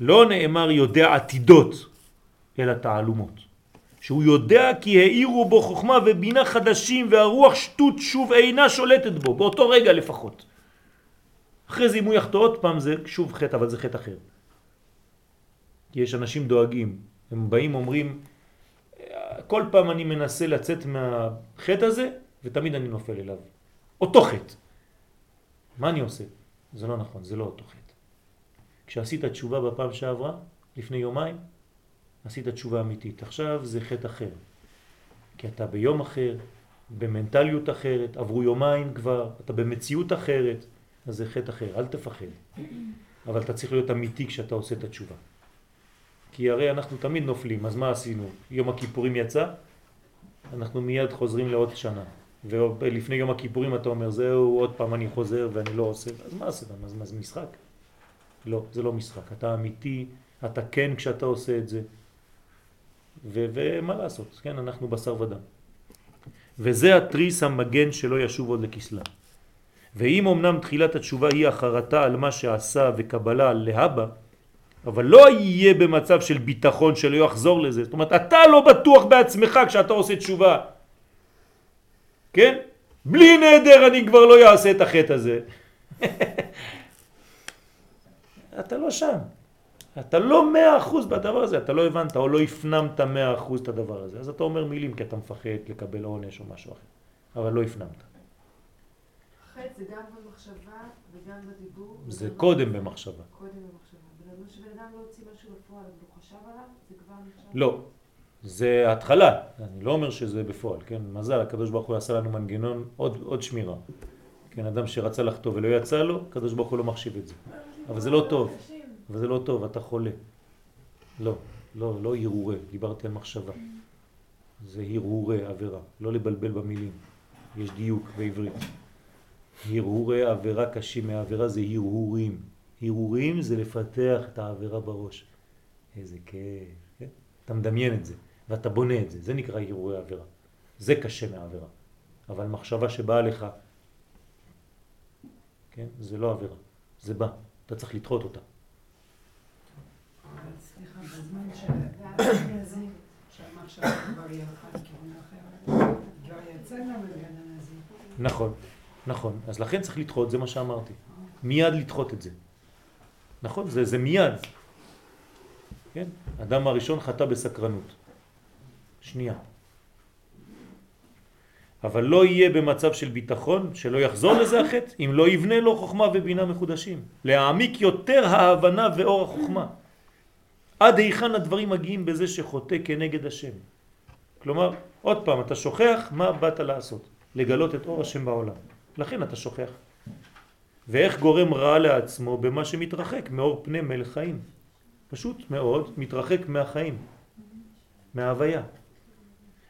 Speaker 1: לא נאמר יודע עתידות, אלא תעלומות. שהוא יודע כי העירו בו חוכמה ובינה חדשים והרוח שטות שוב אינה שולטת בו, באותו רגע לפחות. אחרי זה אם הוא יחטא עוד פעם זה שוב חטא, אבל זה חטא אחר. כי יש אנשים דואגים, הם באים אומרים, כל פעם אני מנסה לצאת מהחטא הזה ותמיד אני נופל אליו. אותו חטא. מה אני עושה? זה לא נכון, זה לא אותו חטא. כשעשית תשובה בפעם שעברה, לפני יומיים, עשית תשובה אמיתית. עכשיו זה חטא אחר. כי אתה ביום אחר, במנטליות אחרת, עברו יומיים כבר, אתה במציאות אחרת, אז זה חטא אחר, אל תפחד. אבל אתה צריך להיות אמיתי כשאתה עושה את התשובה. כי הרי אנחנו תמיד נופלים, אז מה עשינו? יום הכיפורים יצא, אנחנו מיד חוזרים לעוד שנה. ולפני יום הכיפורים אתה אומר, זהו, עוד פעם אני חוזר ואני לא עושה, אז מה עשית? אז זה משחק? לא, זה לא משחק. אתה אמיתי, אתה כן כשאתה עושה את זה. ומה לעשות? כן, אנחנו בשר ודם. וזה התריס המגן שלא ישוב עוד לכסלה. ואם אמנם תחילת התשובה היא החרטה על מה שעשה וקבלה להבא, אבל לא יהיה במצב של ביטחון שלא יחזור לזה. זאת אומרת, אתה לא בטוח בעצמך כשאתה עושה תשובה. כן? בלי נדר אני כבר לא אעשה את החטא הזה. [LAUGHS] אתה לא שם. אתה לא מאה אחוז בדבר הזה, אתה לא הבנת או לא הפנמת מאה אחוז את הדבר הזה. אז אתה אומר מילים כי אתה מפחד לקבל עונש או משהו אחר, אבל לא הפנמת.
Speaker 7: חטא זה גם במחשבה וגם בדיבור.
Speaker 1: זה קודם
Speaker 7: במחשבה. קודם במחשבה. אדם שבן אדם לא הוציא משהו בפועל, הוא חשב עליו, זה כבר נחשב.
Speaker 1: לא, זה התחלה, אני לא אומר שזה בפועל, כן? מזל, הקדוש ברוך הוא עשה לנו מנגנון עוד, עוד שמירה. כן, אדם שרצה לחטוא ולא יצא לו, הקדוש ברוך הוא לא מחשיב את זה. אבל זה לא טוב, אבל זה לא טוב, אתה חולה. לא, לא, לא הרהורי, דיברתי על מחשבה. זה הרהורי עבירה, לא לבלבל במילים. יש דיוק בעברית. הרהורי עבירה קשים מהעבירה זה הרהורים. הרהורים זה לפתח את העבירה בראש. איזה כיף, כן? אתה מדמיין את זה, ואתה בונה את זה, זה נקרא הרהורי עבירה. זה קשה מהעבירה. אבל מחשבה שבאה לך, כן? זה לא עבירה, זה בא, אתה צריך לדחות אותה.
Speaker 5: בזמן.
Speaker 1: נכון, נכון. אז לכן צריך לדחות, זה מה שאמרתי. מיד לדחות את זה. נכון, זה, זה מיד. כן? אדם הראשון חטא בסקרנות. שנייה. אבל לא יהיה במצב של ביטחון, שלא יחזור לזה החטא, אם לא יבנה לו חוכמה ובינה מחודשים. להעמיק יותר ההבנה ואור החוכמה. עד היכן הדברים מגיעים בזה שחוטא כנגד השם. כלומר, עוד פעם, אתה שוכח מה באת לעשות. לגלות את אור השם בעולם. לכן אתה שוכח. ואיך גורם רע לעצמו במה שמתרחק מאור פני מלך חיים. פשוט מאוד מתרחק מהחיים, מההוויה.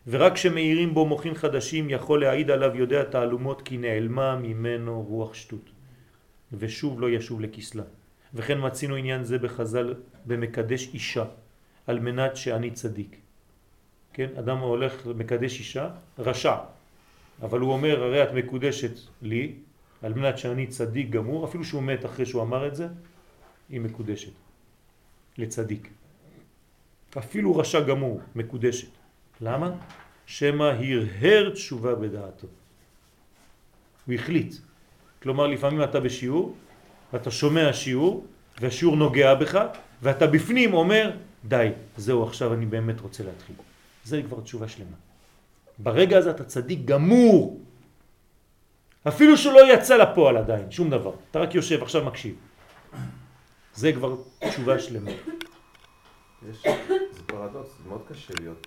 Speaker 1: ורק כשמאירים בו מוחין חדשים יכול להעיד עליו יודע תעלומות כי נעלמה ממנו רוח שטות ושוב לא ישוב לכסלה. וכן מצינו עניין זה בחז"ל במקדש אישה על מנת שאני צדיק. כן, אדם הולך מקדש אישה, רשע, אבל הוא אומר הרי את מקודשת לי על מנת שאני צדיק גמור, אפילו שהוא מת אחרי שהוא אמר את זה, היא מקודשת לצדיק. אפילו רשע גמור מקודשת. למה? שמא הרהר תשובה בדעתו. הוא החליט. כלומר, לפעמים אתה בשיעור, ואתה שומע שיעור, והשיעור נוגע בך, ואתה בפנים אומר, די, זהו, עכשיו אני באמת רוצה להתחיל. זה כבר תשובה שלמה. ברגע הזה אתה צדיק גמור. אפילו שלא יצא לפועל עדיין, שום דבר. אתה רק יושב, עכשיו מקשיב. זה כבר תשובה שלמה.
Speaker 6: יש, זה פרדוקס, זה מאוד קשה להיות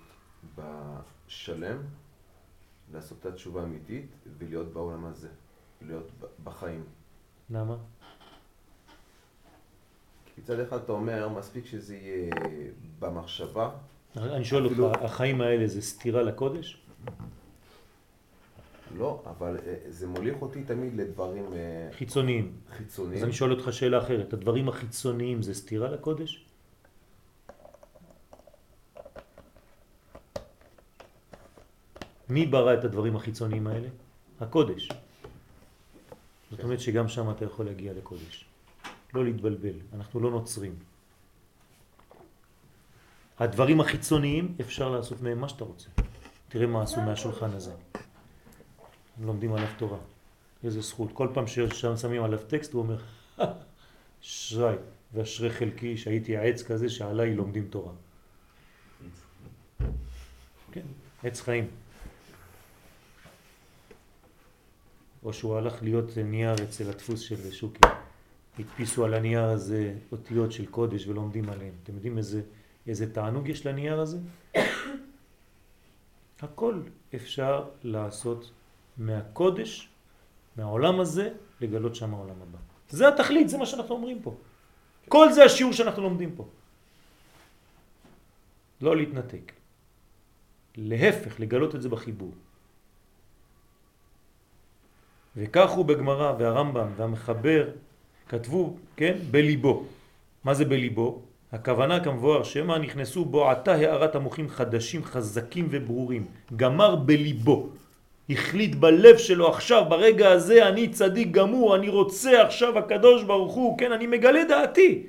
Speaker 6: בשלם, לעשות את התשובה האמיתית ולהיות בעולם הזה, להיות בחיים.
Speaker 1: למה?
Speaker 6: מצד אחד אתה אומר, מספיק שזה יהיה במחשבה,
Speaker 1: אני שואל
Speaker 6: אפילו-
Speaker 1: אותך, החיים האלה זה סתירה לקודש?
Speaker 6: לא, אבל אה, זה מוליך אותי תמיד לדברים אה,
Speaker 1: חיצוניים.
Speaker 6: חיצוניים.
Speaker 1: אז אני שואל אותך שאלה אחרת, הדברים החיצוניים זה סתירה לקודש? מי ברא את הדברים החיצוניים האלה? הקודש. זאת אומרת שגם שם אתה יכול להגיע לקודש. לא להתבלבל, אנחנו לא נוצרים. הדברים החיצוניים אפשר לעשות מהם מה שאתה רוצה. תראה מה עשו מהשולחן הזה. הם לומדים עליו תורה. איזה זכות. כל פעם ששמים עליו טקסט הוא אומר, אשרי ואשרי חלקי שהייתי העץ כזה שעליי לומדים תורה. כן, עץ חיים. או שהוא הלך להיות נייר אצל הדפוס של שוקי. הדפיסו על הנייר הזה אותיות של קודש ולומדים עליהם. אתם יודעים איזה, איזה תענוג יש לנייר הזה? הכל אפשר לעשות מהקודש, מהעולם הזה, לגלות שם העולם הבא. זה התכלית, זה מה שאנחנו אומרים פה. כל זה השיעור שאנחנו לומדים פה. לא להתנתק. להפך, לגלות את זה בחיבור. וכך הוא בגמרא והרמב"ם והמחבר כתבו, כן, בליבו. מה זה בליבו? הכוונה כמבואר שמה נכנסו בו עתה הערת המוחים חדשים, חזקים וברורים. גמר בליבו. החליט בלב שלו עכשיו, ברגע הזה, אני צדיק גמור, אני רוצה עכשיו הקדוש ברוך הוא, כן, אני מגלה דעתי.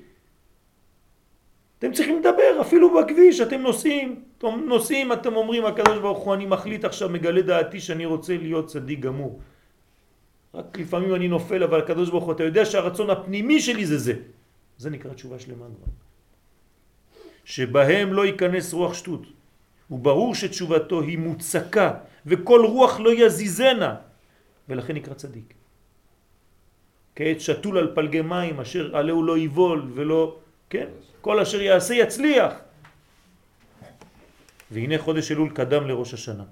Speaker 1: אתם צריכים לדבר, אפילו בכביש, אתם נוסעים, אתם נוסעים, אתם אומרים, הקדוש ברוך הוא, אני מחליט עכשיו, מגלה דעתי שאני רוצה להיות צדיק גמור. רק לפעמים אני נופל, אבל הקדוש ברוך הוא, אתה יודע שהרצון הפנימי שלי זה זה. זה נקרא תשובה שלמה כבר. שבהם לא ייכנס רוח שטות. וברור שתשובתו היא מוצקה, וכל רוח לא יזיזנה, ולכן נקרא צדיק. כעת שתול על פלגי מים, אשר עליהו לא יבול ולא, כן? כל אשר יעשה יצליח. והנה חודש אלול קדם לראש השנה.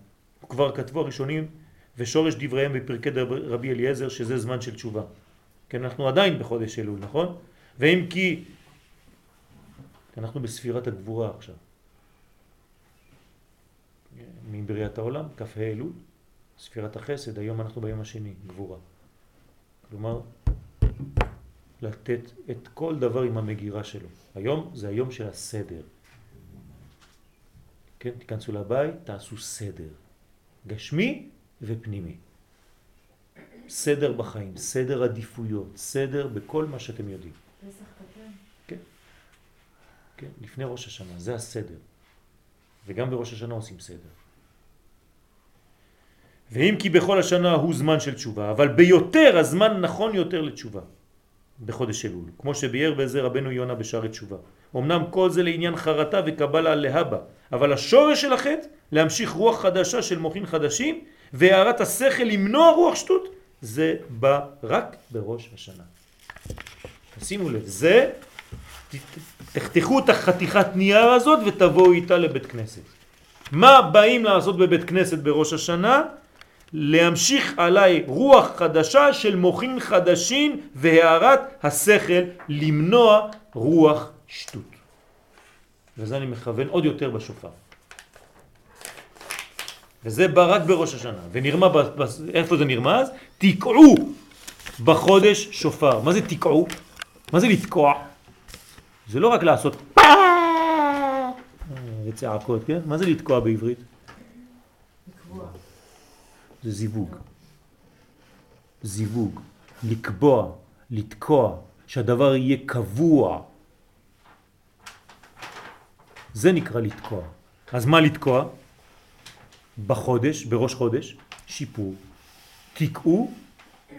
Speaker 1: כבר כתבו הראשונים ושורש דבריהם בפרקי רבי אליעזר שזה זמן של תשובה. כן, אנחנו עדיין בחודש אלול, נכון? ואם כי אנחנו בספירת הגבורה עכשיו. מבריאת העולם, כ"ה אלול, ספירת החסד, היום אנחנו ביום השני, גבורה. כלומר, לתת את כל דבר עם המגירה שלו. היום זה היום של הסדר. כן, תיכנסו לבית, תעשו סדר. גשמי ופנימי. סדר בחיים, סדר עדיפויות, סדר בכל מה שאתם יודעים.
Speaker 7: פסח קטן.
Speaker 1: כן, כן, לפני ראש השנה, זה הסדר. וגם בראש השנה עושים סדר. ואם כי בכל השנה הוא זמן של תשובה, אבל ביותר הזמן נכון יותר לתשובה בחודש אלול, כמו שביאר בזה רבנו יונה בשערי תשובה. אמנם כל זה לעניין חרטה וקבלה להבא, אבל השורש של החטא להמשיך רוח חדשה של מוחין חדשים והערת השכל למנוע רוח שטות, זה בא רק בראש השנה. שימו לב, זה, תחתכו את החתיכת נייר הזאת ותבואו איתה לבית כנסת. מה באים לעשות בבית כנסת בראש השנה? להמשיך עליי רוח חדשה של מוחין חדשים והערת השכל למנוע רוח שטות. וזה אני מכוון עוד יותר בשופר. וזה בא רק בראש השנה, ונרמה, איפה זה נרמז? תקעו בחודש שופר. מה זה תקעו? מה זה לתקוע? זה לא רק לעשות וצעקות, כן? מה זה לתקוע בעברית?
Speaker 7: לקבוע.
Speaker 1: זה זיווג. זיווג. לקבוע, לתקוע, שהדבר יהיה קבוע. זה נקרא לתקוע. אז מה לתקוע? בחודש, בראש חודש, שיפור. תקעו,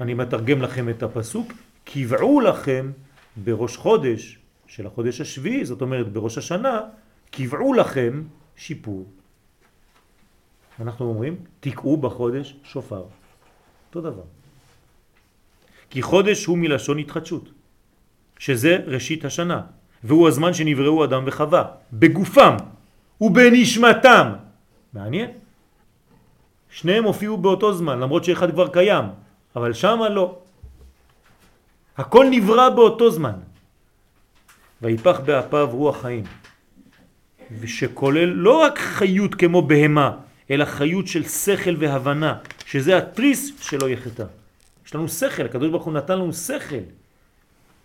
Speaker 1: אני מתרגם לכם את הפסוק, קבעו לכם בראש חודש של החודש השביעי, זאת אומרת בראש השנה, קבעו לכם שיפור. אנחנו אומרים, תקעו בחודש שופר. אותו דבר. כי חודש הוא מלשון התחדשות, שזה ראשית השנה, והוא הזמן שנבראו אדם וחווה, בגופם ובנשמתם. מעניין? שניהם הופיעו באותו זמן, למרות שאחד כבר קיים, אבל שם לא. הכל נברא באותו זמן. ויפח באפיו רוח חיים, ושכולל לא רק חיות כמו בהמה, אלא חיות של שכל והבנה, שזה התריס שלא יחטא. יש לנו שכל, הקדוש ברוך הוא נתן לנו שכל.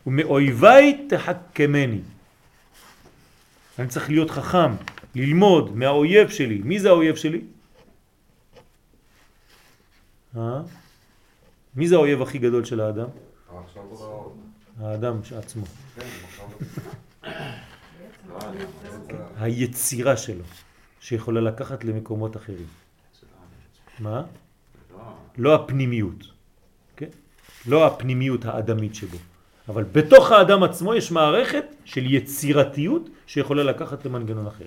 Speaker 1: ומאויביי תחכמני. אני צריך להיות חכם, ללמוד מהאויב שלי. מי זה האויב שלי? אה? מי זה האויב הכי גדול של האדם? האדם עצמו. היצירה שלו, שיכולה לקחת למקומות אחרים. מה? לא הפנימיות, כן? לא הפנימיות האדמית שבו, אבל בתוך האדם עצמו יש מערכת של יצירתיות שיכולה לקחת למנגנון אחר.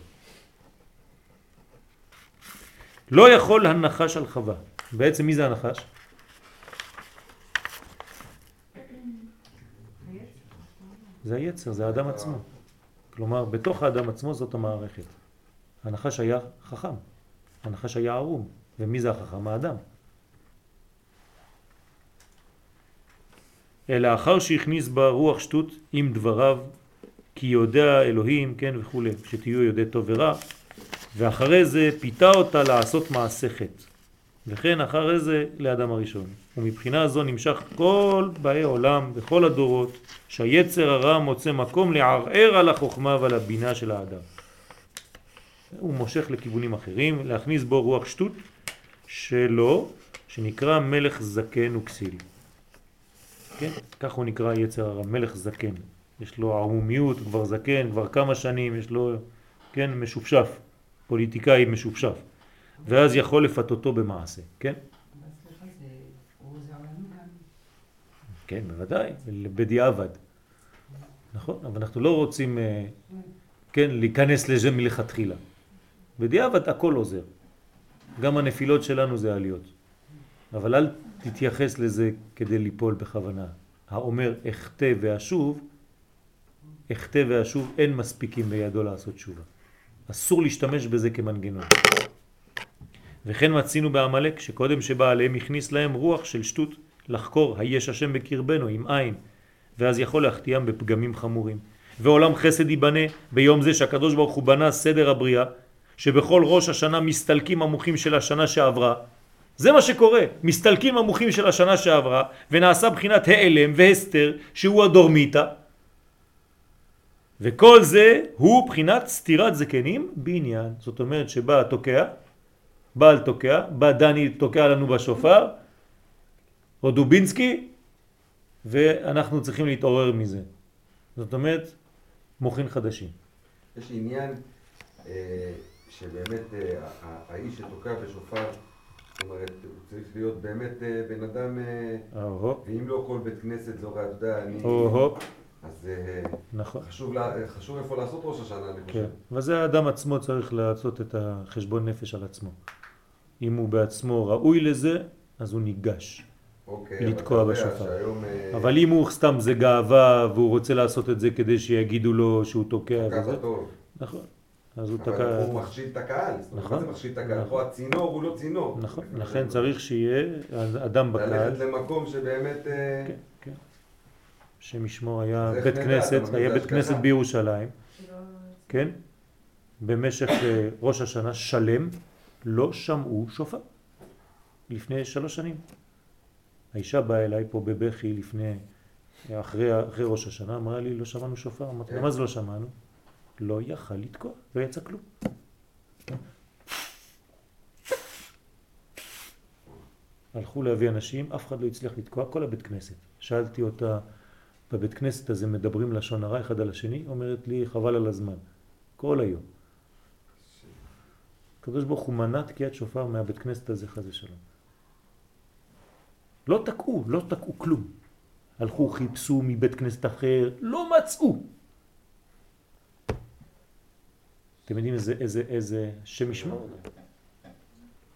Speaker 1: לא יכול הנחש על חווה. בעצם מי זה הנחש? זה היצר, זה האדם עצמו. כלומר, בתוך האדם עצמו זאת המערכת. הנחש היה חכם, הנחש היה ערום. ומי זה החכם? האדם. אלא אחר שהכניס בה רוח שטות עם דבריו, כי יודע אלוהים, כן וכו', שתהיו יודעי טוב ורע, ואחרי זה פיתה אותה לעשות מעשה חטא. וכן אחרי זה לאדם הראשון. ומבחינה זו נמשך כל באי עולם בכל הדורות שהיצר הרע מוצא מקום לערער על החוכמה ועל הבינה של האדם. הוא מושך לכיוונים אחרים, להכניס בו רוח שטות שלו שנקרא מלך זקן וכסיל. כן? כך הוא נקרא יצר הרע, מלך זקן. יש לו ערמומיות, כבר זקן, כבר כמה שנים, יש לו, כן, משופשף, פוליטיקאי משופשף. ואז יכול לפתותו במעשה, כן? כן, בוודאי, בדיעבד. נכון, אבל אנחנו לא רוצים, אה, כן, להיכנס לזה מלכתחילה. בדיעבד הכל עוזר. גם הנפילות שלנו זה עליות. אבל אל תתייחס לזה כדי ליפול בכוונה. האומר אחטא ואשוב, אחטא ואשוב אין מספיקים בידו לעשות תשובה. אסור להשתמש בזה כמנגנון. וכן מצינו בעמלק שקודם שבא עליהם הכניס להם רוח של שטות לחקור היש השם בקרבנו עם עין ואז יכול להחתיאם בפגמים חמורים. ועולם חסד ייבנה ביום זה שהקדוש ברוך הוא בנה סדר הבריאה שבכל ראש השנה מסתלקים המוחים של השנה שעברה. זה מה שקורה, מסתלקים המוחים של השנה שעברה ונעשה בחינת העלם והסתר שהוא הדורמיתא וכל זה הוא בחינת סתירת זקנים בעניין. זאת אומרת שבא התוקע בעל תוקע, בא דני תוקע לנו בשופר או דובינסקי ואנחנו צריכים להתעורר מזה זאת אומרת מוחין חדשים
Speaker 4: יש עניין אה, שבאמת אה, האיש שתוקע בשופר, זאת אומרת, הוא צריך להיות באמת אה, בן אדם, אה, ואם לא כל בית כנסת זו הרי, אתה יודע, אני...
Speaker 1: אוהו,
Speaker 4: אז
Speaker 1: נכון,
Speaker 4: חשוב לה- חשוב איפה לעשות ראש השנה, אני
Speaker 1: כן.
Speaker 4: חושב.
Speaker 1: וזה האדם עצמו צריך לעשות את החשבון נפש על עצמו. אם הוא בעצמו ראוי לזה, אז הוא ניגש.
Speaker 4: אוקיי,
Speaker 1: לתקוע
Speaker 4: אבל
Speaker 1: בשופר.
Speaker 4: שהיום... אה,
Speaker 1: אבל אם הוא סתם זה גאווה והוא רוצה לעשות את זה כדי שיגידו לו שהוא תוקע וזה,
Speaker 4: טוב.
Speaker 1: נכון, אז הוא
Speaker 4: אבל
Speaker 1: תקע,
Speaker 4: הוא מכשיל את הקהל. זאת אומרת,
Speaker 1: נכון.
Speaker 4: מה זה מכשיל את הקהל?
Speaker 1: נכון.
Speaker 4: פה הצינור הוא לא צינור.
Speaker 1: נכון, לכן צריך שיהיה אדם
Speaker 4: ללכת
Speaker 1: בקהל,
Speaker 4: למקום שבאמת... אה,
Speaker 1: כן, כן, שם ישמו היה בית? כנסת, היה בית כנסת. בירושלים,
Speaker 7: שלא...
Speaker 1: כן, במשך אה, ראש השנה שלם לא שמעו שופר, לפני שלוש שנים. האישה באה אליי פה בבכי לפני, אחרי, אחרי ראש השנה, אמרה לי לא שמענו שופר, אמרתי לה מה זה לא שמענו? לא יכל לתקוע, לא יצא כלום. הלכו להביא אנשים, אף אחד לא הצליח לתקוע, כל הבית כנסת. שאלתי אותה, בבית כנסת הזה מדברים לשון הרע אחד על השני? אומרת לי, חבל על הזמן. כל היום. הקדוש ברוך הוא מנע תקיעת שופר מהבית כנסת הזה חס ושלום. לא תקעו, לא תקעו כלום. הלכו, חיפשו מבית כנסת אחר, לא מצאו. אתם יודעים איזה, איזה, איזה שם ישמור?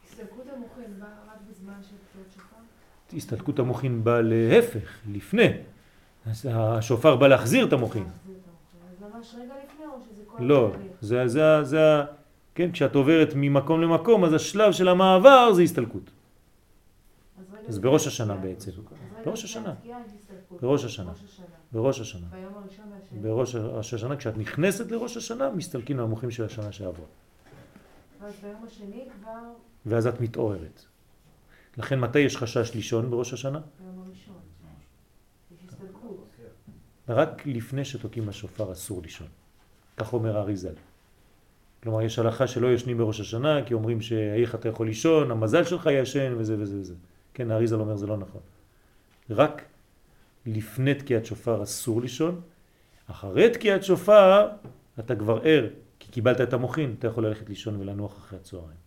Speaker 7: הסתלקות המוחין באה רק בזמן של תקיעות שופר?
Speaker 1: הסתלקות המוחין באה להפך, לפני. השופר בא להחזיר את המוחין.
Speaker 7: להחזיר את המוחין. אז ממש רגע לפני או שזה כל
Speaker 1: לא? זה, זה, זה, כן, כשאת עוברת ממקום למקום, אז השלב של המעבר זה הסתלקות.
Speaker 7: אז
Speaker 1: בראש השנה. בעצם. בראש השנה. בראש השנה.
Speaker 7: ראש השנה.
Speaker 1: בראש השנה. בראש השנה, כשאת נכנסת לראש השנה, מסתלקים המוחים של השנה שעברה.
Speaker 7: ואז ביום השני כבר
Speaker 1: ואז את מתעוררת. לכן מתי יש חשש לישון בראש השנה?
Speaker 7: ביום הראשון.
Speaker 1: רק לפני שתוקעים בשופר אסור לישון. כך אומר האריזל. כלומר, יש הלכה שלא ישנים בראש השנה, כי אומרים שאיך אתה יכול לישון, המזל שלך ישן וזה וזה וזה. כן, האריזל אומר זה לא נכון. רק לפני תקיעת שופר אסור לישון, אחרי תקיעת שופר אתה כבר ער, כי קיבלת את המוחין, אתה יכול ללכת לישון ולנוח אחרי הצהריים.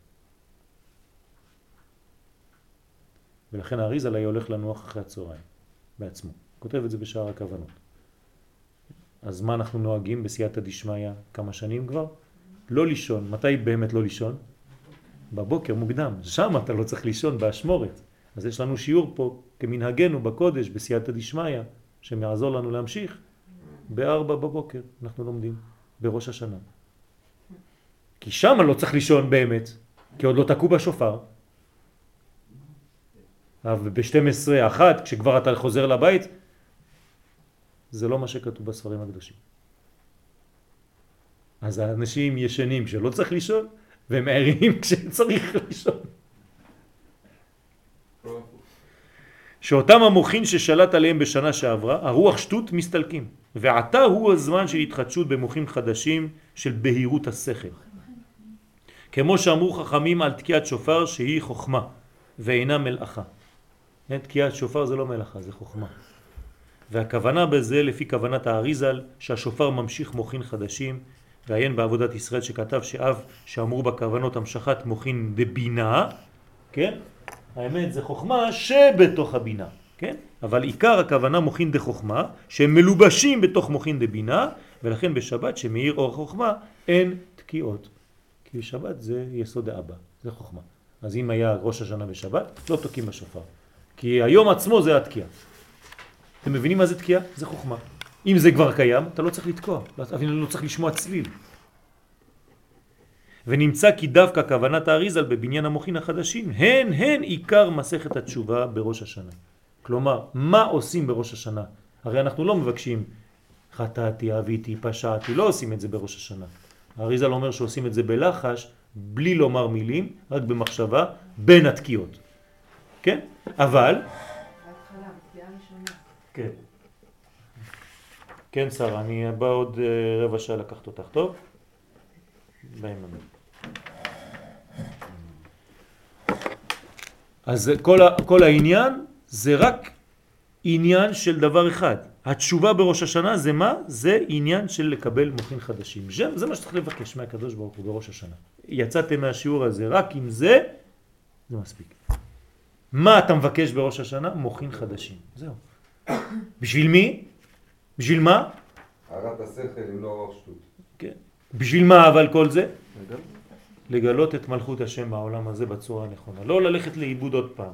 Speaker 1: ולכן האריזל היה הולך לנוח אחרי הצהריים, בעצמו. כותב את זה בשער הכוונות. אז מה אנחנו נוהגים בסייעתא דשמיא כמה שנים כבר? לא לישון. מתי באמת לא לישון? בבוקר מוקדם. שם אתה לא צריך לישון באשמורת. אז יש לנו שיעור פה כמנהגנו בקודש בסייעתא דשמיא שמעזור לנו להמשיך. בארבע בבוקר אנחנו לומדים בראש השנה. כי שם לא צריך לישון באמת, כי עוד לא תקעו בשופר. אבל ב-12, אחת, כשכבר אתה חוזר לבית, זה לא מה שכתוב בספרים הקדושים. אז האנשים ישנים כשלא צריך לישון, והם ערים [LAUGHS] כשצריך לישון. שאותם המוחין ששלט עליהם בשנה שעברה, הרוח שטות מסתלקים. ועתה הוא הזמן של התחדשות במוחים חדשים של בהירות השכל. כמו שאמרו חכמים על תקיעת שופר שהיא חוכמה. ואינה מלאכה. כן, תקיעת שופר זה לא מלאכה, זה חוכמה. והכוונה בזה, לפי כוונת האריזל, שהשופר ממשיך מוכין חדשים, ועיין בעבודת ישראל שכתב שאב שאמרו בכוונות המשכת מוכין דבינה, כן? האמת זה חוכמה שבתוך הבינה, כן? אבל עיקר הכוונה מוכין דחוכמה, שהם מלובשים בתוך מוכין דבינה, ולכן בשבת שמאיר אור חוכמה אין תקיעות. כי בשבת זה יסוד האבא, זה חוכמה. אז אם היה ראש השנה בשבת, לא תוקעים בשופר. כי היום עצמו זה התקיעה. אתם מבינים מה זה תקיעה? זה חוכמה. אם זה כבר קיים, אתה לא צריך לתקוע, אפילו לא צריך לשמוע צליל. ונמצא כי דווקא כוונת האריזל בבניין המוחין החדשים הן הן עיקר מסכת התשובה בראש השנה. כלומר, מה עושים בראש השנה? הרי אנחנו לא מבקשים חטאתי, אביתי, פשעתי, לא עושים את זה בראש השנה. האריזל אומר שעושים את זה בלחש, בלי לומר מילים, רק במחשבה, בין התקיעות. כן? אבל... כן. כן, שרה, אני בא עוד אה, רבע שעה לקחת אותך, טוב? ביי ממנו. אז כל, ה, כל העניין זה רק עניין של דבר אחד. התשובה בראש השנה זה מה? זה עניין של לקבל מוחין חדשים. זה, זה מה שצריך לבקש מהקדוש ברוך הוא בראש השנה. יצאתם מהשיעור הזה רק עם זה, זה מספיק. מה אתה מבקש בראש השנה? מוחין חדשים. זהו. בשביל מי? בשביל מה?
Speaker 4: הערת השכל אם לא רוח שטות.
Speaker 1: כן. בשביל מה אבל כל זה? לגלות את מלכות השם בעולם הזה בצורה הנכונה. לא ללכת לאיבוד עוד פעם.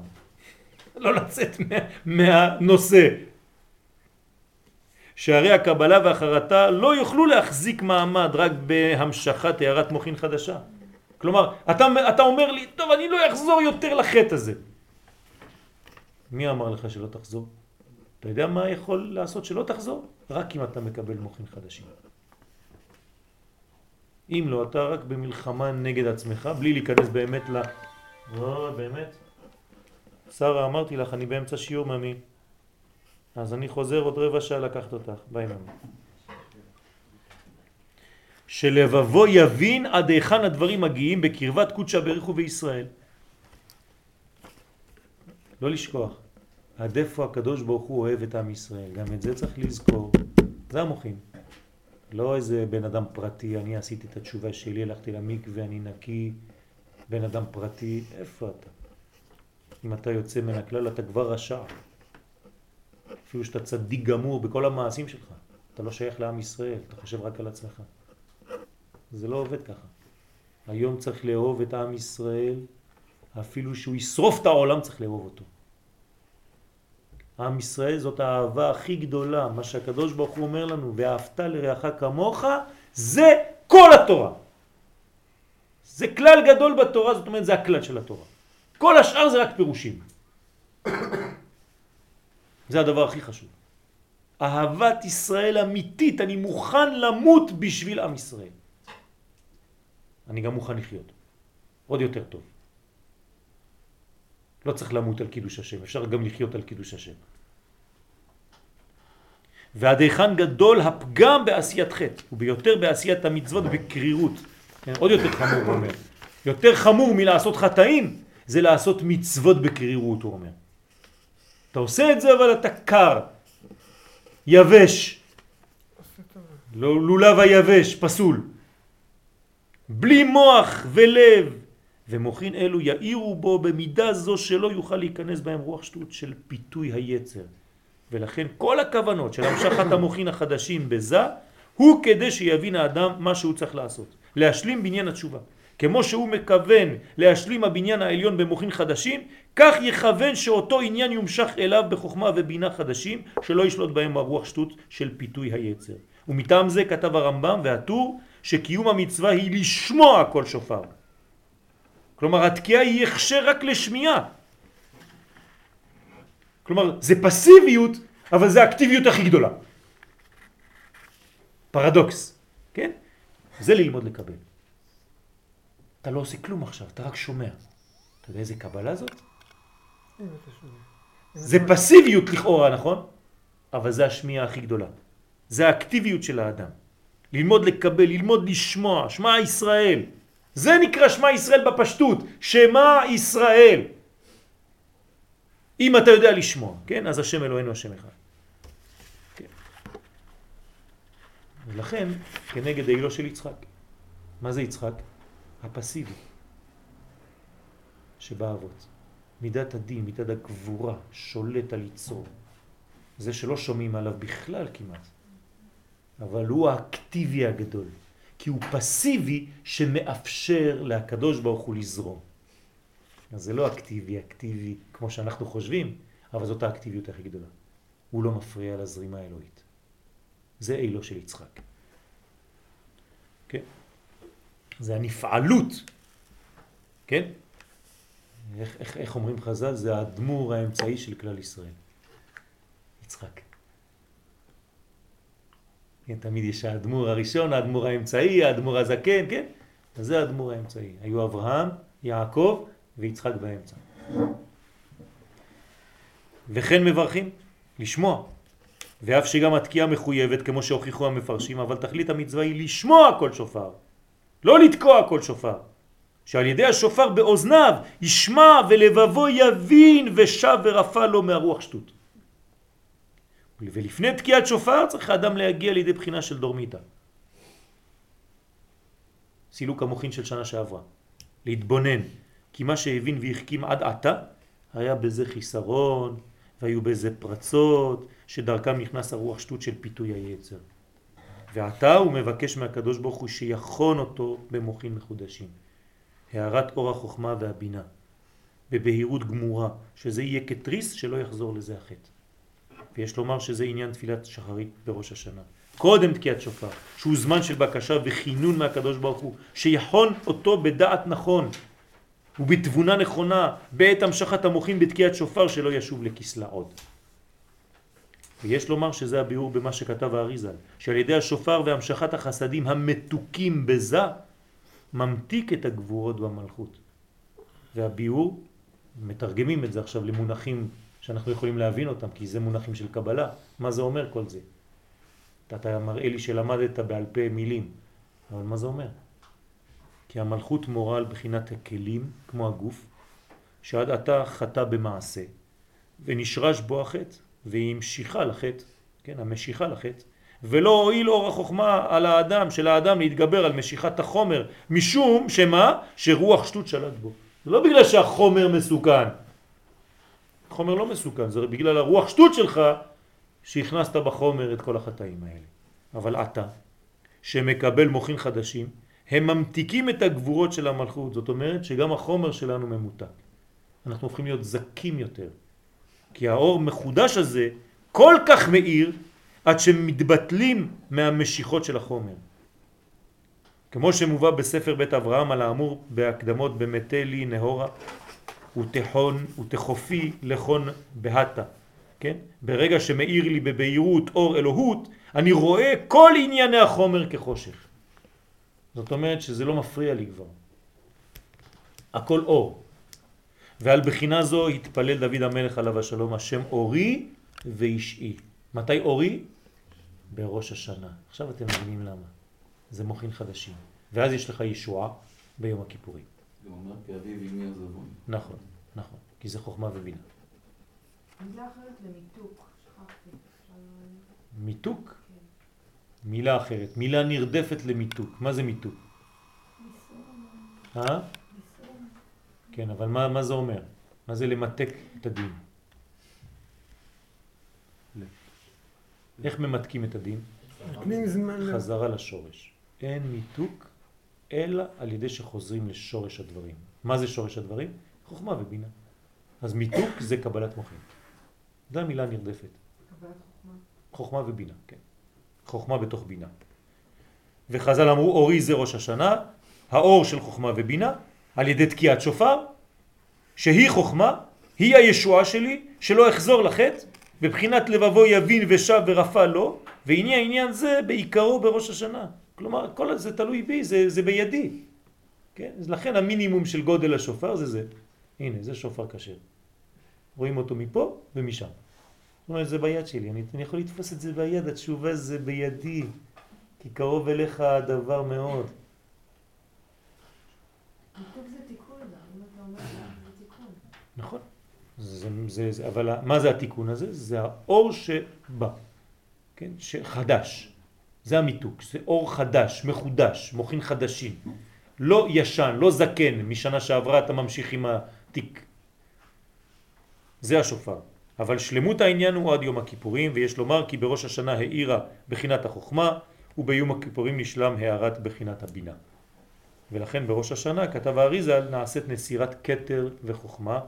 Speaker 1: [LAUGHS] לא לצאת מה, מהנושא. שהרי הקבלה והחרטה לא יוכלו להחזיק מעמד רק בהמשכת הערת מוכין חדשה. כלומר, אתה, אתה אומר לי, טוב, אני לא אחזור יותר לחטא הזה. מי אמר לך שלא תחזור? אתה יודע מה יכול לעשות שלא תחזור? רק אם אתה מקבל מוכין חדשים. אם לא, אתה רק במלחמה נגד עצמך, בלי להיכנס באמת ל... לא, באמת. שרה, אמרתי לך, אני באמצע שיעור ממי. אז אני חוזר עוד רבע שעה לקחת אותך. ביי ממי. שלבבו יבין עד היכן הדברים מגיעים בקרבת קודשא בריחו בישראל. לא לשכוח. עד איפה הקדוש ברוך הוא אוהב את עם ישראל. גם את זה צריך לזכור. זה המוחים. לא איזה בן אדם פרטי, אני עשיתי את התשובה שלי, הלכתי למקווה, אני נקי, בן אדם פרטי, איפה אתה? אם אתה יוצא מן הכלל אתה כבר רשע. אפילו שאתה צדיק גמור בכל המעשים שלך. אתה לא שייך לעם ישראל, אתה חושב רק על עצמך. זה לא עובד ככה. היום צריך לאהוב את עם ישראל, אפילו שהוא ישרוף את העולם צריך לאהוב אותו. עם ישראל זאת האהבה הכי גדולה, מה שהקדוש ברוך הוא אומר לנו, ואהבת לרעך כמוך, זה כל התורה. זה כלל גדול בתורה, זאת אומרת זה הכלל של התורה. כל השאר זה רק פירושים. [COUGHS] זה הדבר הכי חשוב. אהבת ישראל אמיתית, אני מוכן למות בשביל עם ישראל. אני גם מוכן לחיות. עוד יותר טוב. לא צריך למות על קידוש השם, אפשר גם לחיות על קידוש השם. ועד היכן גדול הפגם בעשיית חטא, וביותר בעשיית המצוות בקרירות. כן, עוד יותר חמור, הוא אומר. יותר חמור מלעשות חטאים, זה לעשות מצוות בקרירות, הוא אומר. אתה עושה את זה אבל אתה קר, יבש, לולב היבש, פסול. בלי מוח ולב, ומוחין אלו יאירו בו במידה זו שלא יוכל להיכנס בהם רוח שטות של פיתוי היצר. ולכן כל הכוונות של המשכת המוחין החדשים בזה, הוא כדי שיבין האדם מה שהוא צריך לעשות. להשלים בניין התשובה. כמו שהוא מכוון להשלים הבניין העליון במוחין חדשים, כך יכוון שאותו עניין יומשך אליו בחוכמה ובינה חדשים, שלא ישלוט בהם הרוח שטות של פיתוי היצר. ומטעם זה כתב הרמב"ם והטור שקיום המצווה היא לשמוע כל שופר. כלומר התקיעה היא הכשר רק לשמיעה. כלומר זה פסיביות אבל זה האקטיביות הכי גדולה. פרדוקס, כן? זה ללמוד לקבל. אתה לא עושה כלום עכשיו, אתה רק שומע. אתה יודע איזה קבלה זאת? זה פסיביות לכאורה, נכון? אבל זה השמיעה הכי גדולה. זה האקטיביות של האדם. ללמוד לקבל, ללמוד לשמוע, שמע ישראל. זה נקרא שמע ישראל בפשטות, שמע ישראל. אם אתה יודע לשמוע, כן? אז השם אלוהינו השם אחד. כן. ולכן, כנגד העילו של יצחק. מה זה יצחק? הפסיבי שבאבות. מידת הדין, מידת הגבורה, שולט על יצרו. זה שלא שומעים עליו בכלל כמעט. אבל הוא האקטיבי הגדול. כי הוא פסיבי שמאפשר להקדוש ברוך הוא לזרום. אז זה לא אקטיבי, אקטיבי כמו שאנחנו חושבים, אבל זאת האקטיביות הכי גדולה. הוא לא מפריע לזרימה האלוהית. זה אילו של יצחק. כן? זה הנפעלות, כן? איך, איך, איך אומרים חז"ל? זה הדמור האמצעי של כלל ישראל. יצחק. כן, תמיד יש האדמו"ר הראשון, האדמו"ר האמצעי, האדמו"ר הזקן, כן? אז זה האדמו"ר האמצעי. היו אברהם, יעקב ויצחק באמצע. וכן מברכים, לשמוע. ואף שגם התקיעה מחויבת, כמו שהוכיחו המפרשים, אבל תכלית המצווה היא לשמוע כל שופר, לא לתקוע כל שופר. שעל ידי השופר באוזניו ישמע ולבבו יבין ושב ורפא לו מהרוח שטות. ולפני תקיעת שופר צריך האדם להגיע לידי בחינה של דורמיתא. סילוק המוחין של שנה שעברה. להתבונן, כי מה שהבין והחכים עד עתה היה בזה חיסרון והיו בזה פרצות שדרכם נכנס הרוח שטות של פיתוי היצר. ועתה הוא מבקש מהקדוש ברוך הוא שיכון אותו במוחין מחודשים. הערת אור החוכמה והבינה, בבהירות גמורה, שזה יהיה כתריס שלא יחזור לזה החטא. ויש לומר שזה עניין תפילת שחרית בראש השנה. קודם תקיעת שופר, שהוא זמן של בקשה וחינון מהקדוש ברוך הוא, שיחון אותו בדעת נכון ובתבונה נכונה בעת המשכת המוחים בתקיעת שופר שלא ישוב לכסלה עוד. ויש לומר שזה הביאור במה שכתב האריזל, שעל ידי השופר והמשכת החסדים המתוקים בזה, ממתיק את הגבורות במלכות. והביאור, מתרגמים את זה עכשיו למונחים שאנחנו יכולים להבין אותם, כי זה מונחים של קבלה. מה זה אומר כל זה? אתה מראה לי שלמדת בעל פה מילים, אבל מה זה אומר? כי המלכות מורה על בחינת הכלים, כמו הגוף, שעד עתה חטא במעשה, ונשרש בו החטא, והיא המשיכה לחטא, כן, המשיכה לחטא, ולא הועיל אור החוכמה על האדם, של האדם להתגבר על משיכת החומר, משום שמה? שרוח שטות שלט בו. זה לא בגלל שהחומר מסוכן, חומר לא מסוכן, זה בגלל הרוח שטות שלך שהכנסת בחומר את כל החטאים האלה. אבל אתה, שמקבל מוחין חדשים, הם ממתיקים את הגבורות של המלכות, זאת אומרת שגם החומר שלנו ממותק. אנחנו הופכים להיות זקים יותר, כי האור מחודש הזה כל כך מאיר עד שמתבטלים מהמשיכות של החומר. כמו שמובא בספר בית אברהם על האמור בהקדמות במתי לי נהורה ותחון ותחופי לכון בהתה, כן? ברגע שמאיר לי בבהירות אור אלוהות, אני רואה כל ענייני החומר כחושך. זאת אומרת שזה לא מפריע לי כבר. הכל אור. ועל בחינה זו התפלל דוד המלך עליו השלום, השם אורי ואישי. מתי אורי? בראש השנה. עכשיו אתם מבינים למה. זה מוכין חדשים. ואז יש לך ישועה ביום הכיפורים.
Speaker 8: אומר כי אביו אמי עזבון.
Speaker 1: נכון, נכון. כי זה חוכמה ובינה.
Speaker 7: מילה אחרת למיתוק, שכחתי.
Speaker 1: מיתוק? מילה אחרת. מילה נרדפת למיתוק. מה זה מיתוק? אה? כן, אבל מה, מה זה אומר? מה זה למתק את הדין? איך ממתקים את הדין? חזרה לשורש. אין מיתוק אלא על ידי שחוזרים לשורש הדברים. מה זה שורש הדברים? חוכמה ובינה. אז מיתוק זה קבלת מוחין. זו המילה הנרדפת.
Speaker 7: קבלת חוכמה.
Speaker 1: חוכמה ובינה, כן. חוכמה בתוך בינה. וחז"ל אמרו אורי זה ראש השנה, האור של חוכמה ובינה, על ידי תקיעת שופר, שהיא חוכמה, היא הישועה שלי, שלא אחזור לחטא, בבחינת לבבו יבין ושב ורפא לו, והנה העניין זה בעיקרו בראש השנה. כלומר, כל זה תלוי בי, זה, זה בידי. כן? אז לכן המינימום של גודל השופר זה זה. הנה, זה שופר כשר. רואים אותו מפה ומשם. זאת אומרת, זה ביד שלי, אני, אני יכול לתפוס את זה ביד, התשובה זה בידי, כי קרוב אליך הדבר מאוד. נכון. זה, זה, זה, אבל מה זה התיקון הזה? זה האור שבא, כן? שחדש. זה המיתוק, זה אור חדש, מחודש, מוכין חדשים. לא ישן, לא זקן, משנה שעברה אתה ממשיך עם התיק. זה השופר. אבל שלמות העניין הוא עד יום הכיפורים, ויש לומר כי בראש השנה האירה בחינת החוכמה, וביום הכיפורים נשלם הערת בחינת הבינה. ולכן בראש השנה כתב האריזה נעשית נסירת קטר וחוכמה,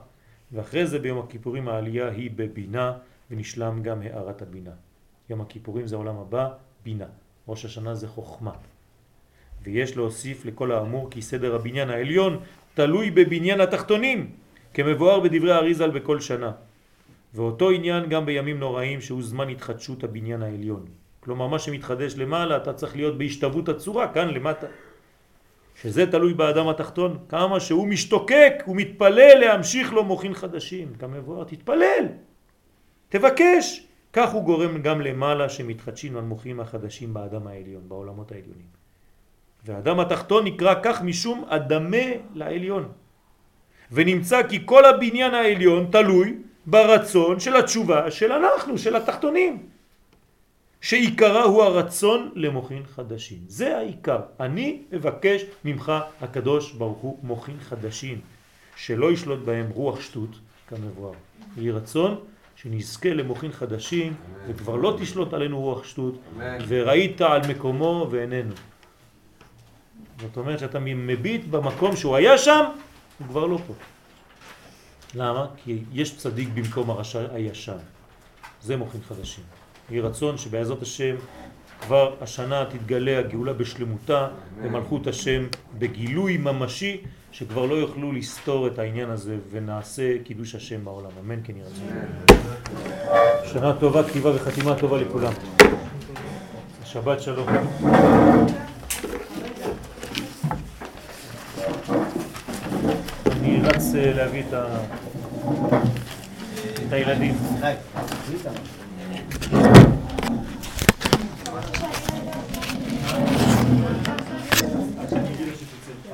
Speaker 1: ואחרי זה ביום הכיפורים העלייה היא בבינה, ונשלם גם הערת הבינה. יום הכיפורים זה העולם הבא, בינה. ראש השנה זה חוכמה. ויש להוסיף לכל האמור כי סדר הבניין העליון תלוי בבניין התחתונים, כמבואר בדברי האריזל בכל שנה. ואותו עניין גם בימים נוראים שהוא זמן התחדשות הבניין העליון. כלומר מה שמתחדש למעלה אתה צריך להיות בהשתוות הצורה כאן למטה. שזה תלוי באדם התחתון, כמה שהוא משתוקק, הוא מתפלל להמשיך לו מוכין חדשים, כמבואר, תתפלל, תבקש, כך הוא גורם גם למעלה שמתחדשים המוחים החדשים באדם העליון, בעולמות העליונים. והאדם התחתון נקרא כך משום אדמה לעליון. ונמצא כי כל הבניין העליון תלוי ברצון של התשובה של אנחנו, של התחתונים. שעיקרה הוא הרצון למוחין חדשים. זה העיקר. אני מבקש ממך הקדוש ברוך הוא מוחין חדשים, שלא ישלוט בהם רוח שטות כמבואר. יהי רצון שנזכה למוחין חדשים וכבר לא תשלוט עלינו רוח שטות וראית על מקומו ואיננו. זאת אומרת שאתה מביט במקום שהוא היה שם, הוא כבר לא פה. למה? כי יש צדיק במקום הרשע הישן. זה מוחין חדשים. יהי רצון שבעזרת השם כבר השנה תתגלה הגאולה בשלמותה במלכות השם בגילוי ממשי שכבר לא יוכלו לסתור את העניין הזה ונעשה קידוש השם בעולם. אמן כן רצון. שנה טובה, כתיבה וחתימה טובה לכולם. שבת שלום. אני רץ אה, להביא את הילדים.